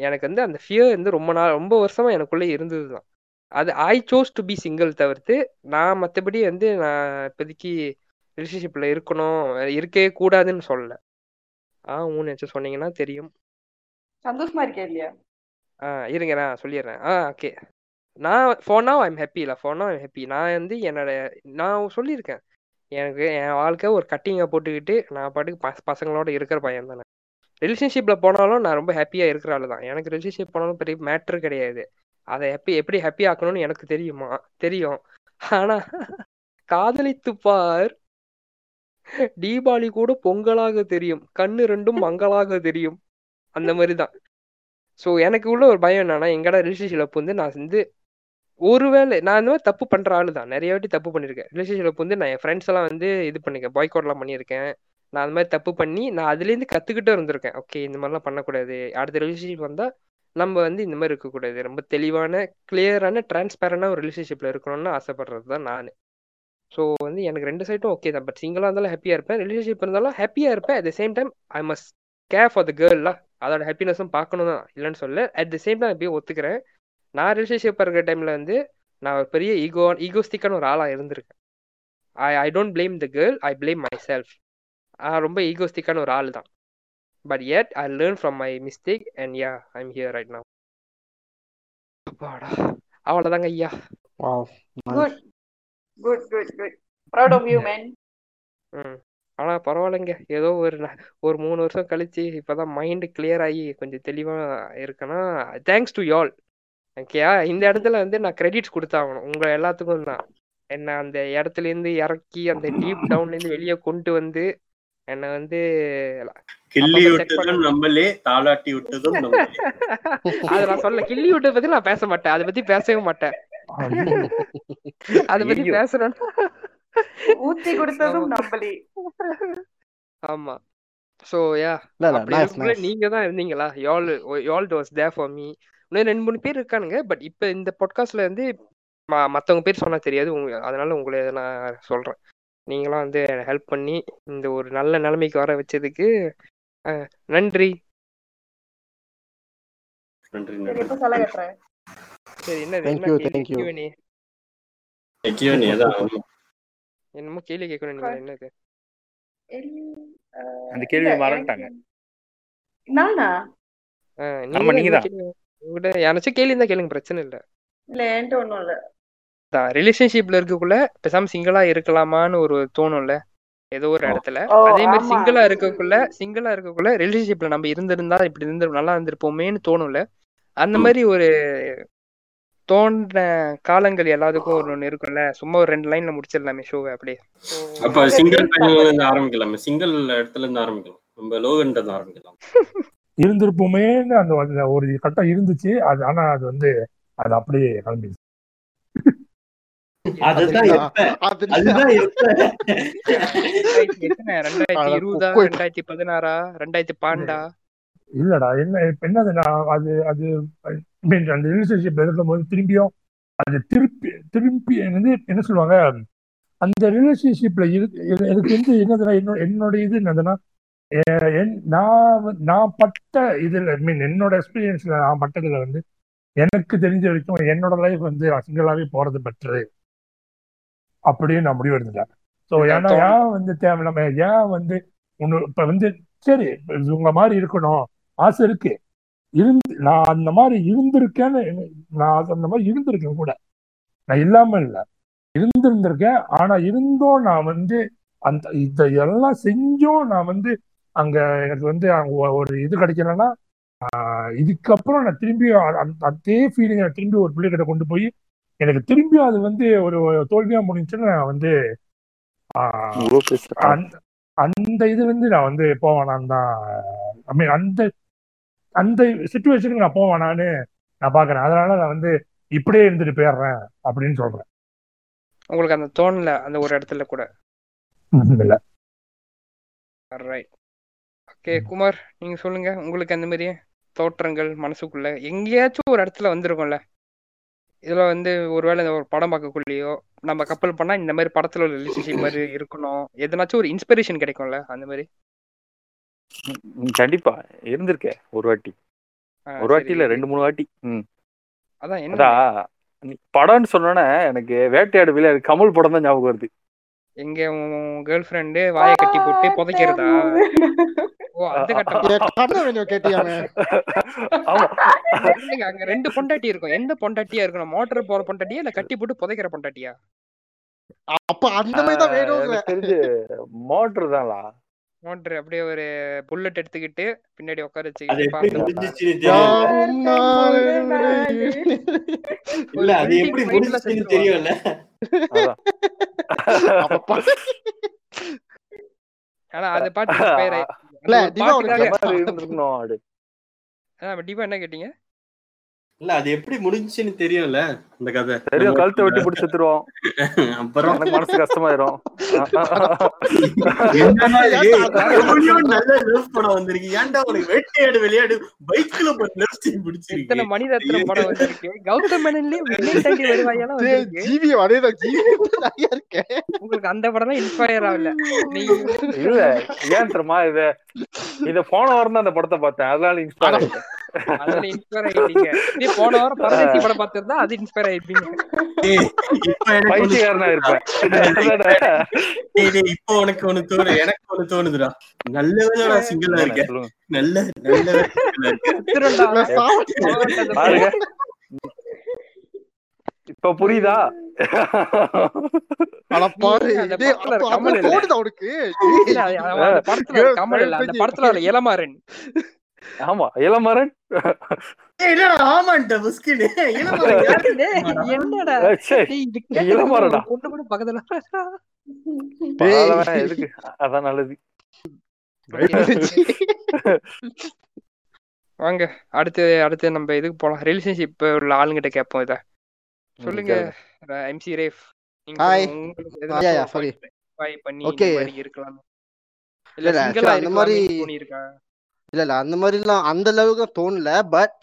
எனக்கு வந்து அந்த ஃபியர் வந்து ரொம்ப நாள் ரொம்ப வருஷமா எனக்குள்ளே இருந்தது தான் அது I chose to be single தவிர்த்து நான் மற்றபடி வந்து நான் இப்போதைக்கு ரிலேஷன்ஷிப்ல இருக்கணும் இருக்கவே கூடாதுன்னு சொல்லல. ஆ ஊன்னு வச்சு சொன்னீங்கன்னா தெரியும். சந்தோஷமா இருக்கே இல்லையா? ஆ இருங்க நான் சொல்லிடுறேன். ஆ ஓகே நான் ஃபார் now ஐம் ஹாப்பி இல்லை ஃபார் ஐம் ஹாப்பி நான் வந்து என்னோட நான் சொல்லியிருக்கேன். எனக்கு என் வாழ்க்கை ஒரு கட்டிங்கை போட்டுக்கிட்டு நான் பாட்டுக்கு பச பசங்களோட இருக்கிற பையன் தானே. ரிலேஷன்ஷிப்பில் போனாலும் நான் ரொம்ப ஹாப்பியாக இருக்கிற ஆள் தான் எனக்கு ரிலேஷன்ஷிப் போனாலும் பெரிய மேட்ரு கிடையாது. அதை ஹாப்பி எப்படி ஹாப்பி ஆக்கணும்னு எனக்கு தெரியுமா? தெரியும். ஆனால் காதலித்து பார். தீபாவளி கூட பொங்கலாக தெரியும். கண்ணு ரெண்டும் மங்களாக தெரியும். அந்த மாதிரி தான் ஸோ எனக்கு உள்ள ஒரு பயம் என்னன்னா எங்கடா ரிலேஷன்ஷிப் வந்து நான் வந்து ஒருவேளை நான் இந்த மாதிரி தப்பு பண்ற ஆளு தான் நிறைய வாட்டி தப்பு பண்ணியிருக்கேன் ரிலேஷன்ஷிப் வந்து நான் என் ஃப்ரெண்ட்ஸ் எல்லாம் வந்து இது பண்ணிருக்கேன். பாய்காட்லாம் பண்ணியிருக்கேன் நான் அந்த மாதிரி தப்பு பண்ணி நான் அதுலேருந்து கத்துக்கிட்டே இருந்திருக்கேன். ஓகே இந்த மாதிரிலாம் பண்ணக்கூடாது. அடுத்த ரிலேஷன்ஷிப் வந்தால் நம்ம வந்து இந்த மாதிரி இருக்கக்கூடாது. ரொம்ப தெளிவான கிளியரான டிரான்ஸ்பேரண்டான ஒரு ரிலேஷன்ஷிப்ல இருக்கணும்னு ஆசைப்படுறது தான் நான். ஸோ வந்து எனக்கு ரெண்டு சைட்டும் ஓகே தான். பட் சிங்கிளாக இருந்தாலும் ஹாப்பியாக இருப்பேன். ரிலேஷன்ஷிப் இருந்தாலும் ஹாப்பியாக இருப்பேன். At the same time I must care for the girl அதோட ஹாப்பினஸும் பார்க்கணும் தான். இல்லைன்னு சொல்ல அட் த சேம் டைம் அப்படியே ஒத்துக்கிறேன். நான் ரிலேஷன்ஷிப் இருக்கிற டைமில் வந்து நான் ஒரு பெரிய ஈகோ ஈகோஸ்டிக்கான ஒரு ஆளாக இருந்திருக்கேன். I I don't blame the girl I blame myself ரொம்ப ஈகோஸ்டிக்கான ஒரு ஆள் தான். But yet I learn from my mistake and yeah I'm here right now. அப்பாடா. அவ்வளோதாங்க ஐயா. Wow, nice. Good good good good proud of you man ம். ஆனா பரவாயில்லைங்க. ஏதோ ஒரு ஒரு மூணு வருஷம் கழிச்சு இப்பதான் மைண்ட் கிளியர் ஆகி கொஞ்சம் தெளிவா இருக்கேன்னா தேங்க்ஸ் டு யால் ஓகேயா இந்த இடத்துல வந்து நான் கிரெடிட்ஸ் கொடுத்தாகணும். உங்க எல்லாத்துக்கும் தான் என்ன அந்த இடத்துல இருந்து இறக்கி அந்த டீப் டவுன்ல இருந்து வெளியே கொண்டு வந்து என்னை வந்து கிள்ளி விட்டதும். நம்மளே தாளாட்டி விட்டதும் நம்மளே. அதை நான் சொல்ல கிள்ளி விட்டதை பத்தி நான் பேச மாட்டேன். அதை பத்தி பேசவே மாட்டேன். அதை பத்தி. பேசணும். ஊத்தி கொடுத்ததும் நம்பளே ஆமா. So yeah. நீங்க தான் இருந்தீங்களா? யால் யால் வாஸ் தேர் ஃபார் மீ இன்னும் ரெண்டு மூணு பேர் இருக்கானுங்க பட் இப்போ இந்த பாட்காஸ்ட்ல வந்து ம- மத்தவங்க பேர் சொன்னா தெரியாது. அதனால உங்களை நான் சொல்றேன். நீங்களாம் வந்து ஹெல்ப் பண்ணி இந்த ஒரு நல்ல நிலைமைக்கு வர வச்சதுக்கு நன்றி. நன்றி சரி என்ன. என்னமோ கேள்வி கேட்கணும் நீங்க என்னது? அந்த கேள்வி மறந்துட்டாங்க. நானா? நீங்க யாராச்சும் கேள்வி இருந்தா கேளுங்க பிரச்சனை இல்ல. இல்ல என்கிட்ட ஒண்ணும் இல்ல. ரிலேஷன்ஷிப்ல இருக்கக்குள்ள பேசாம சிங்கிளா இருக்கலாமான்னு ஒரு தோணும்ல. ஏதோ ஒரு. இடத்துல. அதே மாதிரி. சிங்கிளா இருக்கக்குள்ள சிங்கிளா இருக்கக்குள்ள ரிலேஷன்ஷிப்ல நம்ம இருந்திருந்தா இப்படி இருந்து நல்லா இருந்திருப்போமேன்னு தோணும்ல. அந்த. மாதிரி ஒரு தோன்ற காலங்கள் எல்லாத்துக்கும் ஒரு ஒண்ணு இருக்கும்ல. சும்மா ஒரு ரெண்டு லைன்ல முடிச்சிடலாமே ஷோவை அப்படியே. அப்ப சிங்கிள் இருந்து? ஆரம்பிக்கலாமே. சிங்கிள் இடத்துல இருந்து ஆரம்பிக்கலாம். நம்ம லோகன்றது ஆரம்பிக்கலாம். இருந்திருப்போமேன்னு அந்த அந்த ஒரு கட்டம் இருந்துச்சு. அது ஆனா அது வந்து அது அப்படியே கிளம்பிடுச்சு. அதுதான். எப்ப? எப்ப? ரெண்டாயிரத்தி இருபதா. ரெண்டாயிரத்தி பதினாறா? ரெண்டாயிரத்தி பன்னெண்டா இல்லடா என்ன என்னது அது அது அந்த ரிலேஷன்ஷிப் இருக்கும்போது திரும்பியும் அது திருப்பி திருப்பி வந்து என்ன சொல்லுவாங்க? அந்த ரிலேஷன்ஷிப்ல எனக்கு வந்து என்னதுன்னா என்னோட என்னோட இது என்னதுன்னா நான் வந்து- நான் பட்ட இதுல ஐ மீன் என்னோட எக்ஸ்பீரியன்ஸ்ல நான் பட்டதுல வந்து எனக்கு தெரிஞ்ச வரைக்கும் என்னோட லைஃப் வந்து சிங்கிளாவே போறது பெட்டரு அப்படின்னு நான் முடிவு எடுத்துட்டேன். ஸோ ஏன்னா ஏன் வந்து தேவை நம்ம ஏன் வந்து ஒன்று இப்போ வந்து சரி இவங்க மாதிரி இருக்கணும். ஆசை இருக்கு. இருந்து நான் அந்த மாதிரி இருந்திருக்கேன்னு நான் அந்த மாதிரி இருந்திருக்கேன் கூட. நான் இல்லாம இல்லை. இருந்திருந்திருக்கேன். ஆனா இருந்தும் நான் வந்து அந்த இத எல்லாம் செஞ்சும் நான் வந்து அங்க எனக்கு வந்து அங்க ஒரு இது கிடைக்கலன்னா ஆஹ் இதுக்கப்புறம் நான் திரும்பி அந்த- அதே ஃபீலிங்கை திரும்பி ஒரு பிள்ளைகிட்ட கொண்டு போய் எனக்கு திரும்பி அது வந்து ஒரு தோல்வியா முடிஞ்சுன்னு நான் வந்து அந்த இது வந்து நான் வந்து போவேனான்னு தான் ஐ மீன் அந்த அந்த சுச்சுவேஷனுக்கு நான் போவேனான்னு நான் பாக்குறேன். அதனால நான் வந்து இப்படியே இருந்துட்டு போயிடுறேன் அப்படின்னு சொல்றேன். உங்களுக்கு அந்த தோணல அந்த ஒரு இடத்துல கூட? இல்ல. ரைட் ஓகே குமார் நீங்க சொல்லுங்க. உங்களுக்கு அந்த மாதிரி தோற்றங்கள் மனசுக்குள்ள எங்கேயாச்சும் ஒரு இடத்துல வந்திருக்கும்ல? இதுல வந்து ஒருவேளை இந்த ஒரு படம் பார்க்கக்குள்ளேயோ நம்ம கப்பல் பண்ணா இந்த மாதிரி படத்துல ஒரு ரிலேஷன்ஷிப் மாதிரி இருக்கணும். எதனாச்சும் ஒரு இன்ஸ்பிரேஷன் கிடைக்கும்ல அந்த மாதிரி? கண்டிப்பா. இருந்திருக்கேன் ஒரு வாட்டி. ஒரு வாட்டி. இல்ல ரெண்டு மூணு வாட்டி. ம். அதான் என்ன? அதான் நீ படம்னு சொன்னோன்னே எனக்கு வேட்டையாடு விளையாடு கமல் படம் தான் ஞாபகம் வருது. எங்க கேர்ள் ஃப்ரெண்டு வாயை கட்டி போட்டு புதைக்கிறதா? வேணும் அங்க ரெண்டு பொண்டாட்டி இருக்கும். எந்த பொண்டாட்டியா இருக்கணும்? மோட்டர் போற பொண்டாட்டியா? இல்ல கட்டி போட்டு புதைக்கிற பொண்டாட்டியா? அப்ப அந்த மாதிரி தான் தெரிஞ்சு மோட்டர் தான்லா. மோட்டர் அப்படியே ஒரு புல்லட் எடுத்துக்கிட்டு பின்னாடி உட்கார அது வச்சுக்கிட்டு எப்படி பார்த்து முடிஞ்சிச்சுன்னு தெரியும் யாவும் நாளை இல்ல. அது building எப்படி fight ல முடிஞ்சிச்சுன்னு செத்துருவாங்க. தெரியும்ல. அதான். அப்ப ஆனா அது பாட்டு இல்ல, என்ன கேட்டீங்க? இல்ல அது எப்படி முடிஞ்சுச்சுன்னு தெரியும்ல அந்த கதை. தெரியும் கழுத்தை வெட்டி பிடிச்சி செத்துருவோம் அப்புறம்? எனக்கு மனசு கஷ்டமாயிரும். படம் வந்திருக்கு? ஏன்டா வேட்டையாடு விளையாடு பைக்ல போய் லெஃப்ட் சைடு இத்தனை பிடிச்சிருக்கு மணிரத்னம் படம் வந்திருக்கு. கௌதம் மேனன்லயே விஜய் தாண்டி வருவாயெல்லாம் டேய், வந்திருக்கு. ஜிவி அதேதான் ஜிவி. நிறைய இருக்கேன்? உங்களுக்கு அந்த படம் இன்ஸ்பயர் ஆகல. நீங்க இல்ல ஏன் தெரியுமா இத? இத போன வாரம் தான் அந்த படத்தை பார்த்தேன். அதனால இன்ஸ்பயர் ஆயிட்டேன் அதுல இன்ஸ்பயர் ஆயிட்டீங்க. இதே போன வாரம் பரதேசி படம் பார்த்திருந்தா அது இன்ஸ்பயர் ஆயிருப்பீங்க. பைத்தியக்காரனா இருப்பேன் இப்ப உனக்கு ஒண்ணு தோணு எனக்கு ஒண்ணு தோணுதுடா. நல்ல வேலைடா சிங்கிளா இருக்க. சொல்லுங்க. நல்ல நல்ல வேலை பாருங்க. இப்ப புரியுதா? படத்துல இளமாறன். ஆமா இளமரன். கூட பக்கத்துல அதான் நல்லது. வாங்க அடுத்து அடுத்து நம்ம இதுக்கு போலாம். ரிலேஷன்ஷிப் உள்ள ஆளுங்கிட்ட கேட்போம் இத. சொல்லுங்க எம்சி ரேஃப். நீங்க பண்ணி இருக்கலாம். இல்ல அந்த மாதிரி- இருக்கா இல்ல இல்ல. அந்த மாதிரிலாம் அந்த அளவுக்கு தோணல. பட்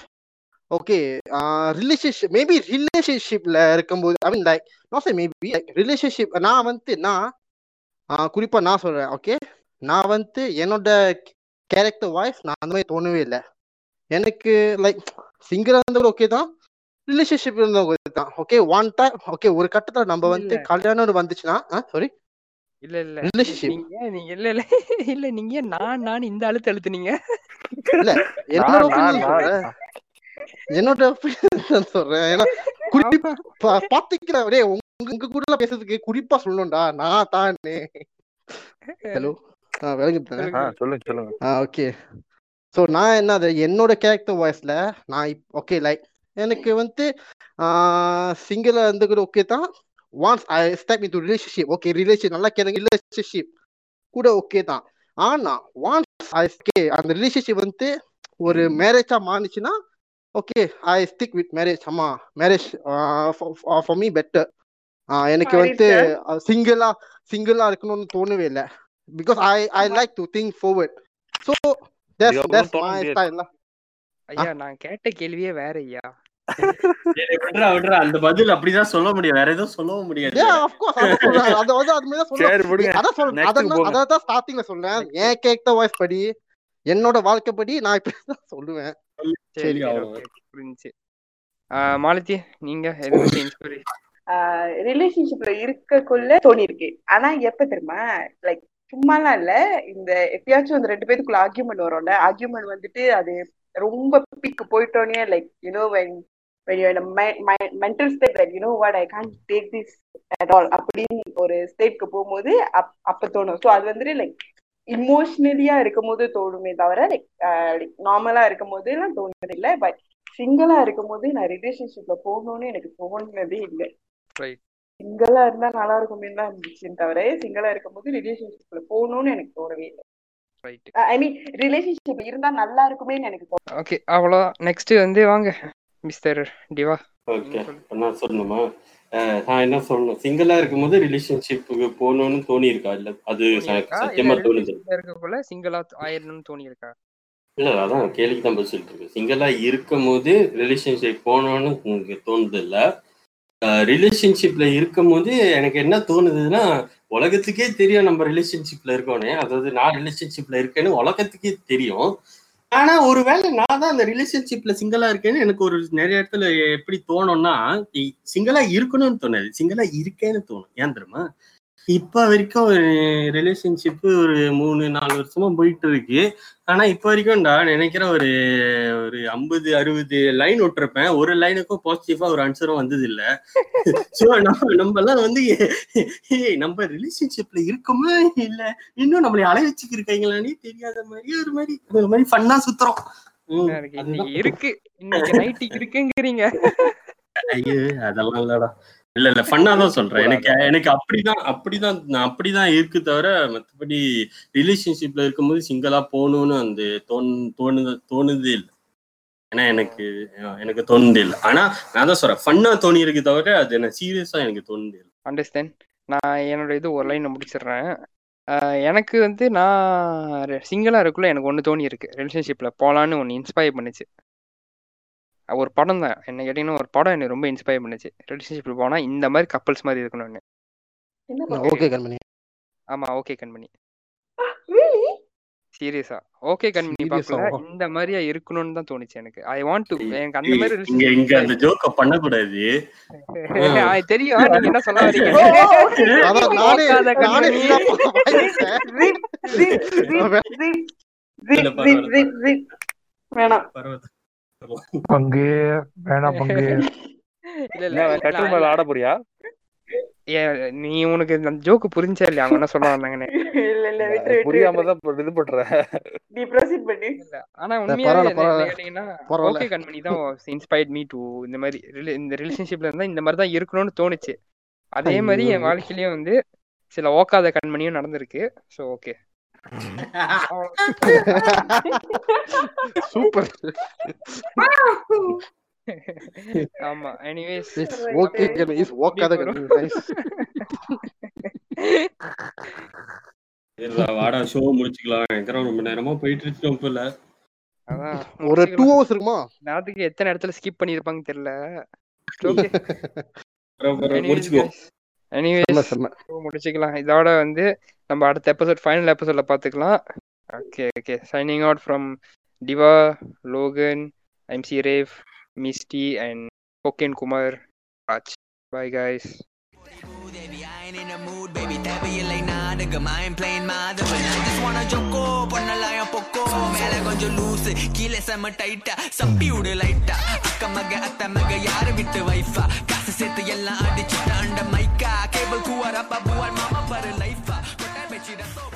ஓகே ரிலேஷன்ஷிப் மேபி ரிலேஷன்ஷிப்ல இருக்கும்போது I mean like not maybe relationship நான் வந்து நான் குறிப்பா நான் சொல்றேன் ஓகே நான் வந்து என்னோட கேரக்டர் வாய்ஸ் நான் அந்த மாதிரி தோணவே இல்லை. எனக்கு லைக் சிங்கிளா இருந்தவர் ஓகே தான். ரிலேஷன்ஷிப் இருந்தவங்க தான். ஓகே ஒன் டைம் ஓகே ஒரு கட்டத்துல நம்ம வந்து இல்ல. கல்யாணம் வந்துச்சுன்னா சாரி இல்ல இல்ல. ரிலேஷன்ஷிப் நீங்க நீங்க இல்ல இல்ல. இல்ல நீங்க ஏன் நான் நான் இந்த அழுத்த அழுத்துனீங்க இல்ல என்னோட சொல்றேன். ஏன்னா குறிப்பா பா- பாத்துக்கல டேய் உங்க உங்க கூட எல்லாம் பேசுறதுக்கு குறிப்பா சொல்லணும்டா. நான் தானே. ஹலோ ஆ சொல்லுங்க. சொல்லுங்க ஆ ஓகே. ஸோ நான் என்ன அது என்னோட கேரக்டர் வாய்ஸ்ல நான் ஓகே லைக் எனக்கு வந்து சிங்கிளா இருந்து கூட ஓகே தான். Once I step into relationship okay relation நல்லா கேளுங்க ரிலேஷன்ஷிப் கூட ஓகே தான். ஆனா ஒன்ஸ் ஐ ஓகே அந்த ரிலேஷன்ஷிப் வந்து ஒரு மேரேஜா மாறுச்சுன்னா okay I stick with marriage ஆமா மேரேஜ் ஃபார் மீ பெட்டர் எனக்கு வந்து சிங்கிளா சிங்கிளா இருக்கணும்னு தோணவே இல்லை. Because I I like to think forward. So that's that's my. Style ஐயா நான் கேட்ட கேள்வியே வேற ஐயா. அந்த பதில் அப்படிதான் சொல்ல முடியும். வேற எதுவும் சொல்லவும் முடியாது. அது வந்து அது மாதிரி சொல்றேன் சொல்றேன். அதான் தான் ஸ்டார்டிங்ல சொல்றேன். என் கேரக்டர் வாய்ஸ் படி? என்னோட வாழ்க்கைப்படி நான் இப்படி தான் சொல்லுவேன். சரி ஆஹ் மாலதி நீங்க ரிலேஷன்ஷிப்ல இருக்கக்குள்ள தோணி இருக்கு. ஆனா எப்ப தெரியுமா? லைக் சும்மாலாம் இல்ல. இந்த எப்பயாச்சும் அந்த ரெண்டு பேருக்குள்ள ஆர்கியூமெண்ட் வரும்ல. ஆர்கியூமெண்ட் வந்துட்டு அது ரொம்ப பீக்கு போயிட்டோன்னே like you know when when you're in a me- mi- mental state that you know what I can't take this at all அப்படின்னு ஒரு ஸ்டேட்க்கு போகும்போது அப் அப்ப தோணும். ஸோ அது வந்துட்டு லைக் இமோஷனலியா இருக்கும் போது தோணுமே தவிர லைக் நார்மலா இருக்கும் போது எல்லாம் தோணுது இல்லை பட் சிங்கிளா இருக்கும் போது நான் ரிலேஷன்ஷிப்ல போகணும்னு எனக்கு தோணுனதே இல்லை. சிங்கிளா இருந்தா நல்லா இருக்குமே தான் இருந்துச்சுன்னு தவிர சிங்கிளா இருக்கும்போது ரிலேஷன்ஷிப்ல போகணும்னு எனக்கு தோணவே இல்லை. ஐ மீன் ரிலேஷன்ஷிப்ல இருந்தா நல்லா இருக்குமேன்னு எனக்கு ஓகே அவ்வளோதான் நெக்ஸ்ட் வந்து வாங்க. மிஸ்டர் டிவா ஓகே நான் சொல்லணுமா? நான் என்ன சொல்லணும்? சிங்கிளா இருக்கும்போது ரிலேஷன்ஷிப்புக்கு போகணும்னு தோணி இருக்கா இல்ல அது சத்தியமா தோணுது. இருக்கக்குள்ள சிங்கிளா ஆயிரணும்னு தோணி இருக்கா இல்ல அதான் கேள்விக்கு தான் பதில் சொல்லிட்டு இருக்கு சிங்கிளா இருக்கும் போது ரிலேஷன்ஷிப் போகணும்னு உங்களுக்கு தோணுது இல்ல ரிலேஷன்ஷிப்ல இருக்கும் போது எனக்கு என்ன தோணுதுன்னா உலகத்துக்கே தெரியும் நம்ம ரிலேஷன்ஷிப்ல இருக்கோனே அதாவது நான் ரிலேஷன்ஷிப்ல இருக்கேன்னு உலகத்துக்கே தெரியும். ஆனா ஒருவேளை நான் தான் அந்த ரிலேஷன்ஷிப்ல சிங்கிளா இருக்கேன்னு எனக்கு ஒரு நிறைய இடத்துல எப்படி தோணும்னா சிங்கிளா இருக்கணும்னு தோணாது. சிங்கிளா இருக்கேன்னு தோணும். ஏன் தெரியுமா? இப்ப வரைக்கும் ஒரு ரிலேஷன்ஷிப் ஒரு மூணு நாலு வருஷமா போயிட்டு இருக்கு. ஆனா இப்ப வரைக்கும் நான் நினைக்கிறேன் ஒரு ஒரு ஐம்பது அறுபது லைன் விட்டுருப்பேன். ஒரு லைனுக்கும் பாசிட்டிவா ஒரு ஆன்சரும் வந்தது இல்ல. சோ நம்ம நம்ம எல்லாம் வந்து நம்ம ரிலேஷன்ஷிப்ல இருக்கோமா? இல்ல இன்னும் நம்மளை அலை வச்சுக்கு இருக்காங்களானே தெரியாத மாதிரி ஒரு மாதிரி ஒரு மாதிரி ஃபன்னா சுத்துறோம். இருக்கு. இன்னைக்கு நைட்டு இருக்குங்கிறீங்க. ஐயோ அதெல்லாம் இல்லடா. இல்ல இல்ல ஃபன்னா தான் சொல்றேன். எனக்கு எனக்கு அப்படிதான் அப்படிதான் நான் அப்படிதான் இருக்கு தவிர மத்தபடி ரிலேஷன்ஷிப்ல இருக்கும்போது சிங்கிளா போகணும்னு அந்த தோணு தோணுது தோணுதே இல்லை. ஏன்னா எனக்கு எனக்கு தோணுதே இல்லை. ஆனா நான் தான் சொல்றேன் ஃபன்னா தோணி இருக்கு தவிர அது என்ன சீரியஸா எனக்கு தோணுதே இல்லை. அண்டர்ஸ்டாண்ட் நான் என்னோட இது ஒரு லைன் முடிச்சிடுறேன். எனக்கு வந்து நான் சிங்கிளாக இருக்குள்ள எனக்கு ஒன்று தோணி இருக்கு ரிலேஷன்ஷிப்பில் போகலான்னு ஒன்று இன்ஸ்பயர் பண்ணுச்சு. ஒரு படம் தான். என்ன கேட்டிங்கன்னா ஒரு படம் என்னை ரொம்ப இன்ஸ்பயர் பண்ணுச்சு. ரிலேஷன்ஷிப்பில் போனால் இந்த மாதிரி கப்பல்ஸ் மாதிரி இருக்கணும்னு? ஓகே கண்மணி. ஆமாம் ஓகே கண்மணி. Really? சீரியஸா ஓகே கண்மணி ஆவா? இந்த மாதிரியா இருக்கணும்னு தான் தோணுச்சு எனக்கு. ஐ வாண்ட் டு எனக்கு அந்த மாதிரி இங்க இங்க அந்த ஜோக்க பண்ணக்கூடாது. relationship- அது தெரியும். நீங்க என்ன சொல்ல வரீங்க. வேணாம். பரவாயில்ல. பங்கு வேணாம் பங்கு. இல்ல இல்ல என்ன கட்டில் மேல ஆட போறியா ஏ, நீ உனக்கு இந்த ஜோக்கு புரிஞ்சா இல்லையா? அவங்க என்ன சொல்ல வந்தாங்கன்னு இல்ல இல்ல விட்டு விட்டு புரியாம. தான் இது பண்ற. நீ ப்ரொசீட் பண்ணு. ஆனா உண்மையாவே. கேட்டீங்கன்னா. ஓகே கண்மணி தான் இன்ஸ்பயர்ட் மீ டு இந்த மாதிரி இந்த ரிலேஷன்ஷிப்ல இருந்தா இந்த மாதிரி தான் இருக்கணும்னு தோணுச்சு. அதே மாதிரி என். வாழ்க்கையிலயும் வந்து சில ஓக்காத கண்மணியும் நடந்திருக்கு. ஸோ ஓகே சூப்பர் ஆமா எனிவேஸ் ஓகே இட்ஸ் ஓக்காத இல்ல வாடா ஷோ முடிச்சுக்கலாம். எனக்கு ரொம்ப நேரமா போயிட்டு இருக்கோம் போல அதான் ஒரு டூ முடிச்சுக்கலாம். ஹவர்ஸ் இருக்குமா? நேரத்துக்கு எத்தனை இடத்துல ஸ்கிப் பண்ணிருப்பாங்க தெரியல. முடிச்சுக்கோ. எனிவேஸ் முடிச்சுக்கலாம். இதோட வந்து நம்ம அடுத்த எபிசோட் ஃபைனல் எபிசோட்ல பார்த்துக்கலாம். Okay okay signing out from Diva Logan MC Rave Misty and ஓகேன் Kumar Raj bye guys mood, baby. தேவையில்லை நாடகம் I ain't playing Madhavan I just wanna ஜொக்கோ பண்ணலாம் பொக்கோ மேல கொஞ்சம் லூசு கீழே செம டைட்டா சப்பி விடு லைட்டா அக்க மக அத்த மக யாரு விட்டு வைஃபா காசு சேர்த்து எல்லாம் அடிச்சுட்டு அண்ட மைக்கா கேபிள் கூவார் அப்பா பூவார் மாமா பாரு லைஃபா கொட்டை வச்சு ரசம்